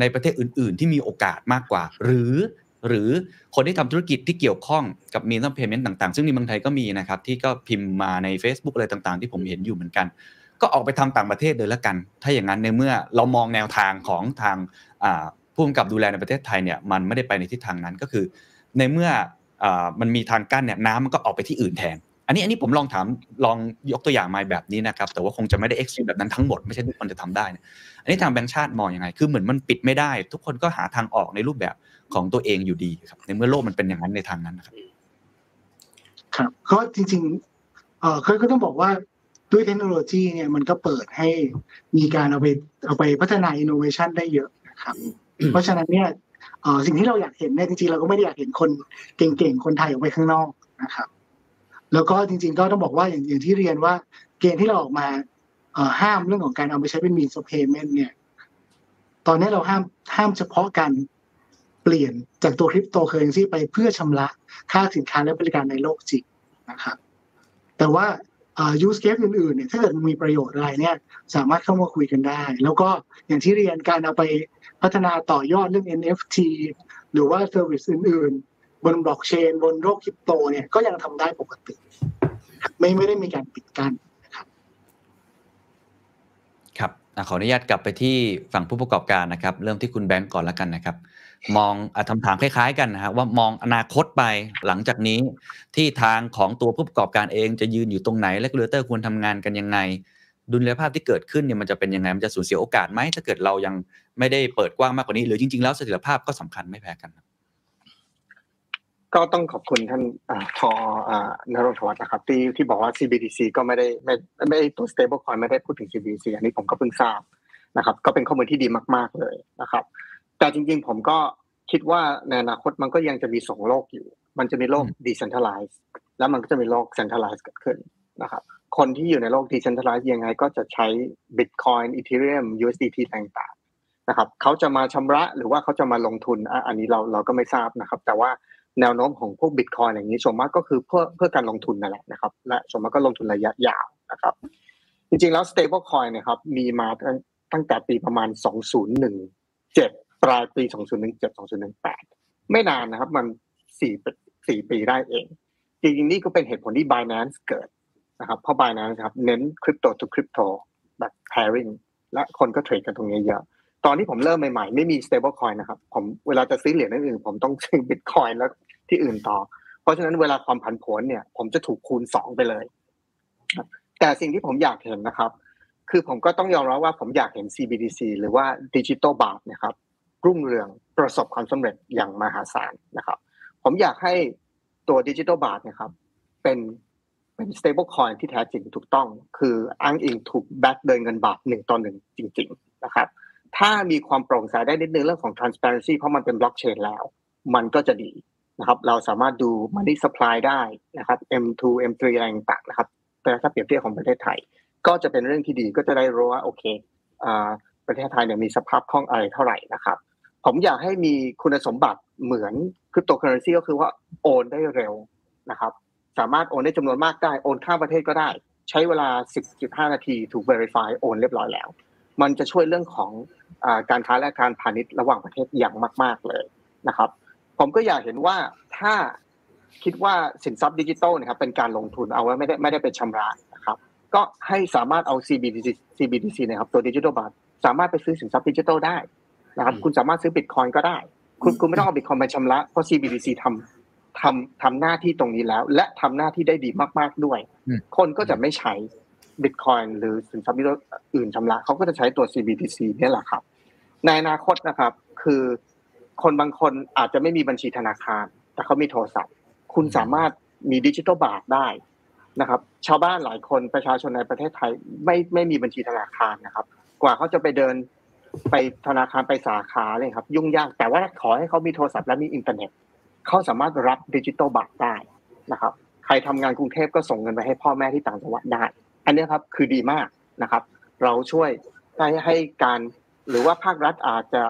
ในประเทศอื่น ๆ ที่มีโอกาสมากกว่า หรือ หรือคนที่ทำธุรกิจที่เกี่ยวข้องกับ means of payment ต่างๆ ซึ่งในเมืองไทยก็มีนะครับ ที่ก็พิมพ์มาใน Facebook อะไรต่างๆ ที่ผมเห็นอยู่เหมือนกัน ก็ออกไปทำต่างประเทศเลยละกัน ถ้าอย่างนั้นในเมื่อเรามองแนวทางของทางผู้กำกับดูแลในประเทศไทยเนี่ยมันไม่ได้ไปในทิศทางนั้นก็คือ ในเมื่อมันมีทางกั้นเนี่ยน้ำมันก็ออกไปที่อื่นแทน อันนี้อันนี้ผมลองถามลองยกตัวอย่างมาแบบนี้นะครับ แต่ว่าคงจะไม่ได้ extreme แบบนั้นทั้งหมดไม่ใช่ทุกคนจะทำได้นะอันนี้ทางแบงค์ชาติมองยังไง คือเหมือนมันปิดไม่ได้ ทุกคนก็หาทางออกในรูปแบบของตัวเองอยู่ดีครับ ในเมื่อโลกมันเป็นอย่างนั้นในทางนั้นนะครับ ครับก็จริงๆเออก็ต้องบอกว่าด้วยเทคโนโลยีเนี่ยมันก็เปิดให้มีการเอาไปเอาไปพัฒนาอินโนเวชันได้เยอะนะครับ เพราะฉะนั้นเนี่ยสิ่งที่เราอยากเห็นเนี่ยจริงๆเราก็ไม่ได้อยากเห็นคนเก่งๆคนไทยออกไปข้างนอกนะครับ แล้วก็จริง ๆ ก็ต้องบอกว่าอย่างอย่างที่เรียนว่าเกณฑ์ที่เราออกมาห้ามเรื่องของการเอาไปใช้เป็น means of payment เนี่ย ตอนนี้เราห้ามห้ามเฉพาะการเปลี่ยนจากตัวคริปโตเคอเรนซีไปเพื่อชำระค่าสินค้าและบริการในโลกจริงนะครับ แต่ว่า use case อื่นๆเนี่ยถ้าเกิดมีประโยชน์อะไรเนี่ย สามารถเข้ามาคุยกันได้ แล้วก็อย่างที่เรียนการเอาไปพัฒนาต่อยอดเรื่อง NFT หรือว่า service อื่นๆ บนบล็อกเชน บนโลกคริปโตเนี่ยก็ยังทำได้ปกติ ไม่ไม่ได้มีการปิดกั้นนะครับครับขออนุญาตกลับไปที่ฝั่งผู้ประกอบการนะครับ เริ่มที่คุณแบงก์ก่อนแล้วกันนะครับ มองอคำถามคล้าย ๆ กันนะฮะว่ามองอนาคตไปหลังจากนี้ ที่ทางของตัวผู้ประกอบการเองจะยืนอยู่ตรงไหนและเลเตอร์ควรทำงานกันยังไงดุลยภาพที่เกิดขึ้นเนี่ยมันจะเป็นยังไง มันจะสูญเสียโอกาสไหมถ้าเกิดเรายังไม่ได้เปิดกว้างมากกว่านี้ หรือจริงๆแล้วเสถียรภาพก็สำคัญไม่แพ้กัน ก็ต้องขอบคุณท่านทอนรงธวัฒน์นะครับที่ที่บอกว่า CBDC ก็ไม่ได้ไม่ไม่ตัว stable coin ไม่ได้พูดถึง CBDC อันนี้ผมก็เพิ่งทราบนะครับ ก็เป็นข้อมูลที่ดีมาก ๆเลยนะครับ แต่จริงๆผมก็คิดว่าในอนาคตมันก็ยังจะมีสองโลกอยู่ มันจะมีโลก decentralized แล้วมันก็จะมีโลก centralized เกิดขึ้นนะครับ คนที่อยู่ในโลก decentralized ยังไงก็จะใช้ Bitcoin Ethereum USDT ต่างๆนะครับเขาจะมาชำระหรือว่าเขาจะมาลงทุนอันนี้เราเราก็ไม่ทราบนะครับ แต่ว่า แนวโน้มของพวกบิตคอยอย่างนี้ส่วนมากก็คือเพื่อเพื่อการลงทุนนั่นแหละนะครับ และส่วนมากก็ลงทุนระยะยาวนะครับ จริงๆแล้ว stable coin นะครับ มีมาตั้งแต่ปีประมาณ 2017 ปลายปี 2017 2018 ไม่นานนะครับ มัน4 4ปีได้เอง จริงๆนี่ก็เป็นเหตุผลที่ Binance เกิดนะครับ เพราะ Binance ครับเน้น crypto to crypto แบบ pairing และคนก็เทรดกันตรงนี้เยอะ ตอนที่ผมเริ่มใหม่ๆ ไม่มี stable coin นะครับ ผมเวลาจะซื้อเหรียญอื่นผมต้องซื้อ bitcoin แล้วที่อื่นต่อ เพราะฉะนั้นเวลาความผันผวนเนี่ย ผมจะถูกคูณสองไปเลย แต่สิ่งที่ผมอยากเห็นนะครับ คือผมก็ต้องยอมรับว่าผมอยากเห็น CBDC หรือว่าดิจิตอลบาทนะครับ รุ่งเรืองประสบความสำเร็จอย่างมหาศาลนะครับ ผมอยากให้ตัวดิจิตอลบาทนะครับ เป็นเป็น stable coin ที่แท้จริงถูกต้อง คืออ้างอิงถูกแบ็กโดยเงินบาทหนึ่งต่อหนึ่งจริง ๆ นะครับ ถ้ามีความโปร่งใสได้นิดนึงเรื่องของ transparency เพราะมันเป็นบล็อกเชนแล้ว มันก็จะดีนะครับ เราสามารถดู money supply ได้นะครับ M2 M3 อะไรต่างๆนะครับแต่ถ้าเปรียบเทียบของประเทศไทย ก็จะเป็นเรื่องที่ดีก็จะได้รู้ว่าโอเคประเทศไทยเนี่ยมีสภาพคล่องอะไรเท่าไหร่นะครับ ผมอยากให้มีคุณสมบัติเหมือนคริปโตเคอเรนซีก็คือว่าโอนได้เร็วนะครับ สามารถโอนได้จำนวนมากได้ โอนข้ามประเทศก็ได้ ใช้เวลา 10.5 นาทีถูก verify โอนเรียบร้อยแล้ว มันจะช่วยเรื่องของการค้าและการพาณิชย์ระหว่างประเทศอย่างมาก ๆเลยนะครับ ผมก็อยากเห็นว่าถ้าคิดว่าสินทรัพย์ดิจิทัลนะครับเป็นการลงทุนเอาไว้ไม่ได้ไม่ได้เป็นชำระนะครับ ก็ให้สามารถเอา CBDC CBDC นะครับตัวดิจิทัลบาทสามารถไปซื้อสินทรัพย์ดิจิทัลได้นะครับคุณสามารถซื้อบิตคอยก็ได้ คุณคุณไม่ต้องเอาบิตคอยมาชำระเพราะ CBDC ทำทำทำหน้าที่ตรงนี้แล้ว และทำหน้าที่ได้ดีมาก ๆด้วย คนก็จะไม่ใช้ บิตคอยน์หรือสินทรัพย์อื่นชำระเขาก็จะใช้ตัว CBDC นี่แหละครับ ในอนาคตนะครับ คือคนบางคนอาจจะไม่มีบัญชีธนาคาร แต่เขามีโทรศัพท์ คุณสามารถมีดิจิทัลบาทได้นะครับ ชาวบ้านหลายคนประชาชนในประเทศไทยไม่ไม่มีบัญชีธนาคารนะครับ กว่าเขาจะไปเดินไปธนาคารไปสาขาเลยครับ ยุ่งยากแต่ว่าขอให้เขามีโทรศัพท์และมีอินเทอร์เน็ตเขาสามารถรับดิจิทัลบาทได้นะครับ ใครทำงานกรุงเทพก็ส่งเงินไปให้พ่อแม่ที่ต่างจังหวัดได้ อันนี้ครับคือดีมากนะครับ เราช่วยให้ให้การหรือว่าภาครัฐอาจจะ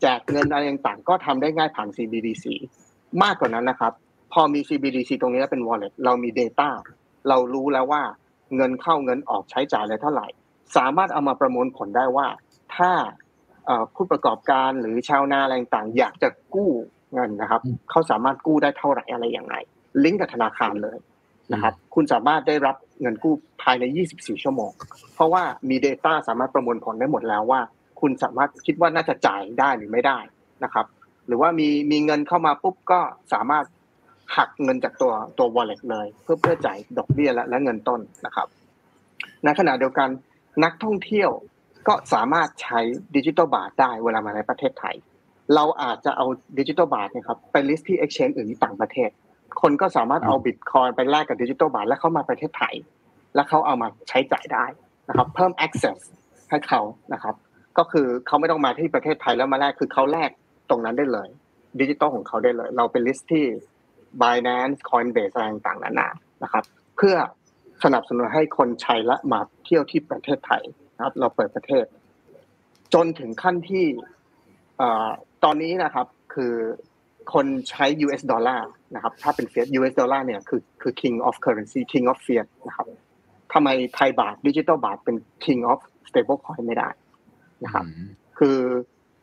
แจกเงินอะไรต่างๆก็ทำได้ง่ายผ่าน CBDC มากกว่านั้นนะครับ พอมี CBDC ตรงนี้เป็น wallet เรามี data เรารู้แล้วว่าเงินเข้าเงินออกใช้จ่ายอะไรเท่าไหร่ สามารถเอามาประมวลผลได้ว่า ถ้าผู้ประกอบการหรือชาวนาอะไรต่างอยากจะกู้เงินนะครับ เขาสามารถกู้ได้เท่าไหร่อะไรอย่างไรลิงก์กับธนาคารเลย นะครับ คุณสามารถได้รับเงินกู้ภายใน 24 ชั่วโมง เพราะว่ามี Data สามารถประมวลผลได้หมดแล้วว่า คุณสามารถคิดว่าน่าจะจ่ายได้หรือไม่ได้นะครับ หรือว่ามีมีเงินเข้ามาปุ๊บก็สามารถหักเงินจากตัวตัว wallet เลย เพื่อเพื่อจ่ายดอกเบี้ยและและเงินต้นนะครับ ในขณะเดียวกันนักท่องเที่ยวก็สามารถใช้ดิจิตอลบาทได้เวลามาในประเทศไทย เราอาจจะเอาดิจิตอลบาทนะครับไป list ที่ exchange อื่นที่ต่างประเทศ คนก็สามารถเอาบิตคอยน์ไปแลกกับดิจิตอลบาท แล้วเข้ามาประเทศไทย แล้วเขาเอามาใช้จ่ายได้นะครับ เพิ่ม access ให้เขานะครับ ก็คือเขาไม่ต้องมาที่ประเทศไทยแล้วมาแลกคือเขาแลกตรงนั้นได้เลยดิจิตอลของเขาได้เลย เราเป็น list ที่ Binance Coinbase อะไรต่างๆนานานะครับ เพื่อสนับสนุนให้คนใช้และมาเที่ยวที่ประเทศไทยนะครับ เราเปิดประเทศ จนถึงขั้นที่ตอนนี้นะครับ คือคนใช้ US ดอลลาร์ นะครับถ้าเป็นเฟีย US ดอลลาร์เนี่ยคือคือ king of currency king of fiat นะครับทำไมไทยบาทดิจิตอลบาทเป็น king of stable coin ไม่ได้นะครับ คือ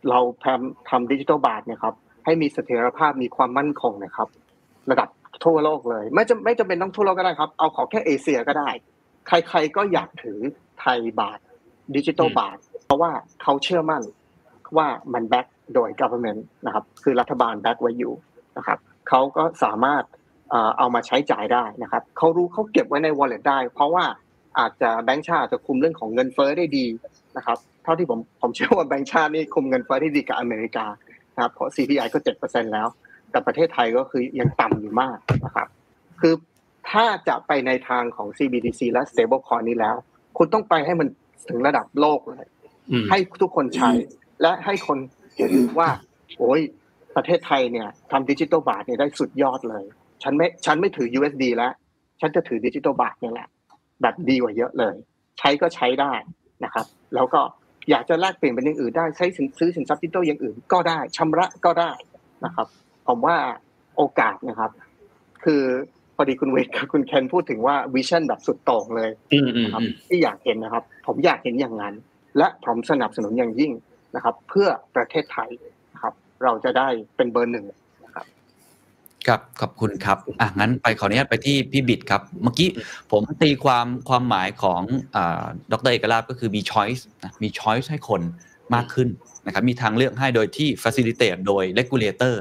เราทำทำดิจิตอลบาทเนี่ยครับให้มีเสถียรภาพมีความมั่นคงนะครับ ระดับทั่วโลกเลย ไม่จำไม่จำเป็นต้องทั่วโลกก็ได้ครับ เอาขอแค่เอเชียก็ได้ ใคร ๆก็อยากถือไทยบาทดิจิตอลบาท เพราะว่าเขาเชื่อมั่นว่ามัน back โดย government นะครับ คือรัฐบาล back ไว้อยู่นะครับ เขาก็สามารถเอามาใช้จ่ายได้นะครับเขารู้เขาเก็บไว้ใน wallet ได้ เพราะว่าอาจจะแบงก์ชาติจะคุมเรื่องของเงินเฟ้อได้ดีนะครับเท่าที่ผมผมเชื่อว่าแบงก์ชาตินี่คุมเงินเฟ้อได้ดีกับอเมริกานะครับเพราะ CPI ก็เจ็ดเปอร์เซ็นต์แล้ว แต่ประเทศไทยก็คือยังต่ำอยู่มากนะครับคือถ้าจะไปในทางของ CBDC และ stablecoin นี้แล้ว คุณต้องไปให้มันถึงระดับโลกเลยให้ทุกคนใช้และให้คนเห็นว่า โอ้ย ประเทศไทยเนี่ยทำดิจิตอลบาทเนี่ยได้สุดยอดเลย ฉันไม่ฉันไม่ถือ USD แล้ว ฉันจะถือดิจิตอลบาทนี่แหละ แบบดีกว่าเยอะเลย ใช้ก็ใช้ได้นะครับ แล้วก็อยากจะแลกเปลี่ยนเป็นอย่างอื่นได้ใช้ซื้อสินทรัพย์ดิจิตอลอย่างอื่นก็ได้ชำระก็ได้นะครับ ผมว่าโอกาสนะครับ คือพอดีคุณเวทกับคุณเคนพูดถึงว่าวิชั่นแบบสุดโต่งเลยนะครับที่อยากเห็นนะครับ ผมอยากเห็นอย่างนั้น และผมสนับสนุนอย่างยิ่งนะครับ เพื่อประเทศไทยนะครับ เราจะได้เป็นเบอร์หนึ่งนะครับครับขอบคุณครับอะงั้นไปขออนุญาตไปที่พี่บิดครับ เมื่อกี้ผมตีความความหมายของดรเอกลาบก็คือมีช้อยส์มี choice ให้คนมากขึ้นนะครับมีทางเลือกให้โดยที่ facilitate โดย regulator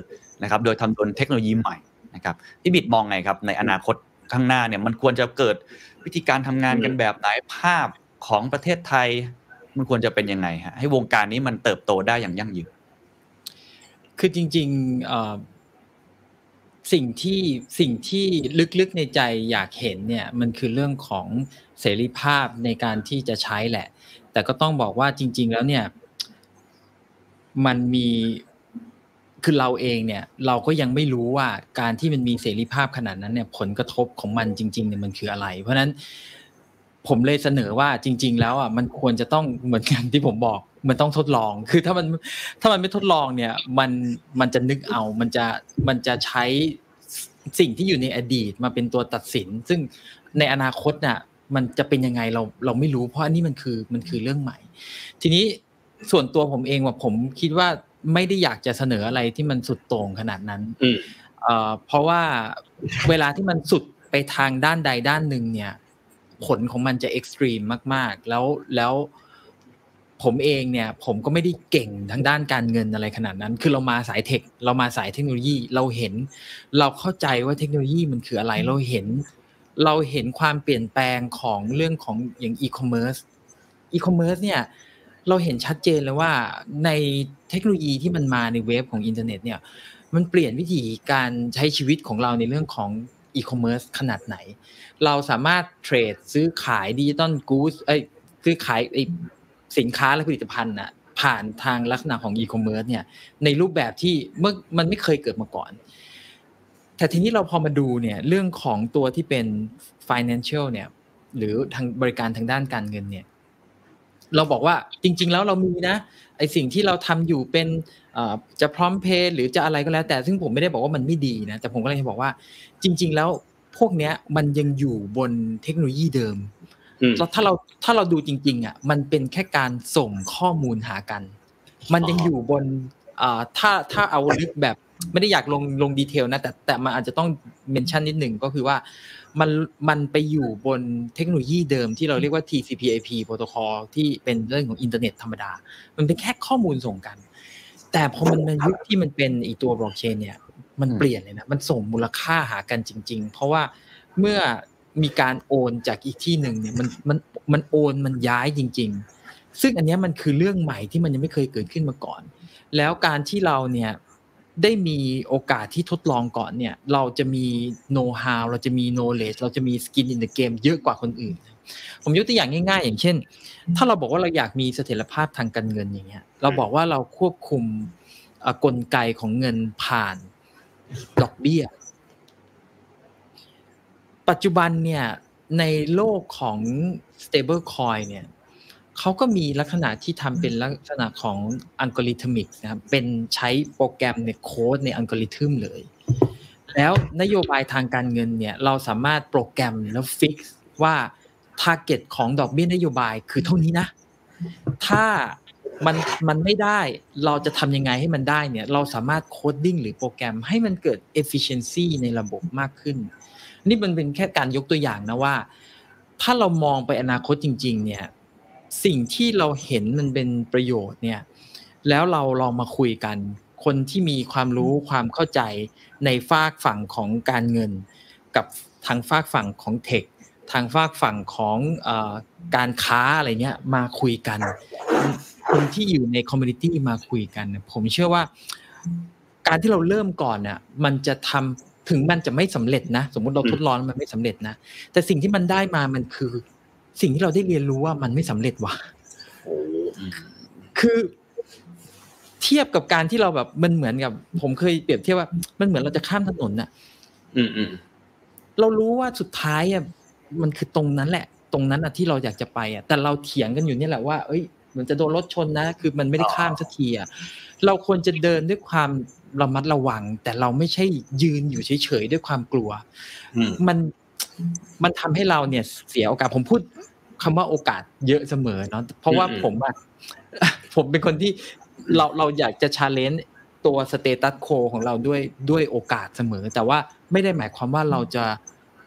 นะครับโดยทำโดนเทคโนโลยีใหม่นะครับพี่บิดมองไงครับในอนาคตข้างหน้าเนี่ยมันควรจะเกิดวิธีการทำงานกันแบบไหนภาพของประเทศไทย มันควรจะเป็นยังไงฮะให้วงการนี้มันเติบโตได้อย่างยั่งยืน คือจริงๆสิ่งที่สิ่งที่ลึกๆในใจอยากเห็นเนี่ยมันคือเรื่องของเสรีภาพในการที่จะใช้แหละ แต่ก็ต้องบอกว่าจริง ๆ แล้วเนี่ย มันมีคือเราเองเนี่ย เราก็ยังไม่รู้ว่าการที่มันมีเสรีภาพขนาดนั้นเนี่ย ผลกระทบของมันจริงๆเนี่ยมันคืออะไร เพราะฉะนั้น ผมเลยเสนอว่าจริง ๆ แล้วอะมันควรจะต้องเหมือนกันที่ผมบอก มันต้องทดลอง คือถ้ามันถ้ามันไม่ทดลองเนี่ย มันมันจะนึกเอา มันจะมันจะใช้สิ่งที่อยู่ในอดีตมาเป็นตัวตัดสิน ซึ่งในอนาคตน่ะ มันจะเป็นยังไงเราเราไม่รู้เพราะอันนี้มันคือมันคือเรื่องใหม่ ทีนี้ส่วนตัวผมเองว่าผมคิดว่าไม่ได้อยากจะเสนออะไรที่มันสุดโต่งขนาดนั้นเพราะว่าเวลาที่มันสุดไปทางด้านใดด้านหนึ่งเนี่ย ผลของมันจะเอ็กซ์ตรีมมาก ๆ แล้วแล้วผมเองเนี่ย ผมก็ไม่ได้เก่งทางด้านการเงินอะไรขนาดนั้น คือเรามาสาย tech เรามาสายเทคโนโลยี เราเห็น เราเข้าใจว่าเทคโนโลยีมันคืออะไร เราเห็น เราเห็นความเปลี่ยนแปลงของเรื่องของอย่างอีคอมเมิร์ซ อีคอมเมิร์ซเนี่ย เราเห็นชัดเจนเลยว่าในเทคโนโลยีที่มันมาใน wave ของอินเทอร์เน็ตเนี่ย มันเปลี่ยนวิธีการใช้ชีวิตของเราในเรื่องของอีคอมเมิร์ซขนาดไหน เราสามารถเทรดซื้อขายดิจิตอลกู๊ดเอ้ยซื้อขายสินค้าและผลิตภัณฑ์น่ะผ่านทางลักษณะของอีคอมเมิร์ซเนี่ย ในรูปแบบที่เมื่อมันไม่เคยเกิดมาก่อน แต่ทีนี้เราพอมาดูเนี่ยเรื่องของตัวที่เป็น financial เนี่ยหรือทางบริการทางด้านการเงินเนี่ย เราบอกว่าจริง ๆ แล้วเรามีนะไอสิ่งที่เราทำอยู่เป็นจะพร้อมเพย์หรือจะอะไรก็แล้ว แต่ซึ่งผมไม่ได้บอกว่ามันไม่ดีนะแต่ผมก็เลยบอกว่า จริง ๆ แล้ว พวกเนี้ยมันยังอยู่บนเทคโนโลยีเดิมแล้วถ้าเราถ้าเราดูจริง ๆอะมันเป็นแค่การส่งข้อมูลหากัน มันยังอยู่บนอ่าถ้าถ้าเอาลึกแบบไม่ได้อยากลงลง detail นะแต่แต่มันอาจจะต้อง mention นิดหนึ่งก็คือว่ามันมันไปอยู่บนเทคโนโลยีเดิมที่เราเรียกว่า TCP/IP protocol ที่เป็นเรื่องของอินเทอร์เน็ตธรรมดา มันเป็นแค่ข้อมูลส่งกัน แต่พอมันในยุคที่มันเป็นอีตัวบล็อกเชนเนี่ย มันเปลี่ยนเลยนะมันส่งมูลค่าหากันจริง ๆ เพราะว่าเมื่อมีการโอนจากอีกที่หนึ่งเนี่ยมันมันมันโอนมันย้ายจริง ๆ ซึ่งอันนี้มันคือเรื่องใหม่ที่มันยังไม่เคยเกิดขึ้นมาก่อน แล้วการที่เราเนี่ยได้มีโอกาสที่ทดลองก่อนเนี่ย เราจะมีโน้ตฮาวเราจะมี knowledge เราจะมี skin in the game เยอะกว่าคนอื่น ผมยกตัวอย่างง่าย ๆ อย่างเช่น ถ้าเราบอกว่าเราอยากมีเสถียรภาพทางการเงินอย่างเงี้ย เราบอกว่าเราควบคุมกลไกของเงินผ่าน ดอกเบี้ย ปัจจุบันเนี่ยในโลกของ stable coin เนี่ยเขาก็มีลักษณะที่ทำเป็นลักษณะของ algorithmic นะครับเป็นใช้โปรแกรมในโค้ดในอัลกอริทึมเลย แล้วนโยบายทางการเงินเนี่ยเราสามารถโปรแกรมแล้ว fix ว่า target ของดอกเบี้ยนโยบายคือเท่านี้นะ ถ้า มันมันไม่ได้เราจะทำยังไงให้มันได้เนี่ย เราสามารถโคดดิ้งหรือโปรแกรมให้มันเกิด efficiency ในระบบมากขึ้น นี่มันเป็นแค่การยกตัวอย่างนะว่า ถ้าเรามองไปอนาคตจริง ๆ เนี่ย สิ่งที่เราเห็นมันเป็นประโยชน์เนี่ย แล้วเราลองมาคุยกัน คนที่มีความรู้ความเข้าใจในฝากฝั่งของการเงิน กับทางฝากฝั่งของเทคทางฝากฝั่งของอการค้าอะไรเงี้ยมาคุยกัน คนที่อยู่ในคอมมูนิตี้มาคุยกันผมเชื่อว่า การที่เราเริ่มก่อนเนี่ยมันจะทำถึงมันจะไม่สำเร็จนะ สมมุติเราทดลองมันไม่สำเร็จนะ แต่สิ่งที่มันได้มามันคือ สิ่งที่เราได้เรียนรู้ว่ามันไม่สำเร็จว่ะคือเทียบกับการที่เราแบบมันเหมือนกับ ผมเคยเปรียบเทียบว่ามันเหมือนเราจะข้ามถนนน่ะอืมอืมเรารู้ว่าสุดท้ายอะมันคือตรงนั้นแหละ ตรงนั้นอะที่เราอยากจะไปอะแต่เราเถียงกันอยู่นี่แหละว่าเอ้ยเห มือนจะโดนรถชนนะ คือมันไม่ได้ข้ามสักทีอะเราควรจะเดินด้วยความระมัดระวัง แต่เราไม่ใช่ยืนอยู่เฉยๆด้วยความกลัวมันมันทำให้เราเนี่ยเสียโอกาสผมพูดคำว่าโอกาสเยอะเสมอเนาะเพราะว่าผมอะผมเป็นคนที่เราเราอยากจะ challenge ตัว status quo ของเราด้วยด้วยโอกาสเสมอ แต่ว่าไม่ได้หมายความว่าเราจะ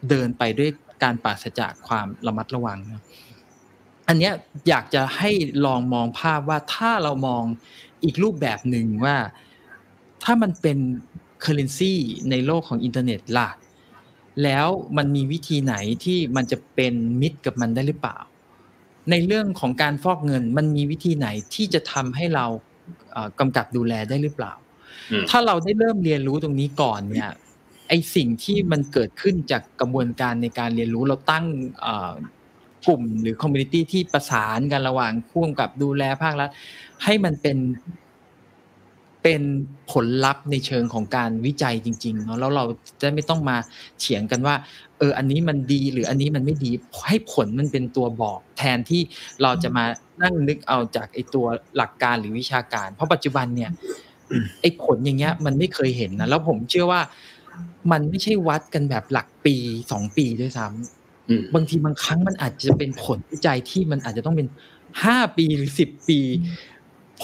เดินไปด้วยการปราศจากความระมัดระวังนะ อันเนี้ยอยากจะให้ลองมองภาพว่าถ้าเรามองอีกรูปแบบหนึ่งว่า ถ้ามันเป็น currency ในโลกของอินเทอร์เน็ตล่ะ แล้วมันมีวิธีไหนที่มันจะเป็นมิตรกับมันได้หรือเปล่า ในเรื่องของการฟอกเงินมันมีวิธีไหนที่จะทำให้เรากำกับดูแลได้หรือเปล่า ถ้าเราได้เริ่มเรียนรู้ตรงนี้ก่อนเนี่ยไอสิ่งที่มันเกิดขึ้นจากกระบวนการในการเรียนรู้เราตั้ง กลุ่มหรือ community ที่ประสานกันระหว่างผู้กำกับดูแลภาครัฐให้มันเป็นเป็นผลลัพธ์ในเชิงของการวิจัยจริงๆเนาะแล้วเราจะไม่ต้องมาเถียงกันว่า เออ อันนี้มันดีหรืออันนี้มันไม่ดีให้ผลมันเป็นตัวบอก แทนที่เราจะมานั่งนึกเอาจากไอตัวหลักการหรือวิชาการ เพราะปัจจุบันเนี่ยไอผลอย่างเงี้ย มันไม่เคยเห็นนะแล้วผมเชื่อว่า มันไม่ใช่วัดกันแบบหลักปีสองปีด้วยซ้ำ บางทีบางครั้งมันอาจจะเป็นผลวิจัยที่มันอาจจะต้องเป็นห้าปีหรือสิบปี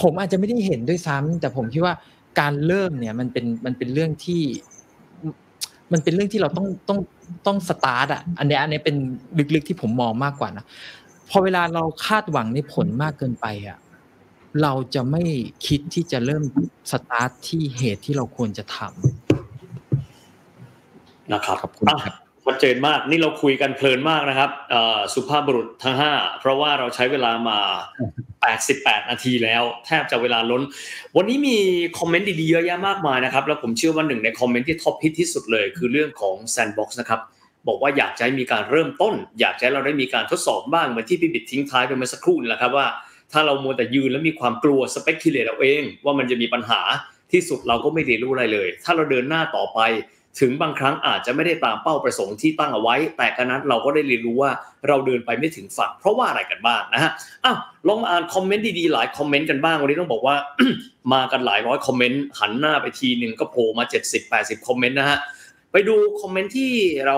ผมอาจจะไม่ได้เห็นด้วยซ้ำแต่ผมคิดว่าการเริ่มเนี่ยมันเป็นมันเป็นเรื่องที่ มันเป็นเรื่องที่เราต้องต้องต้องสตาร์ทอะ อันนี้อันนี้เป็นลึกๆที่ผมมองมากกว่านะพอเวลาเราคาดหวังในผลมากเกินไปอะเราจะไม่คิดที่จะเริ่มสตาร์ทที่เหตุที่เราควรจะทำนะครับขอบคุณครับ ชัดเจนมากนี่เราคุยกันเพลินมากนะครับสุภาพบุรุษทั้ง 5 เพราะว่าเราใช้เวลามา 88 นาทีแล้ว แทบจะเวลาล้น วันนี้มีคอมเมนต์ดีๆเยอะแยะมากมายนะครับ แล้วผมเชื่อว่าหนึ่งในคอมเมนต์ที่ top hit ที่สุดเลย คือเรื่องของ Sandbox นะครับ บอกว่าอยากจะให้มีการเริ่มต้น อยากให้เราได้มีการทดสอบบ้างเหมือนที่พี่บิดทิ้งท้ายไปเมื่อสักครู่นี่แหละครับว่า ถ้าเรามัวแต่ยืนแล้วมีความกลัว speculate เอาเอง ว่ามันจะมีปัญหาที่สุดเราก็ไม่เรียนรู้อะไรเลย ถ้าเราเดินหน้าต่อไป ถึงบางครั้งอาจจะไม่ได้ตามเป้าประสงค์ที่ตั้งเอาไว้ แต่กระนั้นเราก็ได้เรียนรู้ว่าเราเดินไปไม่ถึงฝั่ง เพราะว่าอะไรกันบ้างนะฮะอ้าวลองมาอ่านคอมเมนต์ดีๆหลายคอมเมนต์กันบ้างวันนี้ต้องบอกว่า มากันหลายร้อยคอมเมนต์หันหน้าไปทีหนึ่งก็โผล่มา 70-80 คอมเมนต์นะฮะไปดูคอมเมนต์ที่เรา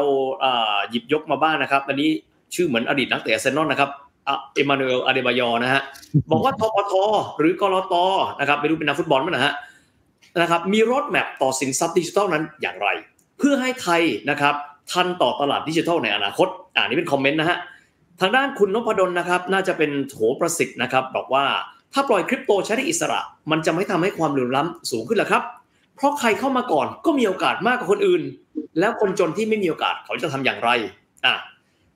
หยิบยกมาบ้างนะครับอันนี้ชื่อเหมือนอดีตนักเตะอาร์เซนอลนะครับเอมานูเอลอาเดบายอนะฮะบอกว่าธปทหรือกลตนะครับไม่รู้เป็นนักฟุตบอลมั้ยนะฮะ นะครับมี roadmap ต่อสินทรัพย์ดิจิทัลนั้นอย่างไร เพื่อให้ไทยนะครับทันต่อตลาดดิจิทัลในอนาคตอ่านี่เป็นคอมเมนต์นะฮะทางด้านคุณนพดลนะครับน่าจะเป็นโถประสิทธิ์นะครับบอกว่าถ้าปล่อยคริปโตใช้ได้อิสระ มันจะไม่ทำให้ความเหลื่อมล้ำสูงขึ้นหรอครับ เพราะใครเข้ามาก่อนก็มีโอกาสมากกว่าคนอื่น แล้วคนจนที่ไม่มีโอกาสเขาจะทำอย่างไรอะ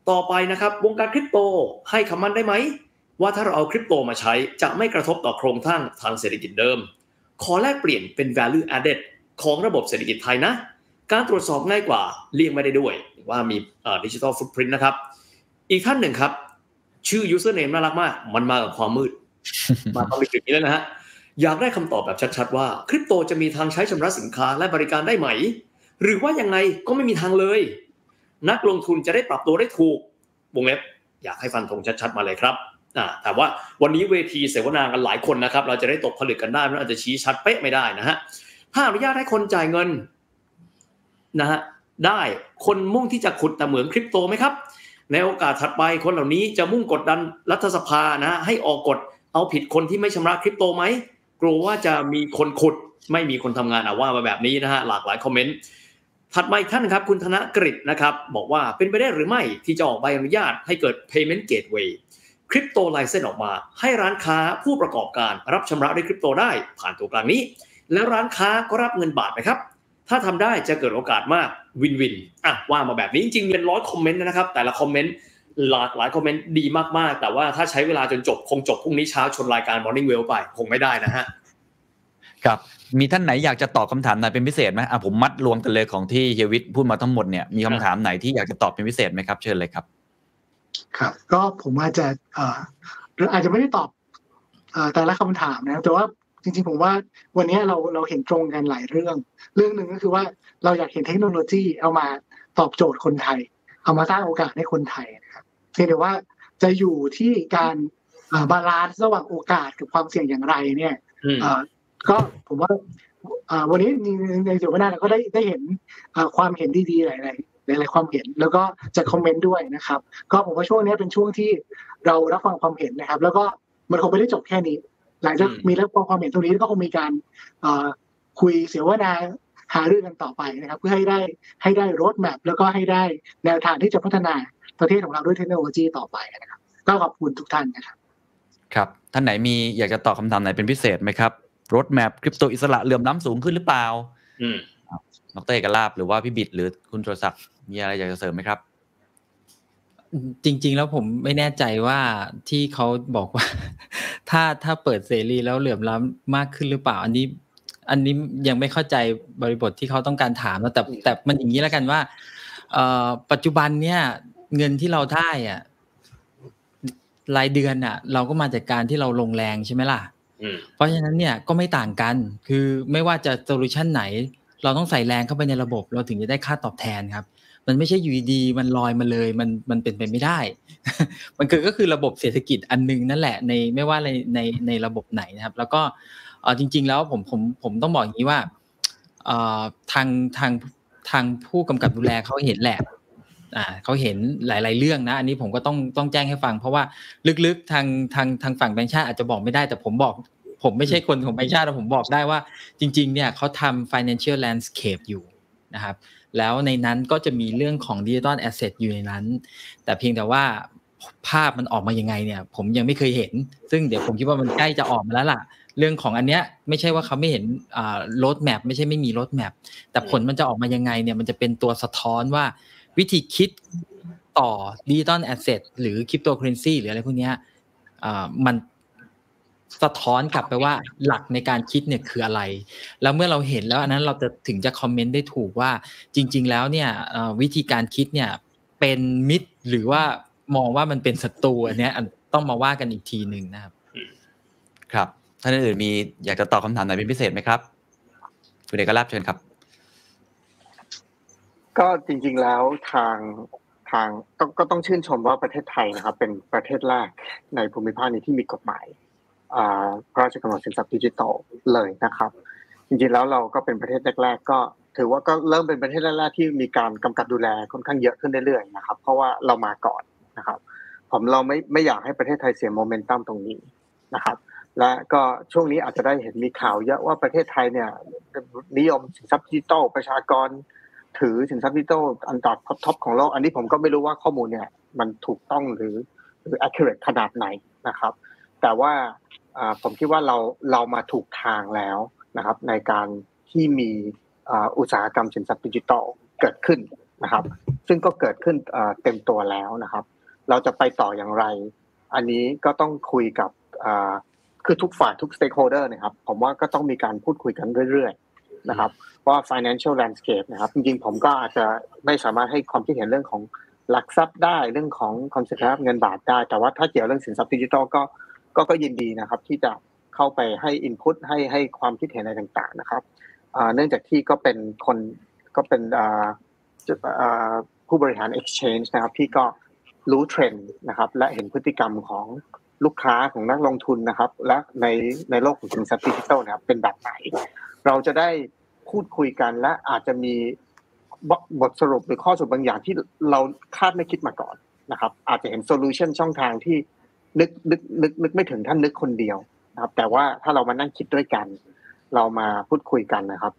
ต่อไปนะครับวงการคริปโตให้คำมั่นได้ไหม ว่าถ้าเราเอาคริปโตมาใช้จะไม่กระทบต่อโครงสร้างทางเศรษฐกิจเดิม ขอแลกเปลี่ยนเป็น value added ของระบบเศรษฐกิจไทยนะ การตรวจสอบง่ายกว่าเลี่ยงไม่ได้ด้วย ว่ามีดิจิทัลฟุตพิ้นนะครับ อีกท่านหนึ่งครับ ชื่อ username น่ารักมาก มันมากับความมืด มาตอนดึกๆนี้แล้วนะฮะอยากได้คำตอบแบบชัดๆว่าคริปโตจะมีทางใช้ชำระสินค้าและบริการได้ไหม หรือว่ายังไงก็ไม่มีทางเลย นักลงทุนจะได้ปรับตัวได้ถูกวงเล็บอยากให้ฟันธงชัดๆมาเลยครับ อ่าแต่ว่าวันนี้เวทีเสวนากันหลายคนนะครับ เราจะได้ตกผลึกกันได้มันอาจจะชี้ชัดเป๊ะไม่ได้นะฮะถ้าอนุญาตให้คนจ่ายเงินนะฮะได้คนมุ่งที่จะขุดแต่เหมืองคริปโตไหมครับ ในโอกาสถัดไปคนเหล่านี้จะมุ่งกดดันรัฐสภานะให้ออกกฎเอาผิดคนที่ไม่ชำระคริปโตไหมกลัวว่าจะมีคนขุดไม่มีคนทำงานอะว่ามาแบบนี้นะฮะหลากหลายคอมเมนต์ถัดมาอีกท่านครับคุณธนกฤษนะครับบอกว่าเป็นไปได้หรือไม่ที่จะออกใบอนุญาตให้เกิด payment gateway คริปโตไลเซนออกมา ให้ร้านค้าผู้ประกอบการรับชำระด้วยคริปโตได้ผ่านตัวกลางนี้ แล้วร้านค้าก็รับเงินบาทนะครับ ถ้าทำได้จะเกิดโอกาสมากวินวินอะว่ามาแบบนี้จริงๆเป็นร้อยคอมเมนต์นะครับ แต่ละคอมเมนต์หลากหลายคอมเมนต์ดีมากๆ แต่ว่าถ้าใช้เวลาจนจบคงจบพรุ่งนี้เช้าชนรายการ Morning Well ไปคงไม่ได้นะฮะครับมีท่านไหนอยากจะตอบคำถามไหนเป็นพิเศษไหมอะผมมัดรวมกันเลยของที่เฮียวิทย์พูดมาทั้งหมดเนี่ยมีคำถามไหนที่อยากจะตอบเป็นพิเศษไหมครับเชิญเลยครับ ครับ ก็ผมอาจจะเอ่อหรืออาจจะไม่ได้ตอบเอ่อแต่ละคำถามนะครับแต่ว่าจริงๆ ผมว่าวันนี้เราเราเห็นตรงกันหลายเรื่อง เรื่องหนึ่งก็คือว่าเราอยากเห็นเทคโนโลยีเอามาตอบโจทย์คนไทย เอามาสร้างโอกาสให้คนไทยนะครับเพียงแต่ว่าจะอยู่ที่การ balance ระหว่างโอกาสกับความเสี่ยงอย่างไรเนี่ยอืมเอ่อก็ผมว่าเอ่อวันนี้ในในเดี๋ยววันหน้าเราก็ได้ได้เห็นเอ่อความเห็นดีๆหลายๆ หลายๆความเห็น แล้วก็จากคอมเมนต์ด้วยนะครับ ก็ผมว่าช่วงนี้เป็นช่วงที่เรารับฟังความเห็นนะครับ แล้วก็มันคงไม่ได้จบแค่นี้ หลังจากอืมมีรับฟังความเห็นตรงนี้ก็คงมีการเอ่อคุยเสวนาหาเรื่องกันต่อไปนะครับ เพื่อให้ได้ให้ได้รถแมพแล้วก็ให้ได้แนวทางที่จะพัฒนาประเทศของเราด้วยเทคโนโลยีต่อไปนะครับ ก็ขอบคุณทุกท่านนะครับ ครับ ท่านไหนมีอยากจะตอบคำถามไหนเป็นพิเศษไหมครับรถแมพคริปโตอิสระเหลื่อมล้ำสูงขึ้นหรือเปล่า อืมดรเอกลาบหรือว่าพี่บิดหรือคุณโทรศัพท์มีอะไรอยากจะเสริมไหมครับ จริง ๆ แล้วผมไม่แน่ใจว่าที่เขาบอกว่า ถ้าถ้าเปิดเสรีแล้วเหลื่อมล้ำมากขึ้นหรือเปล่า อันนี้ อันนี้ยังไม่เข้าใจบริบทที่เขาต้องการถามนะแต่แต่มันอย่างนี้แล้วกันว่าเอ่อปัจจุบันเนี่ย เงินที่เราได้อะรายเดือนอะ เราก็มาจากการที่เราลงแรงใช่ไหมล่ะอืมเพราะฉะนั้นเนี่ยก็ไม่ต่างกัน คือไม่ว่าจะโซลูชันไหน เราต้องใส่แรงเข้าไปในระบบ เราถึงจะได้ค่าตอบแทนครับ มันไม่ใช่อยู่ดีมันลอยมาเลย มันมันเป็นไปไม่ได้ มันคือก็คือระบบเศรษฐกิจอันหนึงนั่นแหละ ในไม่ว่าในในในระบบไหนนะครับ แล้วก็เออจริง ๆ แล้วผมผมผมต้องบอกอย่างนี้ว่าเอ่อทางทางทางผู้กำกับดูแลเขาเห็นแหละอ่าเขาเห็นหลาย ๆ เรื่องนะ อันนี้ผมก็ต้องต้องแจ้งให้ฟัง เพราะว่าลึกๆทางทางทางฝั่งแบงค์ชาติอาจจะบอกไม่ได้แต่ผมบอก ผมไม่ใช่คนของแบงค์ชาติแต่ผมบอกได้ว่าจริง ๆ เนี่ยเขาทำ financial landscape อยู่นะครับ แล้วในนั้นก็จะมีเรื่องของ digital asset อยู่ในนั้น แต่เพียงแต่ว่าภาพมันออกมายังไงเนี่ย ผมยังไม่เคยเห็น ซึ่งเดี๋ยวผมคิดว่ามันใกล้จะออกมาแล้วล่ะ เรื่องของอันเนี้ยไม่ใช่ว่าเขาไม่เห็นอ่า road map ไม่ใช่ไม่มี road map แต่ผลมันจะออกมายังไงเนี่ยมันจะเป็นตัวสะท้อนว่าวิธีคิดต่อ digital asset หรือ cryptocurrency หรืออะไรพวกเนี้ยอ่ามัน สะท้อนกลับไปว่าหลักในการคิดเนี่ยคืออะไร แล้วเมื่อเราเห็นแล้วอันนั้นเราจะถึงจะคอมเมนต์ได้ถูกว่าจริง ๆ แล้วเนี่ยเอ่อวิธีการคิดเนี่ยเป็นมิตรหรือว่ามองว่ามันเป็นศัตรูอันเนี้ยอันต้องมาว่ากันอีกทีหนึ่งนะครับ ครับท่านอื่นๆมีอยากจะตอบคำถามไหนเป็นพิเศษไหมครับคุณเอกลาบเชิญครับ ก็จริง ๆแล้วทางทางก็ก็ต้องชื่นชมว่าประเทศไทยนะครับ เป็นประเทศแรกในภูมิภาคนี้ที่มีกฎหมายอ่า พระราชกำหนดสินทรัพย์ดิจิทัลเลยนะครับ จริงๆแล้วเราก็เป็นประเทศแรกๆก็ถือว่าก็เริ่มเป็นประเทศแรกๆที่มีการกำกับดูแลค่อนข้างเยอะขึ้นเรื่อยๆนะครับ เพราะว่าเรามาก่อนนะครับ ผมเราไม่ไม่อยากให้ประเทศไทยเสียโมเมนตัมตรงนี้นะครับ และก็ช่วงนี้อาจจะได้เห็นมีข่าวเยอะว่าประเทศไทยเนี่ยนิยมสินทรัพย์ดิจิทัลประชากร ถือสินทรัพย์ดิจิทัลอันดับ top ของโลกอันนี้ผมก็ไม่รู้ว่าข้อมูลเนี่ยมันถูกต้องหรือหรือ accurate ขนาดไหนนะครับ แต่ว่า ผมคิดว่าเราเรามาถูกทางแล้วนะครับ ในการที่มีอุตสาหกรรมสินทรัพย์ดิจิทัลเกิดขึ้นนะครับ ซึ่งก็เกิดขึ้นเต็มตัวแล้วนะครับ เราจะไปต่ออย่างไร อันนี้ก็ต้องคุยกับคือทุกฝ่ายทุก stakeholder นะครับ ผมว่าก็ต้องมีการพูดคุยกันเรื่อยๆนะครับว่า financial landscape นะครับ จริงๆ ผมก็อาจจะไม่สามารถให้ความคิดเห็นเรื่องของหลักทรัพย์ได้เรื่องของ concept เงินบาทได้ แต่ว่าถ้าเกี่ยวเรื่องสินทรัพย์ดิจิทัลก็ ก็ก็ยินดีนะครับที่จะเข้าไปให้ input ให้ให้ความคิดเห็นอะไรต่างๆนะครับเนื่องจากที่ก็เป็นคนก็เป็นผู้บริหาร exchange นะครับที่ก็รู้เทรนด์นะครับและเห็นพฤติกรรมของลูกค้าของนักลงทุนนะครับ และในในโลกของสินทรัพย์ดิจิทัลนะครับเป็นแบบไหน เราจะได้พูดคุยกันและอาจจะมีบทสรุปหรือข้อสรุปบางอย่างที่เราคาดไม่คิดมาก่อนนะครับ อาจจะเห็น solution ช่องทางที่ นึกนึกนึกนึกไม่ถึงท่านนึกคนเดียวนะครับ แต่ว่าถ้าเรามานั่งคิดด้วยกัน เรามาพูดคุยกันนะครับ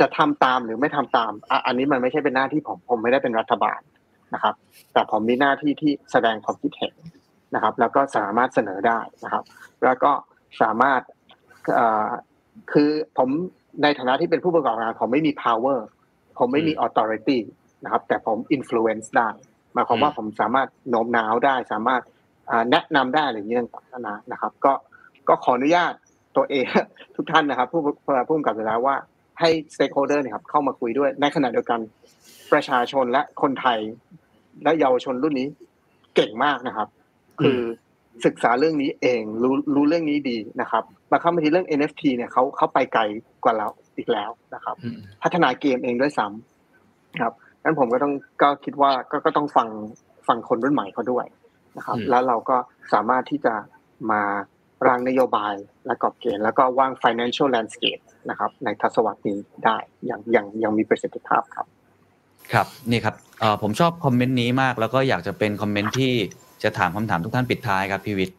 จะทำตามหรือไม่ทำตาม อันนี้มันไม่ใช่เป็นหน้าที่ผมผมไม่ได้เป็นรัฐบาลนะครับ แต่ผมมีหน้าที่ที่แสดงความคิดเห็นนะครับ แล้วก็สามารถเสนอได้นะครับ แล้วก็สามารถคือผมในฐานะที่เป็นผู้ประกอบการผมไม่มี power ผมไม่มี authority นะครับ แต่ผม influence ได้หมายความว่าผมสามารถโน้มน้าวได้สามารถ แนะนำได้อะไรอย่างนี้ต่างๆนะครับ ก็ก็ขออนุญาตตัวเองทุกท่านนะครับ ผู้ผู้กำกับไปแล้วว่าให้ stakeholder เนี่ยครับเข้ามาคุยด้วยในขณะเดียวกันประชาชนและคนไทย และเยาวชนรุ่นนี้เก่งมากนะครับ คือศึกษาเรื่องนี้เองรู้รู้เรื่องนี้ดีนะครับมาเข้ามาที่เรื่อง NFT เนี่ยเขาเขาไปไกลกว่าเราอีกแล้วนะครับ พัฒนาเกมเองด้วยซ้ำครับงั้นผมก็ต้องก็คิดว่าก็ก็ต้องฟังฟังคนรุ่นใหม่เขาด้วย นะครับ แล้วเราก็สามารถที่จะมาร่างนโยบายและกรอบเกณฑ์แล้วก็วาง financial landscape นะครับในทศวรรษนี้ได้อย่างอย่างยังมีประสิทธิภาพครับ ครับนี่ครับผมชอบคอมเมนต์นี้มาก แล้วก็อยากจะเป็นคอมเมนต์ที่จะถามคำถามทุกท่านปิดท้ายครับพี่วิทย์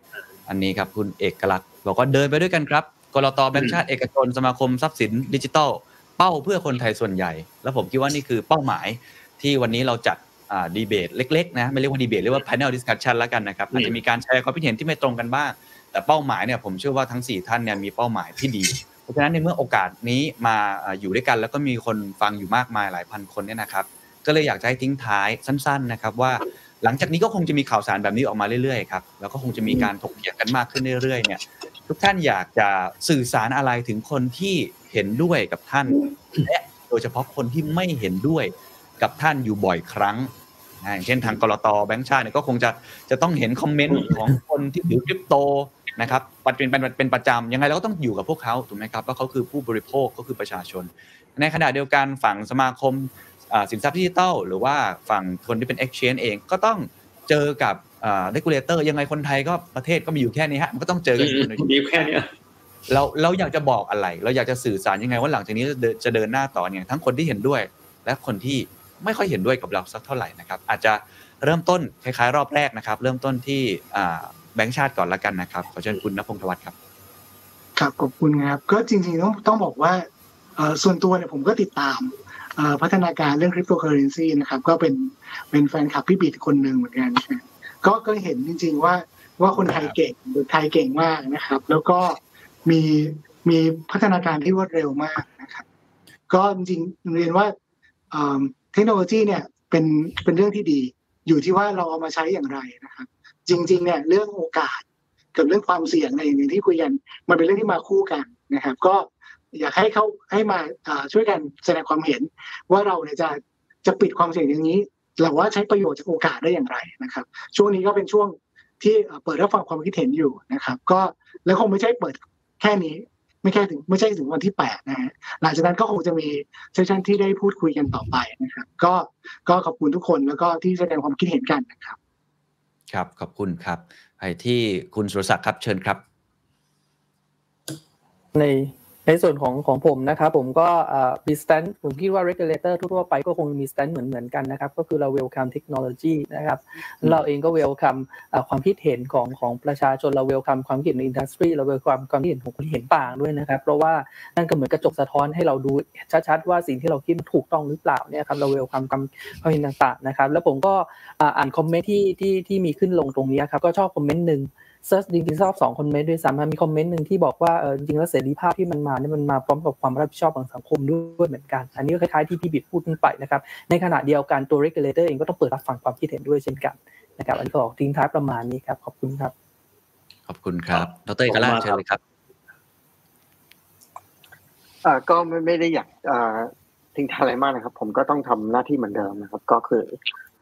อันนี้ครับคุณเอกลักษณ์บอกว่าเดินไปด้วยกันครับกลตแบงค์ชาติเอกชนสมาคมทรัพย์สินดิจิทัล เป้าเพื่อคนไทยส่วนใหญ่ แล้วผมคิดว่านี่คือเป้าหมายที่วันนี้เราจัด ดีเบตเล็กๆนะไม่เรียกว่าดีเบตเรียกว่า panel discussion แล้วกันนะครับอาจจะมีการแชร์ความคิดเห็นที่ไม่ตรงกันบ้าง แต่เป้าหมายเนี่ยผมเชื่อว่าทั้ง 4 ท่านเนี่ยมีเป้าหมายที่ดี เพราะฉะนั้นในเมื่อโอกาสนี้มาอยู่ด้วยกัน แล้วก็มีคนฟังอยู่มากมายหลายพันคนเนี่ยนะครับก็เลยอยากจะให้ทิ้งท้ายสั้น ๆนะครับว่า หลังจากนี้ก็คงจะมีข่าวสารแบบนี้ออกมาเรื่อยๆครับแล้วก็คงจะมีการถกเถียงกันมากขึ้นเรื่อยๆเนี่ยทุกท่านอยากจะสื่อสารอะไรถึงคนที่เห็นด้วยกับท่านและโดยเฉพาะคนที่ไม่เห็นด้วยกับท่านอยู่บ่อยครั้ง อย่างเช่นทางกรตแบงค์ชาติเนี่ยก็คงจะจะต้องเห็นคอมเมนต์ของคนที่ถือคริปโตนะครับเป็นเป็นเป็นประจำยังไงเราก็ต้องอยู่กับพวกเขาถูกไหมครับเพราะเขาคือผู้บริโภคก็คือประชาชน ในขณะเดียวกันฝั่งสมาคมสินทรัพย์ดิจิทัลหรือว่าฝั่งคนที่เป็น exchange เองก็ต้องเจอกับ regulator ยังไงคนไทยก็ประเทศก็มีอยู่แค่นี้ฮะมันก็ต้องเจอกันอยู่ในมีแค่นี้เราเราอยากจะบอกอะไร เราอยากจะสื่อสารยังไงว่าหลังจากนี้จะเดินหน้าต่อเนี่ยทั้งคนที่เห็นด้วย และคนที่ ไม่ค่อยเห็นด้วยกับเราสักเท่าไหร่นะครับ อาจจะเริ่มต้นคล้ายๆ รอบแรกนะครับ เริ่มต้นที่แบงค์ชาติก่อนละกันนะครับขอเชิญคุณนภพงศ์ธวัฒน์ครับครับขอบคุณครับก็จริงๆต้องต้องบอกว่าส่วนตัวเนี่ยผมก็ติดตามพัฒนาการเรื่องคริปโตเคอเรนซีนะครับก็เป็นเป็นแฟนคลับพี่บิดคนหนึ่งเหมือนกันก็ก็เห็นจริง ๆว่าว่าคนไทยเก่งไทยเก่งมากนะครับ แล้วก็มีมีพัฒนาการที่รวดเร็วมากนะครับ ก็จริงเรียนว่า เทคโนโลยีเนี่ยเป็นเป็นเรื่องที่ดี อยู่ที่ว่าเราเอามาใช้อย่างไรนะครับ จริง ๆ เนี่ยเรื่องโอกาสกับเรื่องความเสี่ยงในอย่างที่คุยกันมันเป็นเรื่องที่มาคู่กันนะครับ ก็อยากให้เขาให้มาช่วยกันแสดงความเห็น ว่าเราเนี่ยจะจะปิดความเสี่ยงอย่างนี้หรือว่าใช้ประโยชน์จากโอกาสได้อย่างไรนะครับ ช่วงนี้ก็เป็นช่วงที่เปิดรับฟังความคิดเห็นอยู่นะครับ ก็แล้วคงไม่ใช่เปิดแค่นี้ ไม่แค่ถึงไม่ใช่ถึงวันที่แปดนะฮะหลังจากนั้นก็คงจะมีเซสชันที่ได้พูดคุยกันต่อไปนะครับ ก็ก็ขอบคุณทุกคนแล้วก็ที่แสดงความคิดเห็นกันนะครับ ครับขอบคุณครับไปที่คุณสุรศักดิ์ครับเชิญครับ ใน ในส่วนของของผมนะครับ ผมก็มี stance ผมคิดว่า regulator ทั่วไปก็คงมี stance เหมือนเหมือนกันนะครับ ก็คือเรา welcome technology นะครับ เราเองก็ welcome ความคิดเห็นของของประชาชนเรา welcome ความคิดเห็นใน industry เรา welcome ความคิดเห็นของคนที่เห็นต่างด้วยนะครับ เพราะว่านั่นก็เหมือนกระจกสะท้อนให้เราดูชัดๆว่าสิ่งที่เราคิดถูกต้องหรือเปล่าเนี่ยครับเรา welcome ความความเห็นต่างๆนะครับ แล้วผมก็อ่านคอมเมนต์ที่ที่ที่มีขึ้นลงตรงนี้ครับก็ชอบคอมเมนต์หนึ่ง เซิร์ชจริงๆชอบสองคอมเมนต์ด้วยซ้ำมีคอมเมนต์หนึ่งที่บอกว่าเออจริงแล้วเสรีภาพที่มันมาเนี่ยมันมาพร้อมกับความรับผิดชอบของสังคมด้วยเหมือนกัน อันนี้ก็คล้ายๆที่พี่บิดพูดขึ้นไปนะครับในขณะเดียวกันตัว regulator เองก็ต้องเปิดรับฟังความคิดเห็นด้วยเช่นกันนะครับอันก็ขอทิ้งท้ายประมาณนี้ครับขอบคุณครับ ขอบคุณครับดรเอกราชเชิญเลยครับอ่าก็ไม่ไม่ได้อยากอ่าทิ้งท้ายอะไรมากนะครับ ผมก็ต้องทำหน้าที่เหมือนเดิมนะครับ ก็คือ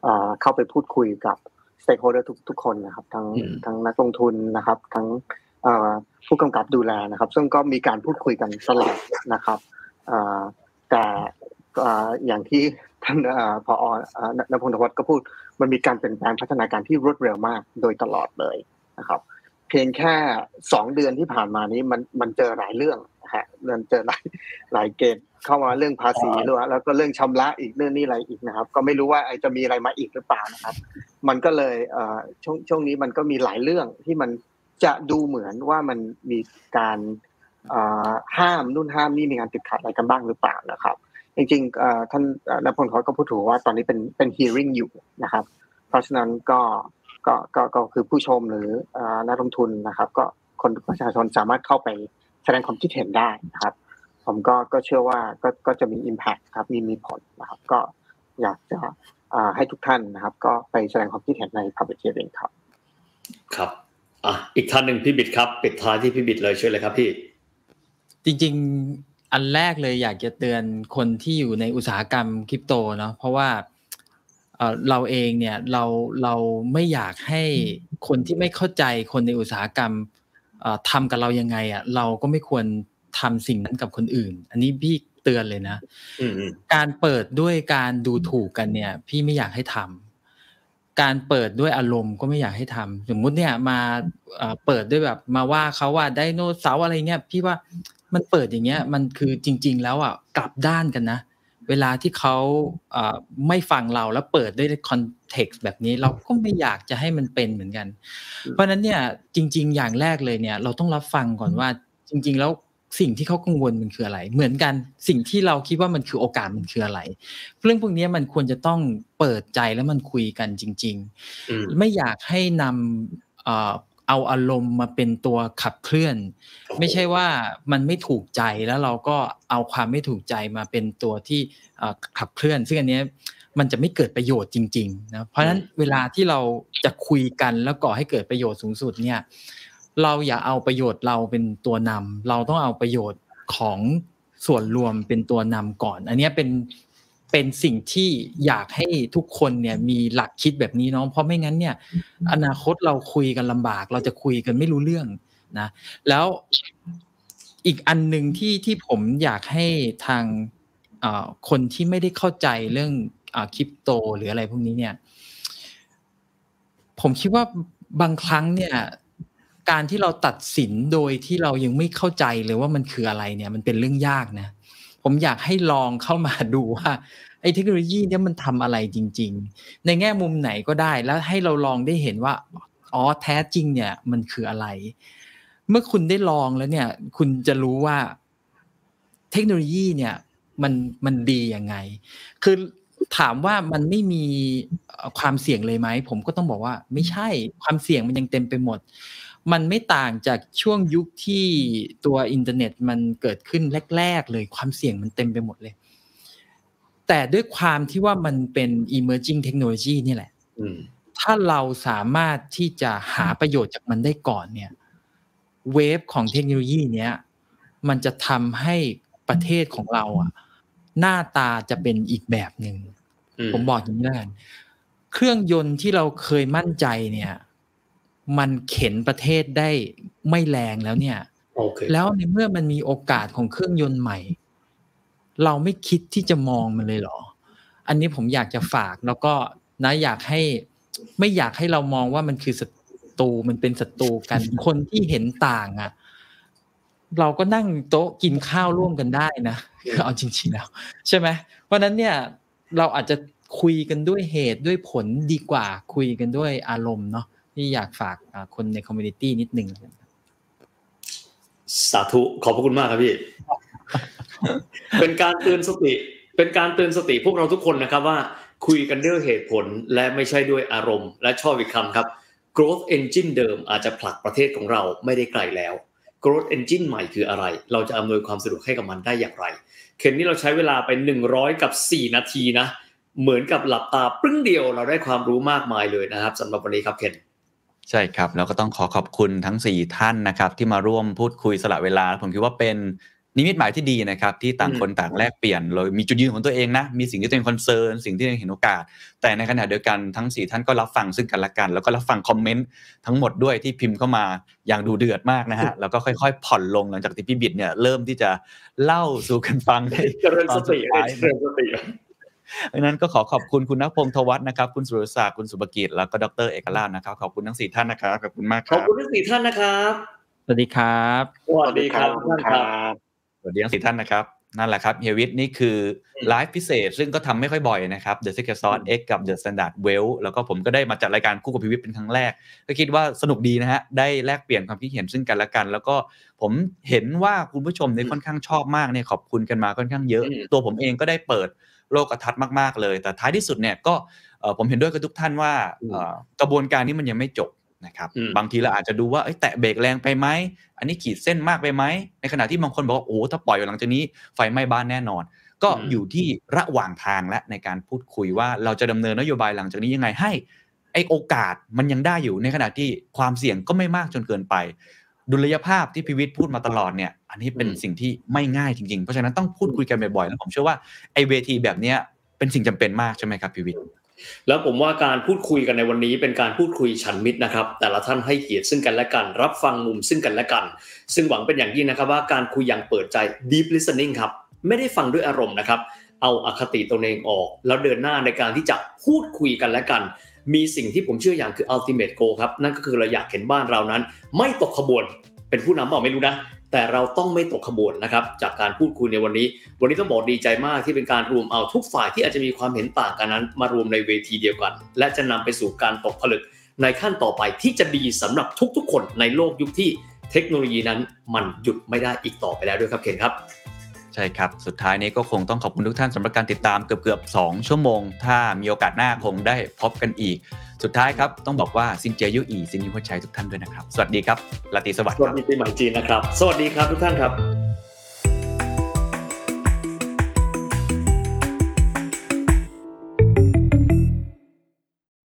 อ่าเข้าไปพูดคุยกับ สเต็กโฮเดอร์ทุกทุกคนนะครับ ทั้งทั้งนักลงทุนนะครับ ทั้งผู้กำกับดูแลนะครับ ซึ่งก็มีการพูดคุยกันตลอดนะครับแต่อย่างที่ท่านพอนพงศ์วัฒน์ก็พูดมันมีการเปลี่ยนแปลงพัฒนาการที่รวดเร็วมากโดยตลอดเลยนะครับ เพียงแค่สองเดือนที่ผ่านมานี้มันมันเจอหลายเรื่อง ฮะมันเจอหลายหลายเกณฑ์เข้ามาเรื่องภาษีด้วยแล้วก็เรื่องชำระอีกเรื่องนี้อะไรอีกนะครับ ก็ไม่รู้ว่าจะมีอะไรมาอีกหรือเปล่านะครับ มันก็เลยเอ่อช่วงช่วงนี้มันก็มีหลายเรื่องที่มันจะดูเหมือนว่ามันมีการห้ามนู่นห้ามนี่มีการติดขัดอะไรกันบ้างหรือเปล่านะครับ จริงๆท่านนพลเขาก็พูดถูกว่าตอนนี้เป็นเป็น hearing อยู่นะครับ เพราะฉะนั้นก็ก็ก็ก็คือผู้ชมหรือนักลงทุนนะครับ ก็คนประชาชนสามารถเข้าไป แสดงความคิดเห็นได้นะครับ ผมก็ก็เชื่อว่าก็ก็จะมี impact ครับมีมีผลนะครับ ก็อยากจะให้ทุกท่านนะครับ ก็ไปแสดงความคิดเห็นใน public hearing ครับ ครับอะอีกท่านหนึ่งพี่บิดครับปิดท้ายที่พี่บิดเลยช่วยเลยครับพี่ จริง ๆ อันแรกเลยอยากจะเตือนคนที่อยู่ในอุตสาหกรรมคริปโตเนาะเพราะว่าเราเองเนี่ยเราเราไม่อยากให้คนที่ไม่เข้าใจคนในอุตสาหกรรม ทำกับเรายังไงอะเราก็ไม่ควรทำสิ่งนั้นกับคนอื่น อันนี้พี่เตือนเลยนะการเปิดด้วยการดูถูกกันเนี่ย พี่ไม่อยากให้ทำการเปิดด้วยอารมณ์ก็ไม่อยากให้ทำสมมุติเนี่ยมาเปิดด้วยแบบมาว่าเขาว่าไดโนเสาร์อะไรเงี้ยพี่ว่ามันเปิดอย่างเงี้ย มันคือจริง ๆ แล้วอะกลับด้านกันนะเวลาที่เขาไม่ฟังเราแล้วเปิดด้วยคอน เท็กซ์แบบนี้เราก็ไม่อยากจะให้มันเป็นเหมือนกัน เพราะนั้นเนี่ยจริง ๆ อย่างแรกเลยเนี่ย เราต้องรับฟังก่อนว่าจริง ๆ แล้วสิ่งที่เขากังวลมันคืออะไร เหมือนกันสิ่งที่เราคิดว่ามันคือโอกาสมันคืออะไร เรื่องพวกนี้มันควรจะต้องเปิดใจแล้วมันคุยกันจริง ๆ ไม่อยากให้นำเอาอารมณ์มาเป็นตัวขับเคลื่อน ไม่ใช่ว่ามันไม่ถูกใจแล้วเราก็เอาความไม่ถูกใจมาเป็นตัวที่ขับเคลื่อน ซึ่งอันนี้ มันจะไม่เกิดประโยชน์จริงๆนะเพราะฉะนั้นเวลาที่เราจะคุยกันแล้วก่อให้เกิดประโยชน์สูงสุดเนี่ย เราอย่าเอาประโยชน์เราเป็นตัวนำเราต้องเอาประโยชน์ของส่วนรวมเป็นตัวนำก่อน อันนี้เป็นเป็นสิ่งที่อยากให้ทุกคนเนี่ยมีหลักคิดแบบนี้เนาะเพราะไม่งั้นเนี่ย อนาคตเราคุยกันลำบาก เราจะคุยกันไม่รู้เรื่องนะ แล้วอีกอันหนึ่งที่ที่ผมอยากให้ทางคนที่ไม่ได้เข้าใจเรื่อง คริปโตหรืออะไรพวกนี้เนี่ย ผมคิดว่าบางครั้งเนี่ย การที่เราตัดสินโดยที่เรายังไม่เข้าใจเลยว่ามันคืออะไรเนี่ย มันเป็นเรื่องยากนะ ผมอยากให้ลองเข้ามาดูว่าไอ้เทคโนโลยีเนี่ยมันทำอะไรจริง ๆ ในแง่มุมไหนก็ได้แล้วให้เราลองได้เห็นว่าอ๋อแท้จริงเนี่ยมันคืออะไร เมื่อคุณได้ลองแล้วเนี่ย คุณจะรู้ว่าเทคโนโลยีเนี่ยมันมันดียังไง คือ ถามว่ามันไม่มีความเสี่ยงเลยไหม ผมก็ต้องบอกว่า ไม่ใช่ความเสี่ยงมันยังเต็มไปหมด มันไม่ต่างจากช่วงยุคที่ตัวอินเทอร์เน็ตมันเกิดขึ้นแรก ๆ เลยความเสี่ยงมันเต็มไปหมดเลย แต่ด้วยความที่ว่ามันเป็น emerging technology นี่แหละถ้าเราสามารถที่จะหาประโยชน์จากมันได้ก่อนเนี่ย wave ของเทคโนโลยีเนี้ยมันจะทำให้ประเทศของเราอะ หน้าตาจะเป็นอีกแบบหนึ่ง ผมบอกอย่างนี้แล้วกันเครื่องยนต์ที่เราเคยมั่นใจเนี่ย มันเข็นประเทศได้ไม่แรงแล้วเนี่ย okay. แล้วในเมื่อมันมีโอกาสของเครื่องยนต์ใหม่ เราไม่คิดที่จะมองมันเลยเหรอ อันนี้ผมอยากจะฝากแล้วก็นะอยากให้ไม่อยากให้เรามองว่ามันคือศัตรูมันเป็นศัตรูกัน คนที่เห็นต่างอะ เราก็นั่งโต๊ะกินข้าวร่วมกันได้นะเอาจริงๆแล้วใช่ไหมเพราะนั้นเนี่ย เราอาจจะคุยกันด้วยเหตุด้วยผลดีกว่าคุยกันด้วยอารมณ์เนาะที่อยากฝากคนใน community นิดนึงสาธุขอบพระคุณมากครับพี่ เป็นการเตือนสติ เป็นการเตือนสติพวกเราทุกคนนะครับว่าคุยกันด้วยเหตุผลและไม่ใช่ด้วยอารมณ์ และชอบอีกคำครับ growth engine เดิมอาจจะผลักประเทศของเราไม่ได้ไกลแล้ว growth engine ใหม่คืออะไร เราจะอำนวยความสะดวกให้กับมันได้อย่างไร เคนนี่เราใช้เวลาไป100กับ4นาทีนะ เหมือนกับหลับตาปรึ่งเดียวเราได้ความรู้มากมายเลยนะครับสำหรับวันนี้ครับเคนใช่ครับ แล้วก็ต้องขอขอบคุณทั้ง 4 ท่านนะครับ ที่มาร่วมพูดคุยสละเวลา ผมคิดว่าเป็น นิมิตหมายที่ดีนะครับ ที่ต่างคนต่างแลกเปลี่ยนเลยมีจุดยืนของตัวเองนะ มีสิ่งที่ตัวเอง concern สิ่งที่ตัวเองเห็นโอกาส แต่ในขณะเดียวกันทั้ง 4 ท่านก็รับฟังซึ่งกันและกัน แล้วก็รับฟังคอมเมนต์ทั้งหมดด้วยที่พิมพ์เข้ามาอย่างดุเดือดมากนะฮะแล้วก็ค่อยๆ ผ่อนลงหลังจากที่พี่บิดเนี่ยเริ่มที่จะเล่าสู่กันฟังในเจริญสติเจริญสติดังนั้นก็ขอขอบคุณคุณนพงศ์ทวัฒน์นะครับ คุณสุรศักดิ์คุณสุภกิจแล้วก็ดรเอกราชนะครับ ขอบคุณทั้งสี่ท่านนะครับขอบคุณมากคขอบรับคุณทั้งสี่ท่านนะครับ สวัสดีครับ สวัสดีครับทุกท่านครับ สวัสดีทั้งสี่ท่านนะครับ นั่นแหละครับเฮียวิทย์นี่คือไลฟ์พิเศษ ซึ่งก็ทำไม่ค่อยบ่อยนะครับ The Secret Sauce X กับ The Standard Well แล้วก็ผมก็ได้มาจัดรายการคู่กับพิวิทย์เป็นครั้งแรก ก็คิดว่าสนุกดีนะฮะ ได้แลกเปลี่ยนความคิดเห็นซึ่งกันและกัน แล้วก็ผมเห็นว่าคุณผู้ชมเนี่ยค่อนข้างชอบมากเนี่ยขอบคุณกันมาค่อนข้างเยอะอืมตัวผมเองก็ได้เปิดโลกทัศน์มาก ๆ เลย แต่ท้ายที่สุดเนี่ยก็เอ่อผมเห็นด้วยกับทุกท่านว่าเอ่อกระบวนการนี้มันยังไม่จบ นะครับอืมบางทีเราอาจจะดูว่าเอ้ยแตะเบรกแรงไปไหมอันนี้ขีดเส้นมากไปไหมในขณะที่บางคนบอกว่าโอ้โหถ้าปล่อยหลังจากนี้ไฟไหม้บ้านแน่นอน ก็อืมอยู่ที่ระหว่างทางและในการพูดคุยว่าเราจะดำเนินนโยบายหลังจากนี้ยังไงให้ไอโอกาสมันยังได้อยู่ในขณะที่ความเสี่ยงก็ไม่มากจนเกินไป ดุลยภาพที่พิวิทย์พูดมาตลอดเนี่ย อันนี้เป็นอืมสิ่งที่ไม่ง่ายจริงๆ เพราะฉะนั้นต้องพูดคุยกันบ่อยๆแล้วผมเชื่อว่าไอเวทีแบบเนี้ยเป็นสิ่งจำเป็นมากใช่ไหมครับพิวิทย์ แล้วผมว่าการพูดคุยกันในวันนี้เป็นการพูดคุยฉันมิตรนะครับ แต่ละท่านให้เกียรติซึ่งกันและกัน รับฟังมุมซึ่งกันและกัน ซึ่งหวังเป็นอย่างยิ่งนะครับว่าการคุยอย่างเปิดใจ deep listening ครับ ไม่ได้ฟังด้วยอารมณ์นะครับ เอาอคติตัวเองออก แล้วเดินหน้าในการที่จะพูดคุยกันและกัน มีสิ่งที่ผมเชื่ออย่างคือ ultimate goal ครับ นั่นก็คือเราอยากเห็นบ้านเรานั้น ไม่ตกขบวน เป็นผู้นำเปล่าไม่รู้นะ แต่เราต้องไม่ตกขบวนนะครับ จากการพูดคุยในวันนี้ วันนี้ต้องบอกดีใจมากที่เป็นการรวมเอาทุกฝ่ายที่อาจจะมีความเห็นต่างกันนั้น มารวมในเวทีเดียวกัน และจะนำไปสู่การตกผลึกในขั้นต่อไปที่จะดีสำหรับทุกๆ คนในโลกยุคที่เทคโนโลยีนั้นมันหยุดไม่ได้อีกต่อไปแล้วด้วยครับเคนครับ ใช่ครับ สุดท้ายนี้ก็คงต้องขอบคุณทุกท่านสำหรับการติดตามเกือบเกือบ2ชั่วโมง ถ้ามีโอกาสหน้าคงได้พบกันอีก สุดท้ายครับต้องบอกว่าซินเจียยุอีซินยูหัวใจทุกท่านด้วยนะครับ สวัสดีครับลาติสวัสดิ์สควัสรับดีปีใหม่จีนนะครับ สวัสดีครับทุกท่านครับ